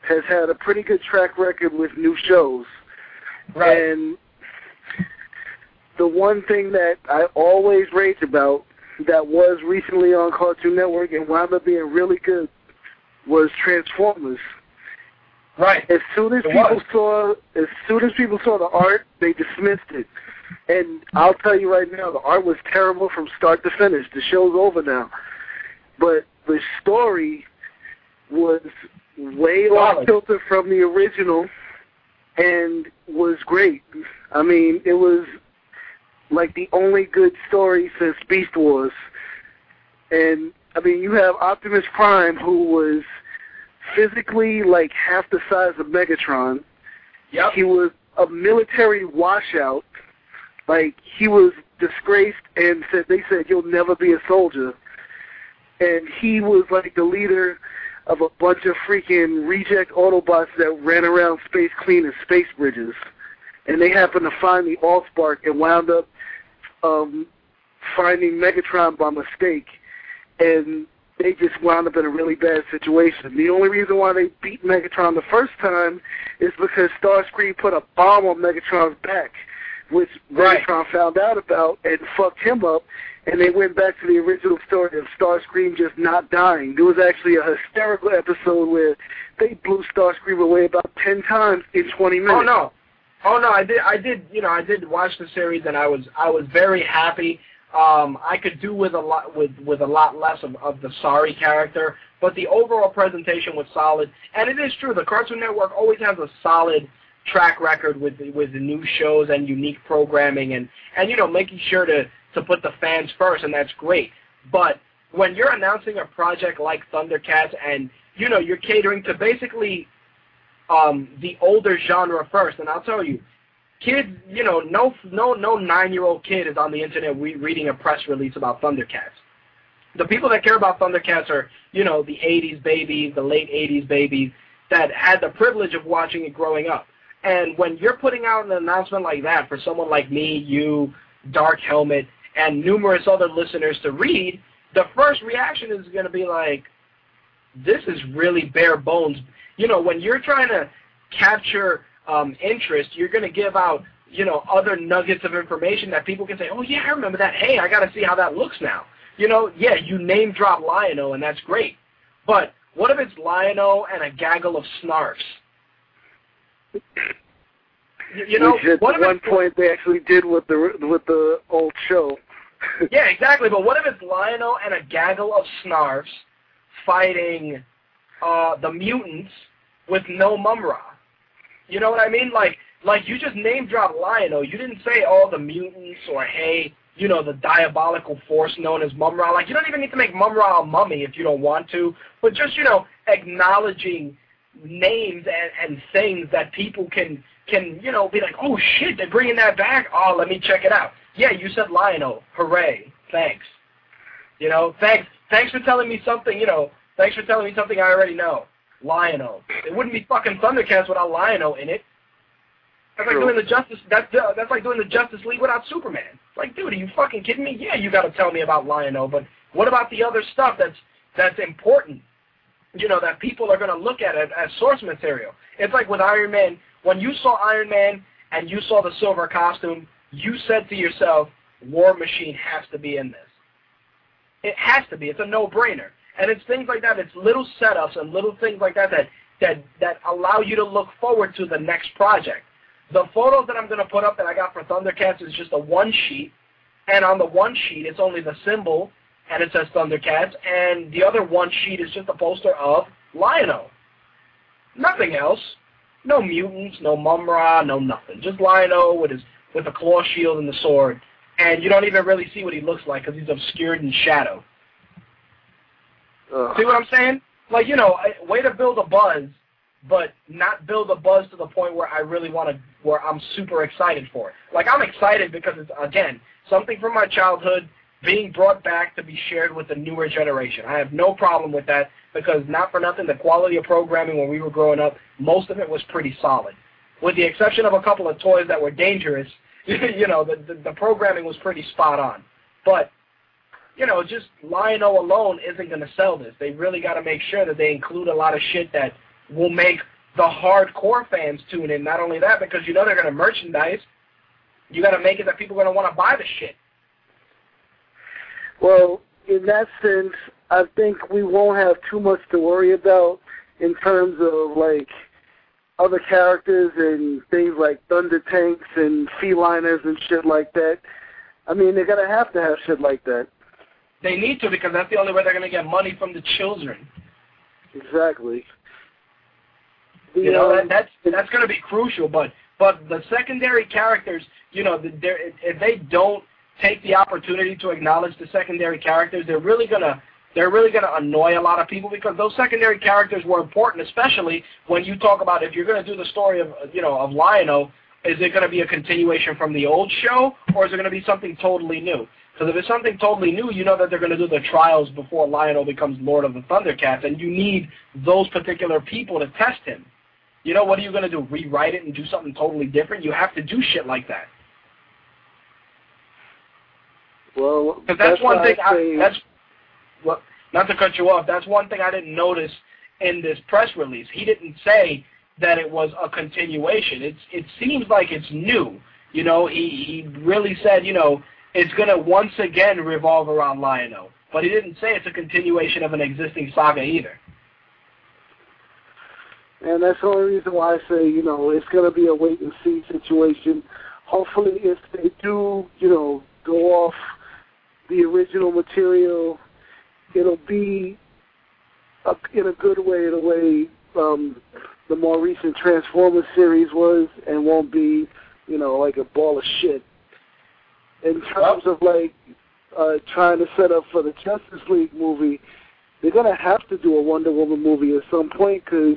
has had a pretty good track record with new shows. Right. And the one thing that I always rage about that was recently on Cartoon Network and wound up being really good was Transformers. Right. As soon as It people was. saw as soon as people saw the art, they dismissed it. And I'll tell you right now, the art was terrible from start to finish. The show's over now. But the story was way off kilter from the original and was great. I mean, it was like the only good story since Beast Wars. And I mean, you have Optimus Prime who was physically like half the size of Megatron. Yep. He was a military washout. Like he was disgraced and said they said you'll never be a soldier. And he was like the leader of a bunch of freaking reject Autobots that ran around space cleaning space bridges. And they happened to find the Allspark and wound up um finding Megatron by mistake. And they just wound up in a really bad situation. The only reason why they beat Megatron the first time is because Starscream put a bomb on Megatron's back, which Right. Megatron found out about and fucked him up. And they went back to the original story of Starscream just not dying. There was actually a hysterical episode where they blew Starscream away about ten times in twenty minutes. Oh no, oh no! I did, I did, you know, I did watch the series, and I was, I was very happy. Um, I could do with a lot, with with a lot less of, of the sorry character, but the overall presentation was solid. And it is true, the Cartoon Network always has a solid track record with with the new shows and unique programming, and and you know, making sure to to put the fans first, and that's great. But when you're announcing a project like Thundercats, and you know, you're catering to basically um, the older genre first, and I'll tell you, kids, you know, no no no nine year old kid is on the internet re- reading a press release about Thundercats. The people that care about Thundercats are, you know, the '80s babies, the late '80s babies that had the privilege of watching it growing up. And when you're putting out an announcement like that for someone like me, you, Dark Helmet, and numerous other listeners to read, the first reaction is going to be like, this is really bare bones. You know, when you're trying to capture um, interest, you're going to give out, you know, other nuggets of information that people can say, oh, yeah, I remember that. Hey, I got to see how that looks now. You know, yeah, you name drop Lion-O, and that's great. But what if it's Lion-O and a gaggle of snarfs? You, know, Which at one point they actually did with the with the old show. [laughs] yeah, exactly. But what if it's Lion-O and a gaggle of snarfs fighting uh, the mutants with no Mumm-Ra? You know what I mean? Like, like you just name drop Lion-O. You didn't say all the mutants or hey, you know, the diabolical force known as Mumm-Ra. Like, you don't even need to make Mumm-Ra a mummy if you don't want to. But just you know, acknowledging names and, and things that people can can you know be like, oh shit, they're bringing that back. Oh, let me check it out. Yeah, you said Lion-O. Hooray! Thanks. You know, thanks. Thanks for telling me something. You know, thanks for telling me something I already know. Lion-O. It wouldn't be fucking Thundercats without Lion-O in it. That's like doing the Justice. That's uh, that's like doing the Justice League without Superman. It's like, dude, are you fucking kidding me? Yeah, you got to tell me about Lion-O, but what about the other stuff that's that's important? You know, that people are going to look at it as source material. It's like with Iron Man. When you saw Iron Man and you saw the silver costume, you said to yourself, War Machine has to be in this. It has to be. It's a no-brainer. And it's things like that. It's little setups and little things like that that that that allow you to look forward to the next project. The photos that I'm going to put up that I got for Thundercats is just a one sheet, and on the one sheet it's only the symbol and it says Thundercats, and the other one sheet is just a poster of Lion-O. Nothing else. No mutants, no Mumm-Ra, no nothing. Just Lion-O with his with a claw shield and the sword, and you don't even really see what he looks like because he's obscured in shadow. Ugh. See what I'm saying? Like, you know, way to build a buzz, but not build a buzz to the point where I really want to, where I'm super excited for it. Like, I'm excited because it's, again, something from my childhood being brought back to be shared with the newer generation. I have no problem with that because, not for nothing, the quality of programming when we were growing up, most of it was pretty solid. With the exception of a couple of toys that were dangerous, [laughs] you know, the, the, the programming was pretty spot on. But you know, just Lion-O alone isn't going to sell this. They really got to make sure that they include a lot of shit that will make the hardcore fans tune in. Not only that, because you know they're going to merchandise, you got to make it that people are going to want to buy the shit. Well, in that sense, I think we won't have too much to worry about in terms of like other characters and things like Thunder Tanks and Feliners and shit like that. I mean, they're gonna have to have shit like that. They need to because that's the only way they're going to get money from the children. Exactly. The, You know, um, that, that's that's going to be crucial. But but the secondary characters, you know, they're, if they don't take the opportunity to acknowledge the secondary characters, they're really going to they're really going to annoy a lot of people because those secondary characters were important, especially when you talk about if you're going to do the story of you know of Lion-O, is it going to be a continuation from the old show or is it going to be something totally new? Because if it's something totally new, you know that they're going to do the trials before Lion-O becomes Lord of the Thundercats, and you need those particular people to test him. You know, what are you going to do? Rewrite it and do something totally different? You have to do shit like that. Well, Because that's, that's one thing. I I, that's what. Not to cut you off. That's one thing I didn't notice in this press release. He didn't say that it was a continuation. It's it seems like it's new. You know, he he really said, you know, it's gonna once again revolve around Lion-O. But he didn't say it's a continuation of an existing saga either. And that's the only reason why I say, you know, it's going to be a wait and see situation. Hopefully, if they do, you know, go off the original material, it'll be a, in a good way, the way um, the more recent Transformers series was, and won't be, you know, like a ball of shit. In terms of like uh, trying to set up for the Justice League movie, they're gonna have to do a Wonder Woman movie at some point because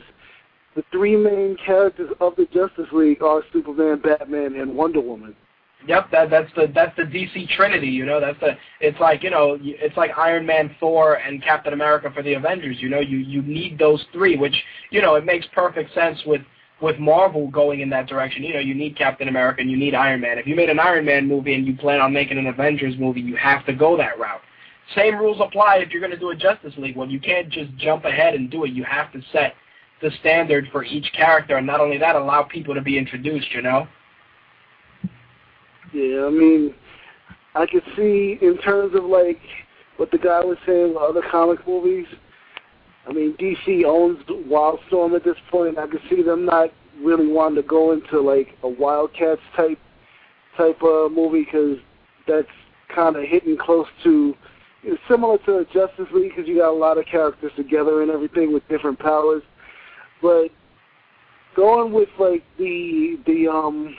the three main characters of the Justice League are Superman, Batman, and Wonder Woman. Yep, that that's the that's the DC Trinity. You know, that's the it's like you know it's like Iron Man, Thor, and Captain America for the Avengers. You know, you you need those three, which you know it makes perfect sense with with Marvel going in that direction. You know, you need Captain America and you need Iron Man. If you made an Iron Man movie and you plan on making an Avengers movie, you have to go that route. Same rules apply if you're going to do a Justice League one. You can't just jump ahead and do it. You have to set the standard for each character, and not only that, allow people to be introduced. You know. Yeah, I mean, I could see in terms of like what the guy was saying with other comic movies. I mean, DC owns Wildstorm at this point. I could see them not really wanting to go into like a Wildcats type type uh, movie because that's kind of hitting close to it's similar to Justice League because you got a lot of characters together and everything with different powers. But going with like the the um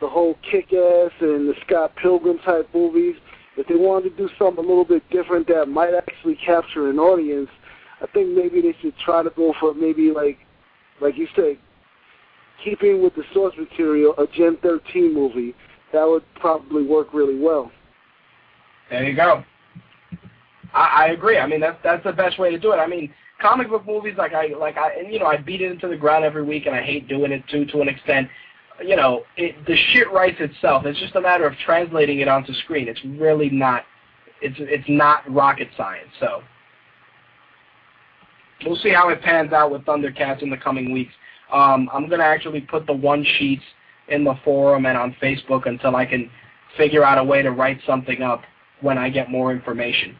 the whole kick-ass and the Scott Pilgrim type movies, if they wanted to do something a little bit different that might actually capture an audience, I think maybe they should try to go for maybe like, like you said, keeping with the source material, a Gen 13 movie. That would probably work really well. There you go. I, I agree. I mean, that's that's the best way to do it. I mean, comic book movies, like I like I and you know I beat it into the ground every week, and I hate doing it too to an extent. You know, it, the shit writes itself. It's just a matter of translating it onto screen. It's really not. It's it's not rocket science. So we'll see how it pans out with Thundercats in the coming weeks. Um, I'm gonna actually put the one sheets in the forum and on Facebook until I can figure out a way to write something up when I get more information.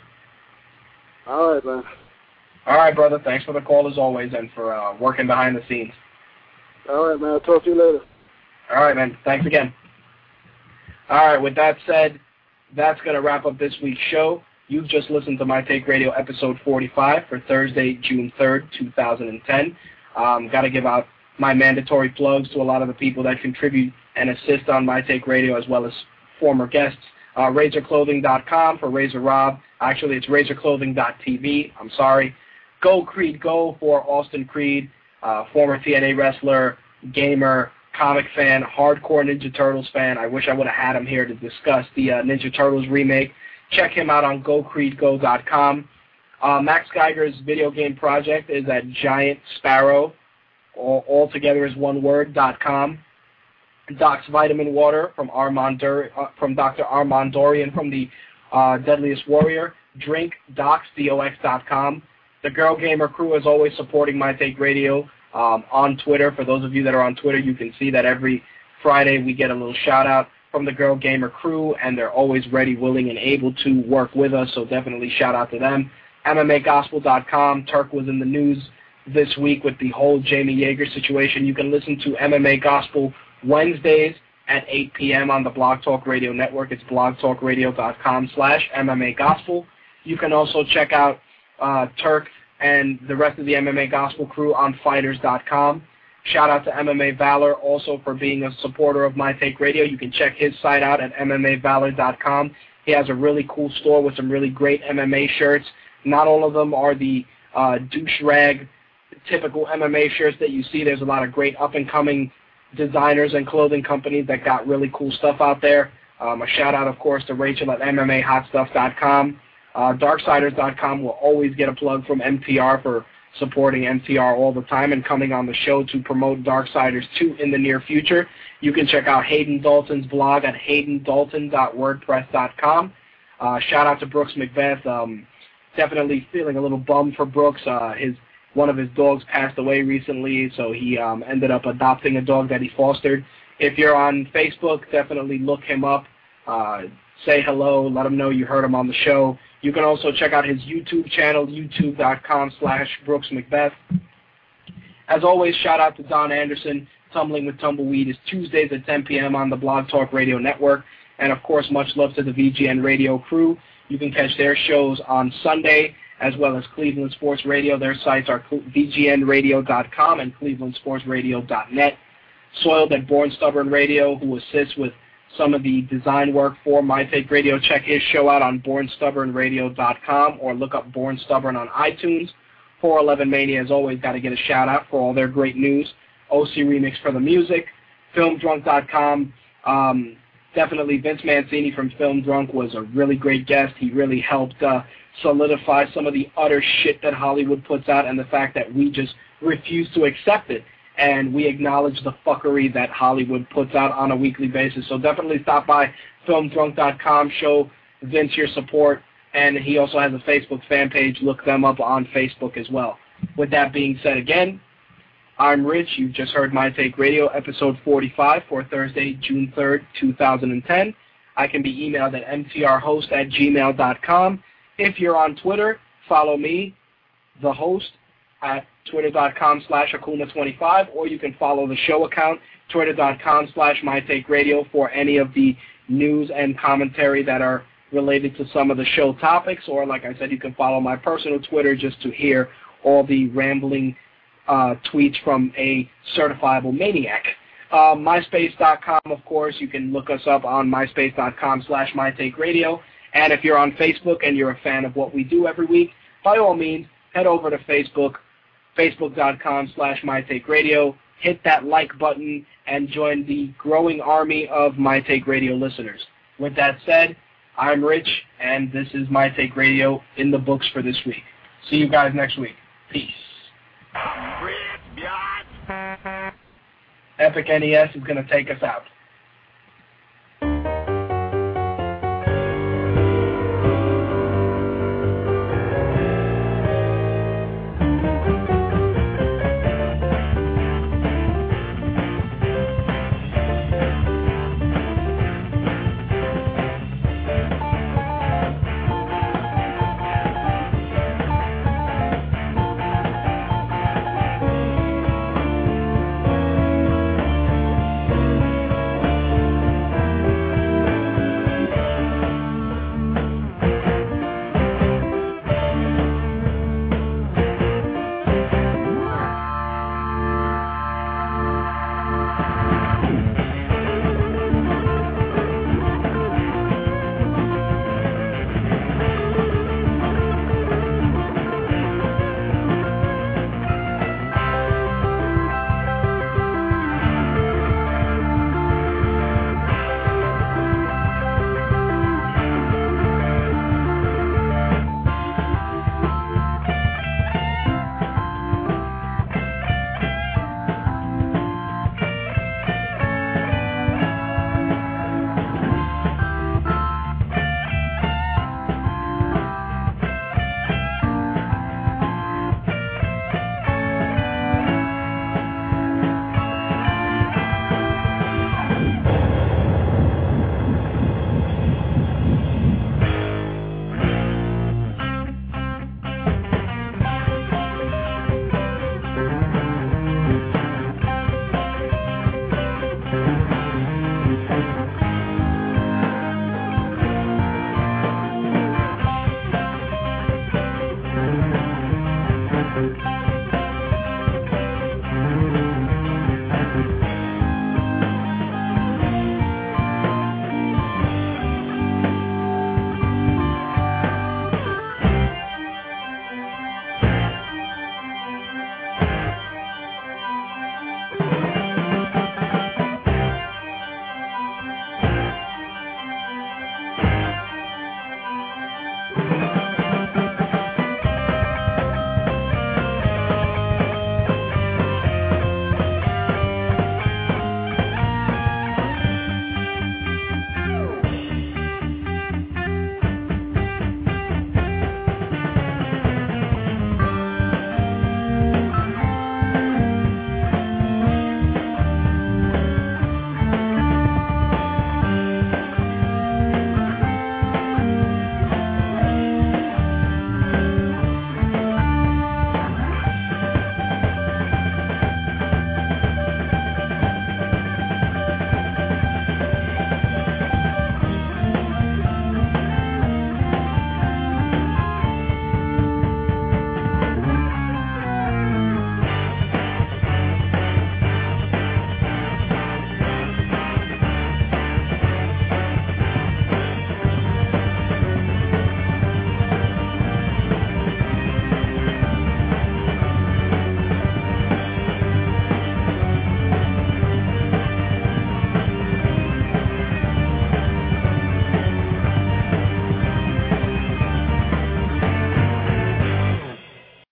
All right, man. All right, brother. Thanks for the call as always and for uh, working behind the scenes. All right, man. I'll talk to you later. All right, man. Thanks again. All right. With that said, that's going to wrap up this week's show. You've just listened to My Take Radio episode 45 for Thursday, June 3rd, 2010. Um, Got to give out my mandatory plugs to a lot of the people that contribute and assist on My Take Radio as well as former guests. Uh, RazorClothing.com for Razor Rob. Actually, it's RazorClothing.tv. I'm sorry. Go Creed Go for Austin Creed, uh, former TNA wrestler, gamer, comic fan, hardcore Ninja Turtles fan. I wish I would have had him here to discuss the uh, Ninja Turtles remake. Check him out on GoCreedGo.com. Uh, Max Geiger's video game project is at Giant Sparrow, all, all together is one word, dot com. Doc's Vitamin Water from Armand Dur- uh, from Dr. Armand Dorian from the uh, Deadliest Warrior. Drink Docs. The Girl Gamer crew is always supporting My Take Radio um, on Twitter. For those of you that are on Twitter, you can see that every Friday we get a little shout out from the Girl Gamer crew, and they're always ready, willing, and able to work with us. So definitely shout out to them. MMAGospel.com. Turk was in the news this week with the whole Jamie Yager situation. You can listen to MMA Gospel Wednesdays at 8 p.m. on the Blog Talk Radio Network. It's blogtalkradio.com slash MMA Gospel. You can also check out uh, Turk and the rest of the MMA Gospel crew on fighters.com. Shout out to MMA Valor also for being a supporter of My Take Radio. You can check his site out at MMAValor.com. He has a really cool store with some really great MMA shirts. Not all of them are the uh, douche rag typical MMA shirts that you see. There's a lot of great up and coming designers and clothing companies that got really cool stuff out there. Um, a shout out, of course, to Rachel at MMAHotStuff.com. Uh, Darksiders.com will always get a plug from MTR for supporting NCR all the time and coming on the show to promote Darksiders 2 in the near future. You can check out Hayden Dalton's blog at haydendalton.wordpress.com. Uh, shout out to Brooks McBeth. Um, definitely feeling a little bummed for Brooks. Uh, his one of his dogs passed away recently, so he um, ended up adopting a dog that he fostered. If you're on Facebook, definitely look him up. Uh, say hello. Let him know you heard him on the show. You can also check out his YouTube channel, youtube.com slash Brooks McBeth. As always, shout out to Don Anderson. Tumbling with Tumbleweed is Tuesdays at 10 p.m. on the Blog Talk Radio Network. And, of course, much love to the VGN Radio crew. You can catch their shows on Sunday as well as Cleveland Sports Radio. Their sites are VGNradio.com and ClevelandSportsRadio.net. Soiled at Born Stubborn Radio, who assists with some of the design work for My Take Radio. Check his show out on BornStubbornRadio.com or look up Born Stubborn on iTunes. 411 Mania has always got to get a shout out for all their great news. OC Remix for the music. FilmDrunk.com. Um, definitely Vince Mancini from Film Drunk was a really great guest. He really helped uh, solidify some of the utter shit that Hollywood puts out and the fact that we just refuse to accept it. And we acknowledge the fuckery that Hollywood puts out on a weekly basis. So definitely stop by filmdrunk.com, show Vince your support, and he also has a Facebook fan page. Look them up on Facebook as well. With that being said again, I'm Rich. You've just heard My Take Radio, episode 45 for Thursday, June 3rd, 2010. I can be emailed at mtrhost at gmail.com. If you're on Twitter, follow me, the host, at twitter.com slash akuma25, or you can follow the show account, twitter.com slash mytakeradio, for any of the news and commentary that are related to some of the show topics, or like I said, you can follow my personal Twitter just to hear all the rambling uh, tweets from a certifiable maniac. Uh, MySpace.com, of course, you can look us up on MySpace.com slash MyTakeRadio. And if you're on Facebook and you're a fan of what we do every week, by all means, head over to Facebook, facebook.com slash MyTakeRadio, hit that like button, and join the growing army of My Take Radio listeners. With that said, I'm Rich, and this is My Take Radio in the books for this week. See you guys next week. Peace. Epic NES is going to take us out.